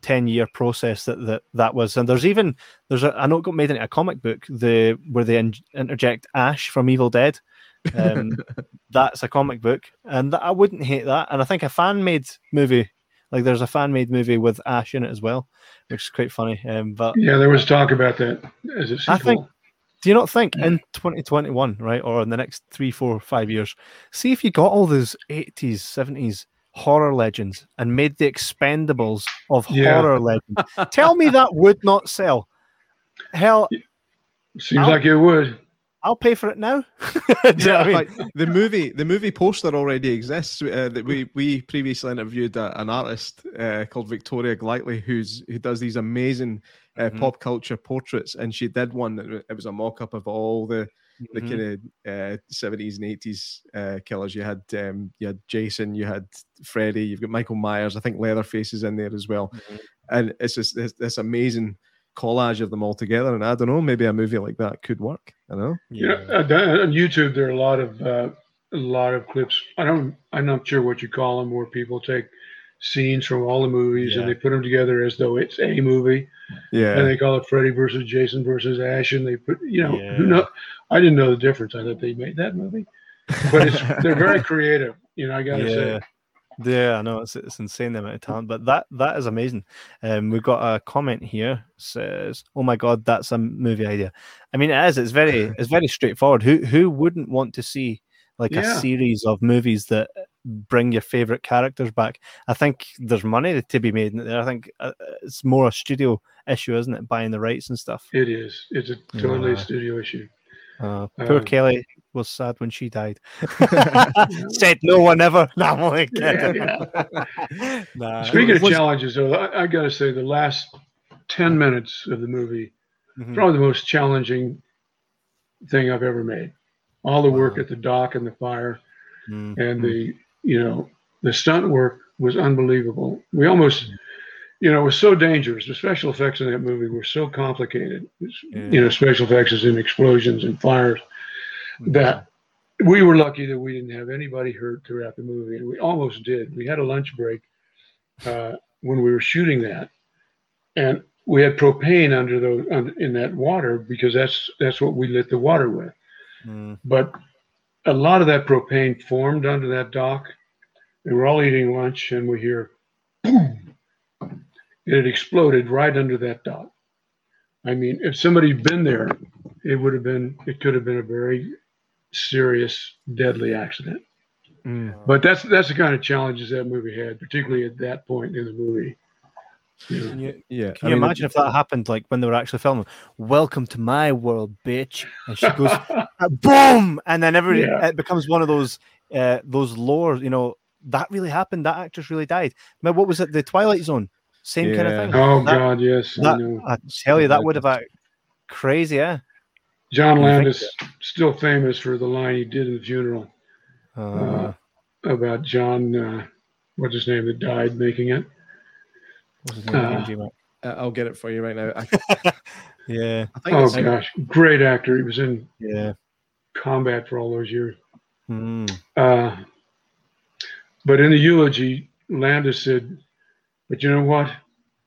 10 year process that, that that was. And there's even there's a i know it got made into a comic book the where they in, interject ash from evil dead. Um, that's a comic book and i wouldn't hate that. And i think a fan made movie like there's a fan made movie with ash in it as well which is quite funny. Um, but yeah there was talk about that as a sequel. i think do you not think in 2021, right, or in the next three, four, five years, see if you got all those 80s, 70s horror legends and made the expendables of yeah. horror legends? Tell me that would not sell. Hell, seems I'll, like it would. I'll pay for it now. yeah, I mean? like the movie, the movie poster already exists. Uh, that we we previously interviewed a, an artist uh, called Victoria Glightly, who's who does these amazing uh, mm-hmm. pop culture portraits, and she did one that it was a mock up of all the the mm-hmm. kind of uh, seventies and eighties uh, killers. You had um, you had Jason, you had Freddy, you've got Michael Myers. I think Leatherface is in there as well, mm-hmm. and it's just this, this, amazing collage of them all together. And I don't know, maybe a movie like that could work. I know. Yeah, uh, on YouTube there are a lot of uh, a lot of clips. I don't. I'm not sure what you call them, where people take scenes from all the movies yeah. and they put them together as though it's a movie. Yeah. And they call it Freddy versus Jason versus Ash. And they put, you know, yeah. who know? I didn't know the difference. I thought they made that movie, but it's they're very creative. You know, I gotta yeah. say. Yeah, I know it's it's insane the amount of talent, but that that is amazing. Um, we've got a comment here says, "Oh my god, that's a movie idea." I mean, it is. It's very it's very straightforward. Who who wouldn't want to see like yeah. a series of movies that bring your favorite characters back. I think there's money to be made there. I think uh, it's more a studio issue, isn't it? Buying the rights and stuff. It is. It's a totally yeah. studio issue. Uh, poor um, Kelly was sad when she died. Said no one ever. No, yeah, yeah. nah, Speaking of challenges, though, I, I got to say the last ten minutes of the movie mm-hmm. probably the most challenging thing I've ever made. All the work wow. at the dock and the fire, mm-hmm. and the you know, the stunt work was unbelievable. We almost, you know, it was so dangerous. The special effects in that movie were so complicated. Yeah. You know, special effects is in explosions and fires mm-hmm. that we were lucky that we didn't have anybody hurt throughout the movie, and we almost did. We had a lunch break uh, when we were shooting that, and we had propane under the in that water because that's that's what we lit the water with. Mm. But a lot of that propane formed under that dock. We were all eating lunch, and we hear boom. It had exploded right under that dock. I mean, if somebody had been there, it would have been it could have been a very serious, deadly accident. Mm. But that's that's the kind of challenges that movie had, particularly at that point in the movie. Yeah. Can you, yeah. Can you mean, imagine if that happened like when they were actually filming? Welcome to my world, bitch. And she goes, boom, and then every yeah. it becomes one of those uh, those lore. You know that really happened. That actress really died. But what was it? The Twilight Zone, same yeah. kind of thing. Oh that, God, yes. That, I, I, tell you, that would have been crazy. Yeah. John Landis still famous for the line he did in the funeral uh, uh, about John. Uh, what's his name that died making it? Uh, I'll get it for you right now. I, yeah. I oh gosh, great actor. He was in yeah combat for all those years. Mm. Uh, but in the eulogy, Landis said, "But you know what?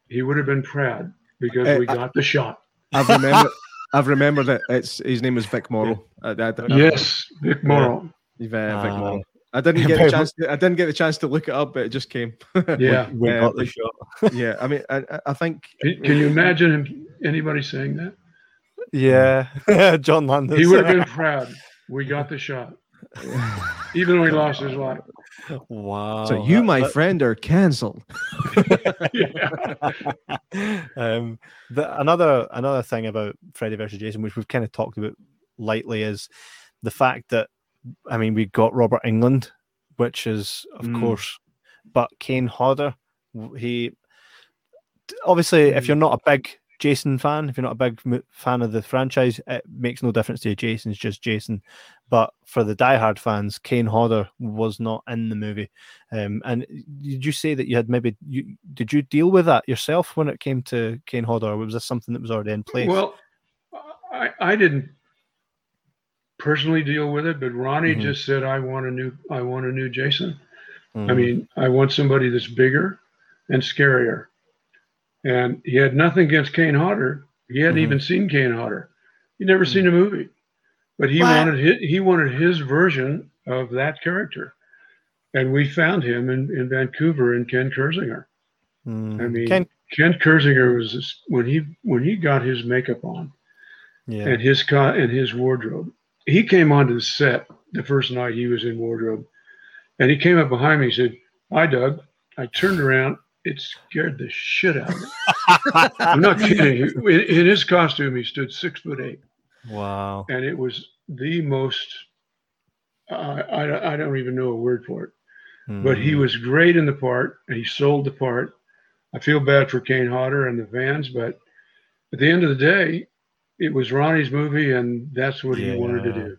He would have been proud because uh, we got I, the shot." I've remembered. I've remembered it. It's his name is Vic Morrow. I, I, yes, Vic Morrow. Yeah, Vic Morrow. I didn't get a chance. To, I didn't get the chance to look it up, but it just came. Yeah, we, we got the shot. yeah, I mean, I, I think. Can, can you imagine him, anybody saying that? Yeah, John Landis. He would have been proud. We got the shot, even though he lost his life. Wow. So you, my that, friend, are cancelled. um, the, another another thing about Freddy versus Jason, which we've kind of talked about lightly, is the fact that I mean, we got Robert Englund, which is of mm. course, but Kane Hodder, he obviously, if you're not a big Jason fan, if you're not a big fan of the franchise, it makes no difference to you. Jason's just Jason. But for the diehard fans, Kane Hodder was not in the movie. Um, and did you say that you had maybe you did you deal with that yourself when it came to Kane Hodder, or was this something that was already in place? Well, I, I didn't personally deal with it, but Ronny mm-hmm. just said, "I want a new, I want a new Jason. Mm-hmm. I mean, I want somebody that's bigger and scarier." And he had nothing against Kane Hodder. He hadn't mm-hmm. even seen Kane Hodder. He'd never seen a mm-hmm. movie, but he what? wanted his, he wanted his version of that character, and we found him in, in Vancouver in Ken Kirzinger. Mm. I mean, Ken, Ken Kirzinger was when he when he got his makeup on, yeah. and his and his wardrobe he came onto the set the first night he was in wardrobe, and he came up behind me. and said, "Hi, Doug." I turned around. It scared the shit out of me. I'm not kidding. In, in his costume, he stood six foot eight. Wow. And it was the most. Uh, I I don't even know a word for it, mm. but he hmm. was great in the part, and he sold the part. I feel bad for Kane Hodder and the Vans, but at the end of the day, it was Ronny's movie, and that's what yeah. he wanted to do.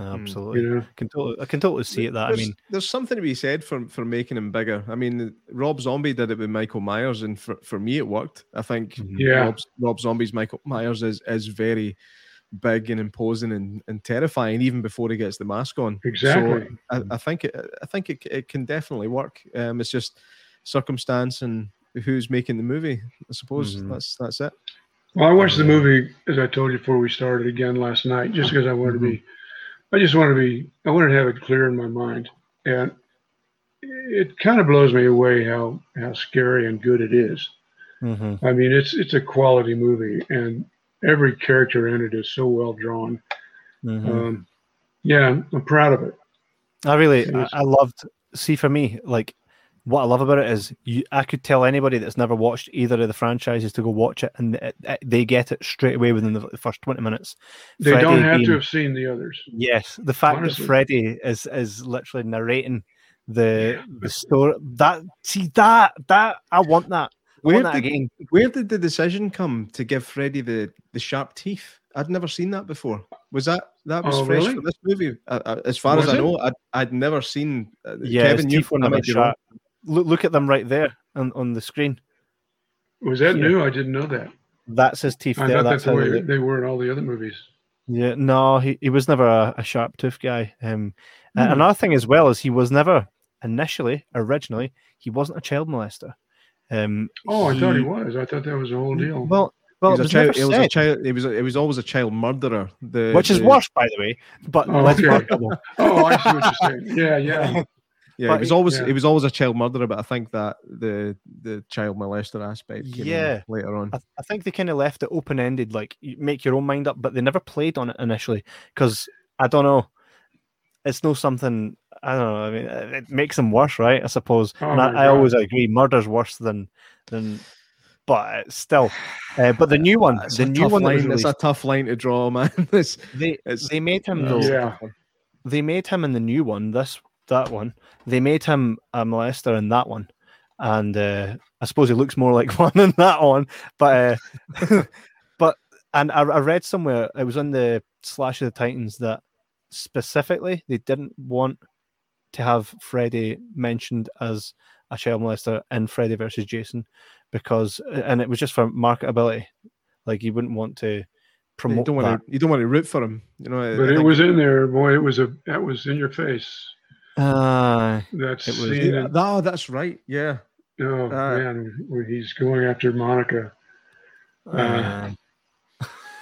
Absolutely, you know? I can totally, I can totally see it. That there's, I mean, there's something to be said for for making him bigger. I mean, Rob Zombie did it with Michael Myers, and for, for me, it worked. I think mm-hmm. yeah. Rob, Rob Zombie's Michael Myers is is very big and imposing and, and terrifying even before he gets the mask on. Exactly. So I, I think it, I think it, it can definitely work. Um, it's just circumstance and who's making the movie. I suppose mm-hmm. that's that's it. Well, I watched the movie as I told you before we started again last night, just because I wanted to be. Mm-hmm. I just want to be. I wanted to have it clear in my mind, and it kind of blows me away how how scary and good it is. Mm-hmm. I mean, it's it's a quality movie, and every character in it is so well drawn. Mm-hmm. Um, yeah, I'm proud of it. I really, I, I loved. See, for me, like what I love about it is you, I could tell anybody that's never watched either of the franchises to go watch it, and it, it, they get it straight away within the first twenty minutes. They Freddy don't have being, to have seen the others. Yes, the fact Honestly. that Freddy is is literally narrating the the story that see that that I want that. I where want did, that again. Where did the decision come to give Freddy the the sharp teeth? I'd never seen that before. Was that that was oh, fresh really? for this movie? Uh, uh, as far was as I know, I'd, I'd never seen. Uh, yeah, Kevin, you sharp look, look at them right there on, on the screen. Was that new? I didn't know that. That's his teeth. I there. thought that's, that's the way they, they, were in all the other movies. Yeah, no, he, he was never a, a sharp tooth guy. Um, hmm. Another thing as well is he was never initially, originally, he wasn't a child molester. Um, oh, I thought he was. I thought that was the whole deal. Well, well, it was, it was, a child. It was a child. It was. A, it was always a child murderer. The which is the- worse, by the way. But Oh, let's okay. work on oh, I see what you're saying. Yeah, yeah. Yeah, but it was always. yeah. It was always a child murderer. But I think that the the child molester aspect. Came in Yeah. later on. I, I think they kind of left it open ended, like you make your own mind up, but they never played on it initially because I don't know. It's no something I don't know. I mean, it it makes them worse, right? I suppose. Oh and my I, I always agree, murder's worse than than, but still. Uh, but the new one, It's the new one, that was. It's a tough line to draw, man. It's, they it's, they made him though. yeah. They made him in the new one. This that one. They made him a molester in that one, and uh, I suppose he looks more like one in that one. But uh, but and I, I read somewhere it was on the Slash of the Titans that specifically they didn't want to have Freddy mentioned as a child molester in Freddy versus Jason because and it was just for marketability. Like you wouldn't want to you promote don't that. to. You don't want to root for him. You know. But I it think- was in there, boy. It was a that was in your face. That It was- scene. Yeah, in- oh, that's right. Yeah. oh uh, man, when he's going after Monica. ah.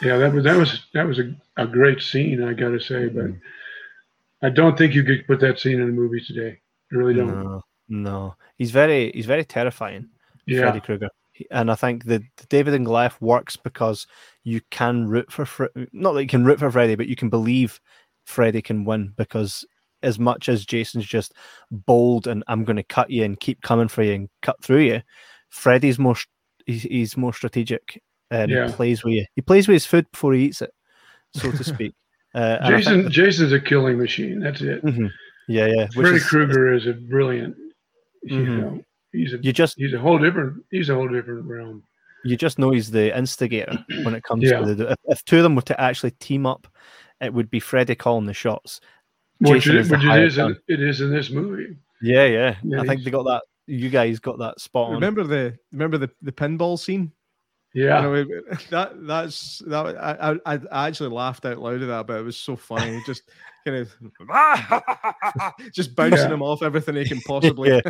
Yeah, that was that was that was a, a great scene. I got to say, but I don't think you could put that scene in a movie today. I really don't. No, no. He's very he's very terrifying, yeah, Freddy Krueger. And I think the, the David and Goliath works because you can root for Fre- not that you can root for Freddy, but you can believe Freddy can win because as much as Jason's just bold and I'm going to cut you and keep coming for you and cut through you, Freddy's more he's, he's more strategic and Yeah. plays with you. He plays with his food before he eats it, so to speak. Uh, and I think Jason that- Jason's a killing machine. That's it. Mhm. yeah, yeah. Freddy is- Krueger is a brilliant. You Mhm. know, he's a You just he's a whole different he's a whole different realm. you just know he's the instigator when it comes Yeah. to the. If, if two of them were to actually team up, it would be Freddy calling the shots. Which, Jason it, is the which it hired is in, it is in this movie. Yeah, yeah. Yeah, I think they got that. You guys got that spot on. Remember the remember the, the pinball scene? Yeah, You know, that that's that I, I I actually laughed out loud at that, but it was so funny. Just kind of just bouncing Yeah. him off everything he can possibly. Yeah.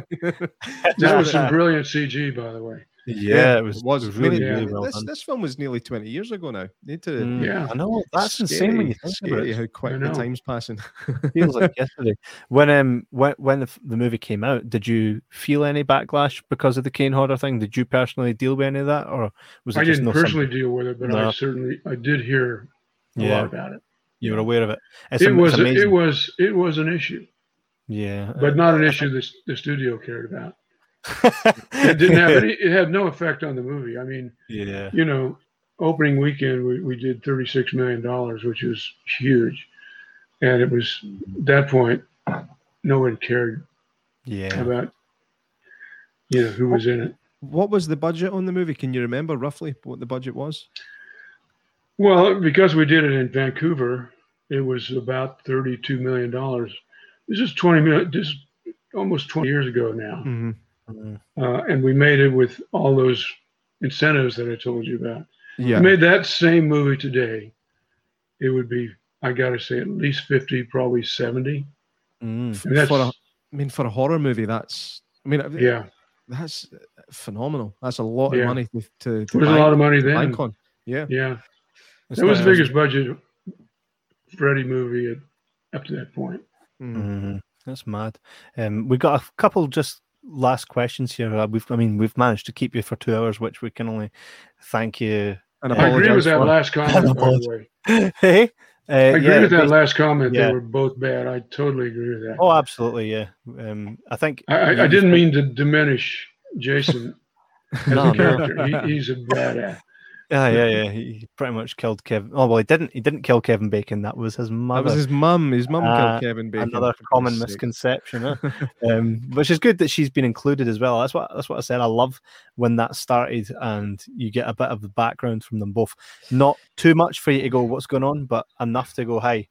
that was some brilliant CG, by the way. Yeah, it was. it was. it was I really, yeah. really well this, done. this film was nearly 20 years ago now. Need to Mm, Yeah. I know that's Scary, insane when you think about it. how quick the time's passing. feels like yesterday. When um when when the, the movie came out, did you feel any backlash because of the Kane Hodder thing? Did you personally deal with any of that, or was it I just didn't no personally deal with it, but No. I certainly I did hear a Yeah. lot about it. You were aware of it. It's, it was it was it was an issue, yeah, but not an issue the, the studio cared about. It didn't have any. It had no effect on the movie. I mean, yeah, you know, opening weekend we, we did thirty six million dollars, which was huge, and it was at that point no one cared yeah. about you know who was in it. what was the budget on the movie? Can you remember roughly what the budget was? Well, because we did it in Vancouver, it was about thirty-two million dollars. This is twenty million. This is almost twenty years ago now, Mm-hmm. Mm. uh, and we made it with all those incentives that I told you about. Yeah. We made that same movie today. It would be, I got to say, at least fifty, probably seventy. Mm. F- And for a, I mean, for a horror movie, that's. I mean, yeah. that's phenomenal. That's a lot Yeah. of money to to, to There was a lot of money to then. bank on. Yeah. Yeah, It's that was the not- biggest budget Freddy movie at, up to that point. Mm. Mhm. That's mad. Um, we've got a couple just last questions here. Uh, We've, I mean, we've managed to keep you for two hours, which we can only thank you. And I I agree with that for. last comment, by the way. hey, uh, I agree yeah, with that last comment. yeah. They were both bad. I totally agree with that. Oh, absolutely, yeah. Um, I think I, I, I didn't mean to diminish Jason as No, a no. character. He, he's a badass. Yeah, yeah, yeah. He pretty much killed Kevin. Oh well, he didn't. He didn't kill Kevin Bacon. That was his mum. That was his mum. His mum Uh, killed Kevin Bacon. Another common sake. misconception, huh? um, which is good that she's been included as well. That's what that's what I said. I love when that started and you get a bit of the background from them both. Not too much for you to go, what's going on, but enough to go, hey,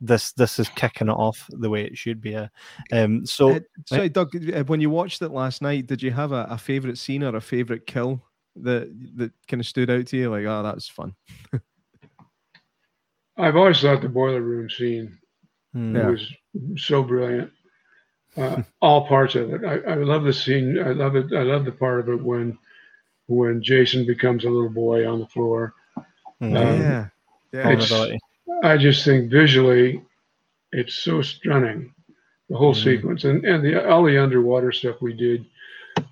this this is kicking it off the way it should be. Uh, um, so Uh, sorry, Doug. uh, When you watched it last night, did you have a, a favorite scene or a favorite kill that that kind of stood out to you? Like, oh, that's fun. I've always thought the boiler room scene hmm, Yeah. was so brilliant. uh, all parts of it. I, I love the scene. I love it. I love the part of it when when Jason becomes a little boy on the floor. Mm-hmm. Um, yeah, yeah. I just think visually, it's so stunning. The whole mm-hmm. sequence and and the all the underwater stuff we did.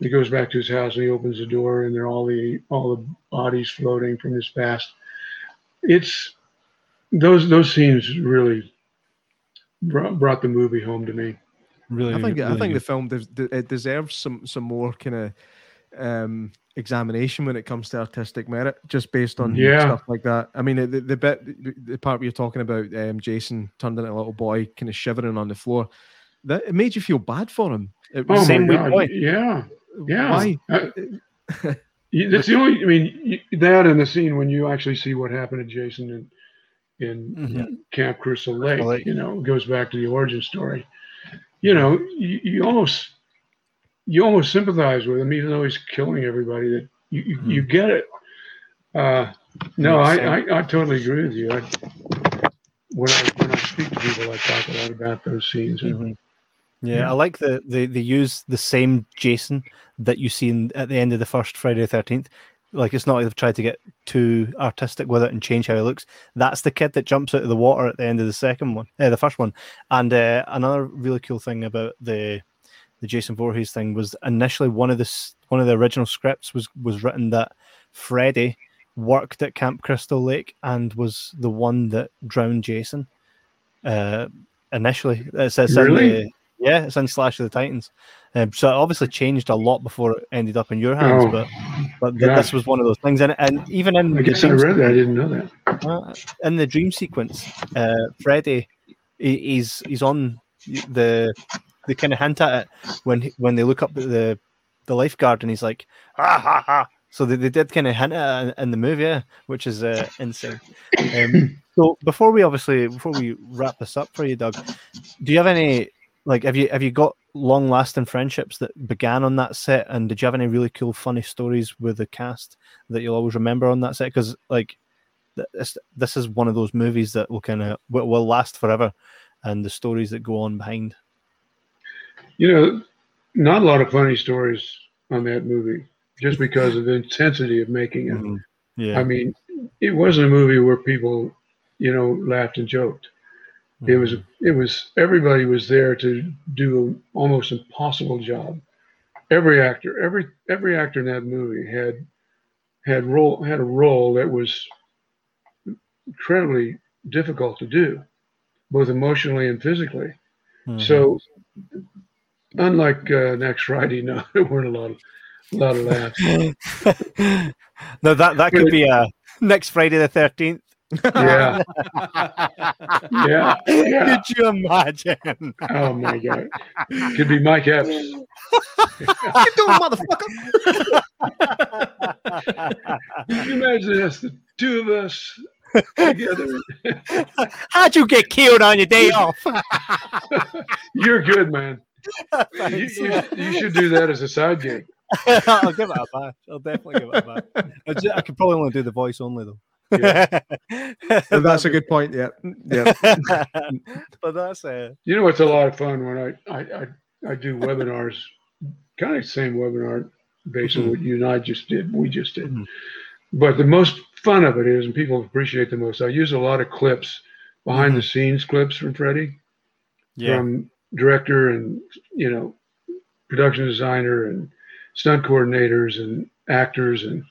He goes back to his house and he opens the door and there are all the all the bodies floating from his past. It's those those scenes really brought, brought the movie home to me. Really, I think really I think good. the film it deserves some some more kind of um, examination when it comes to artistic merit, just based on yeah. stuff like that. I mean, the, the bit, the part where you're talking about um, Jason turned into a little boy, kind of shivering on the floor, that it made you feel bad for him. It was oh same my God. Yeah, yeah. Why? Uh, that's the only. I mean, that and the scene when you actually see what happened to Jason in in mm-hmm. Camp Crystal Lake, Lake, you know, goes back to the origin story. You know, you, you almost you almost sympathize with him, even though he's killing everybody. That you you, mm-hmm. you get it. Uh, no, I, I, I totally agree with you. I, when I when I speak to people, I talk a lot about those scenes. Mm-hmm. Yeah, yeah, I like the they, they use the same Jason that you see in, at the end of the first Friday the Thirteenth. Like it's not like they've tried to get too artistic with it and change how he looks. That's the kid that jumps out of the water at the end of the second one, uh, the first one. And uh, another really cool thing about the the Jason Voorhees thing was initially one of the one of the original scripts was was written that Freddy worked at Camp Crystal Lake and was the one that drowned Jason. Uh, initially, it says really? The, yeah, it's in Slash of the Titans. Um, so it obviously changed a lot before it ended up in your hands, oh, but but th- this was one of those things. And and even in I guess I read that. I didn't know that. Uh, in the dream sequence, uh, Freddy, he, he's he's on the they kind of hint at it when when they look up at the the lifeguard and he's like ha ha ha. So they, they did kind of hint at it in, the movie, yeah, which is uh, insane. Um, so before we obviously before we wrap this up for you, Doug, do you have any like have you have you got long lasting friendships that began on that set? And did you have any really cool funny stories with the cast that you'll always remember on that set? Because like this, this is one of those movies that will kind of will, will last forever and the stories that go on behind. You know not a lot of funny stories on that movie just because of the intensity of making it. Mm-hmm. yeah. I mean it wasn't a movie where people you know laughed and joked Mm-hmm. It was it was everybody was there to do an almost impossible job. Every actor, every every actor in that movie had had role had a role that was incredibly difficult to do, both emotionally and physically. Mm-hmm. So, unlike uh, next Friday, no, there weren't a lot of a lot of laughs. no, that that could be a next Friday the thirteenth yeah. yeah. Yeah. Could you imagine? Oh my god. Could be Mike Epps. you doing, motherfucker? Can you imagine us, the two of us together? How'd you get killed on your day off? You're good, man. You, you, you, should do that as a side gig. I'll give it a bash. I'll definitely give it a bash. I, just, I could probably only do the voice only though. Yeah. that's a good point. Yeah, yeah. but that's uh... you know it's a lot of fun when I I I, I do webinars, kind of same webinar based mm-hmm. on what you and I just did. We just did, mm-hmm. but the most fun of it is, and people appreciate the most. I use a lot of clips, behind mm-hmm. the scenes clips from Freddy, yeah. from director and you know production designer and stunt coordinators and actors and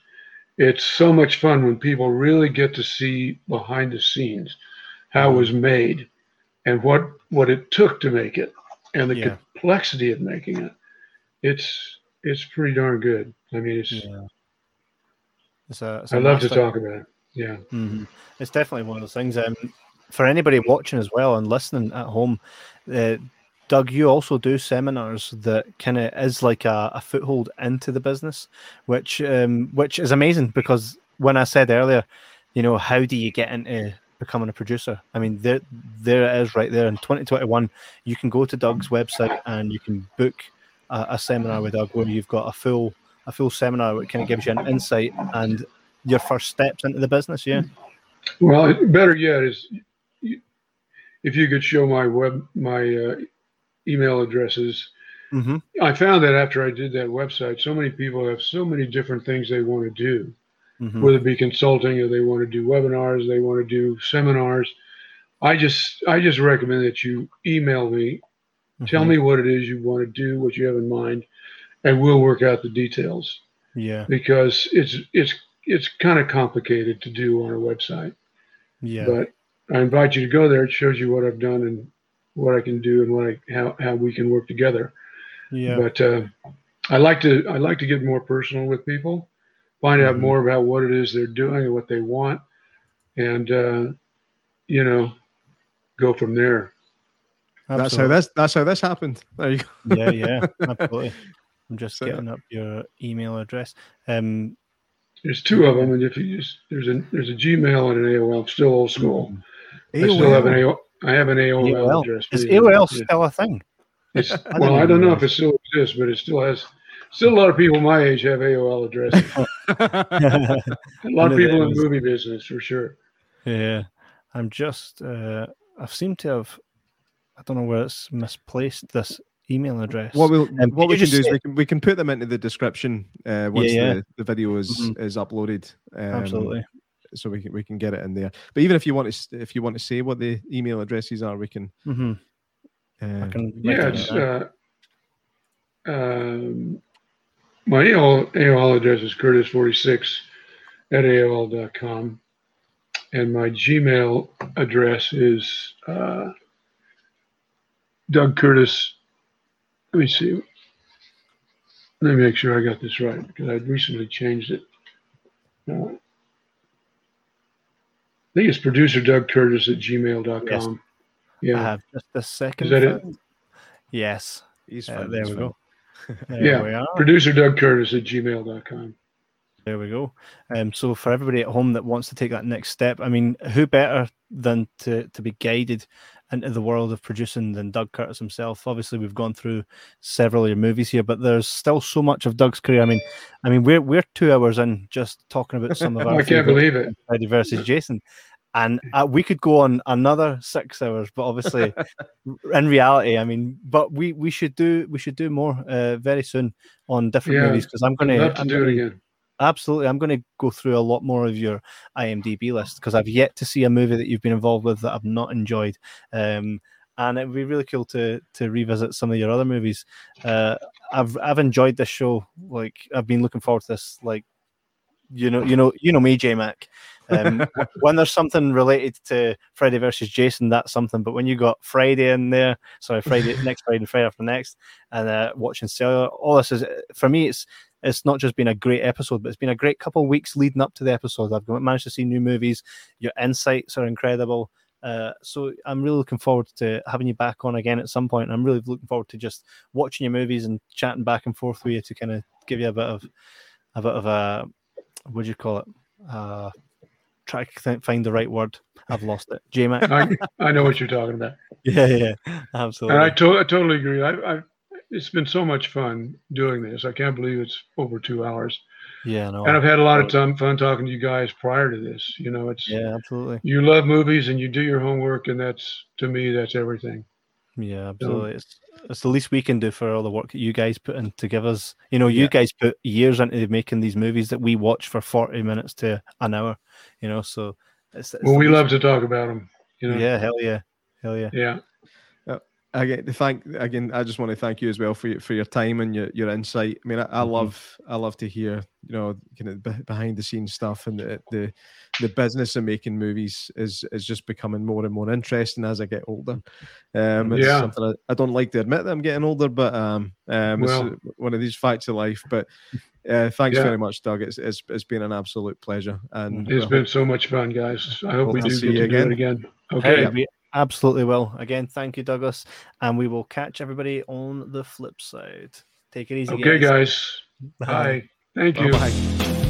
it's so much fun when people really get to see behind the scenes how it was made and what what it took to make it and the yeah. complexity of making it it's it's pretty darn good i mean it's, yeah. it's, a, it's a i love to talk about it yeah mm-hmm. it's definitely one of those things um, for anybody watching as well and listening at home uh, Doug, you also do seminars that kind of is like a, a, foothold into the business, which um, which is amazing because when I said earlier, you know, how do you get into becoming a producer? I mean, there there it is right there in 2021. You can go to Doug's website and you can book a, a seminar with Doug where you've got a full a full seminar that kind of gives you an insight and your first steps into the business. Yeah. Well, better yet is if you could show my web my uh, email addresses. Mhm. I found that after I did that website, so many people have so many different things they want to do, Mhm. whether it be consulting or they want to do webinars, they want to do seminars. I just I just recommend that you email me, tell Mhm. me what it is you want to do, what you have in mind, and we'll work out the details Yeah. because it's it's it's kind of complicated to do on a website. Yeah. But I invite you to go there. It shows you what I've done and what I can do and what I, how how we can work together. yeah. But uh, I like to I like to get more personal with people, find out Mhm. more about what it is they're doing and what they want, and uh, you know, go from there. That's how this that's how this happened. There you go. yeah, yeah, absolutely. I'm just So- getting up your email address. Um, There's two of them, and if you just there's a there's a Gmail and an AOL. I'm still old school. I still have an AOL. I have an AOL, AOL. address. is believe it or AOL. Yeah. still a thing? It's, didn't well, I don't know if it still exists, but it still has. Still, a lot of people my age have AOL addresses. a lot One of of people in the movie business, for sure. yeah, I'm just. Uh, I seem to have. I don't know where it's misplaced this email address. What we'll Um, what we can just do is we can we can put them into the description uh, once yeah. the, the video is Mhm. is uploaded. Um, Absolutely. So we can we can get it in there. But even if you want to if you want to say what the email addresses are, we can. hmm Uh, I can. Yeah, write it's uh, um, my AOL, AOL address is curtis46 at AOL.com. And my Gmail address is uh, Doug Curtis. Let me see. Let me make sure I got this right because I recently changed it. Uh, I think it's producer Doug Curtis at gmail.com. Yes. I Yeah. have just a second. Is that it? Yes. he's Uh, fine, there we fine. go. There Yeah. we are. Producer Doug Curtis at gmail.com. There we go. Um, so for everybody at home that wants to take that next step, I mean, who better than to to be guided into the world of producing than Doug Curtis himself? Obviously, we've gone through several of your movies here, but there's still so much of Doug's career. I mean, I mean, we're we're two hours in just talking about some of our. I can't believe it. Freddy versus Jason. And uh, we could go on another six hours, but obviously, in reality, I mean, but we we should do we should do more uh, very soon on different Yeah, movies because I'm gonna, I'd to love to do it again. Absolutely. I'm going to go through a lot more of your IMDb list because I've yet to see a movie that you've been involved with that I've not enjoyed. Um, and it would be really cool to to revisit some of your other movies. Uh, I've I've enjoyed this show. Like I've been looking forward to this. Like you know, you know, you know me, J Mac. Um, when there's something related to Friday versus Jason, that's something. But when you got Friday in there, sorry, Friday next Friday, and Friday after next, and uh, watching Cellular, all this is for me. It's it's not just been a great episode, but it's been a great couple of weeks leading up to the episode. I've managed to see new movies. Your insights are incredible. Uh, so I'm really looking forward to having you back on again at some point. I'm really looking forward to just watching your movies and chatting back and forth with you to kind of give you a bit of a bit of a what do you call it? Uh, try to find the right word. I've lost it. J Mac. I, I know what you're talking about. yeah, yeah, And absolutely. I, to- I totally agree. I, I, it's been so much fun doing this. I can't believe it's over two hours. yeah, no. And I've had a lot of time, fun talking to you guys prior to this. You know, it's yeah, absolutely. you love movies and you do your homework, and that's to me, that's everything. Yeah, absolutely. It's it's the least we can do for all the work that you guys put in to give us. You know, you Yeah. guys put years into making these movies that we watch for forty minutes to an hour. You know, so it's, it's Well, we love to talk about them. You know, Yeah, hell yeah, hell yeah. yeah. Again, thank again. I just want to thank you as well for your, for your time and your, your insight. I mean, I, I Mhm. love I love to hear you know kind of be- behind the scenes stuff and the, the the business of making movies is is just becoming more and more interesting as I get older. Um, it's Yeah. something I, I don't like to admit that I'm getting older, but um, um, Well- it's one of these facts of life. But uh, thanks Yeah. very much, Doug. It's, it's it's been an absolute pleasure, and It's I been hope- so much fun, guys. I hope Hope we do see get you to do again. it again. Hey, Okay. we absolutely will. Again, thank you, Douglas, and we will catch everybody on the flip side. Take it easy, Okay, guys. guys. Bye. Thank you. Bye-bye.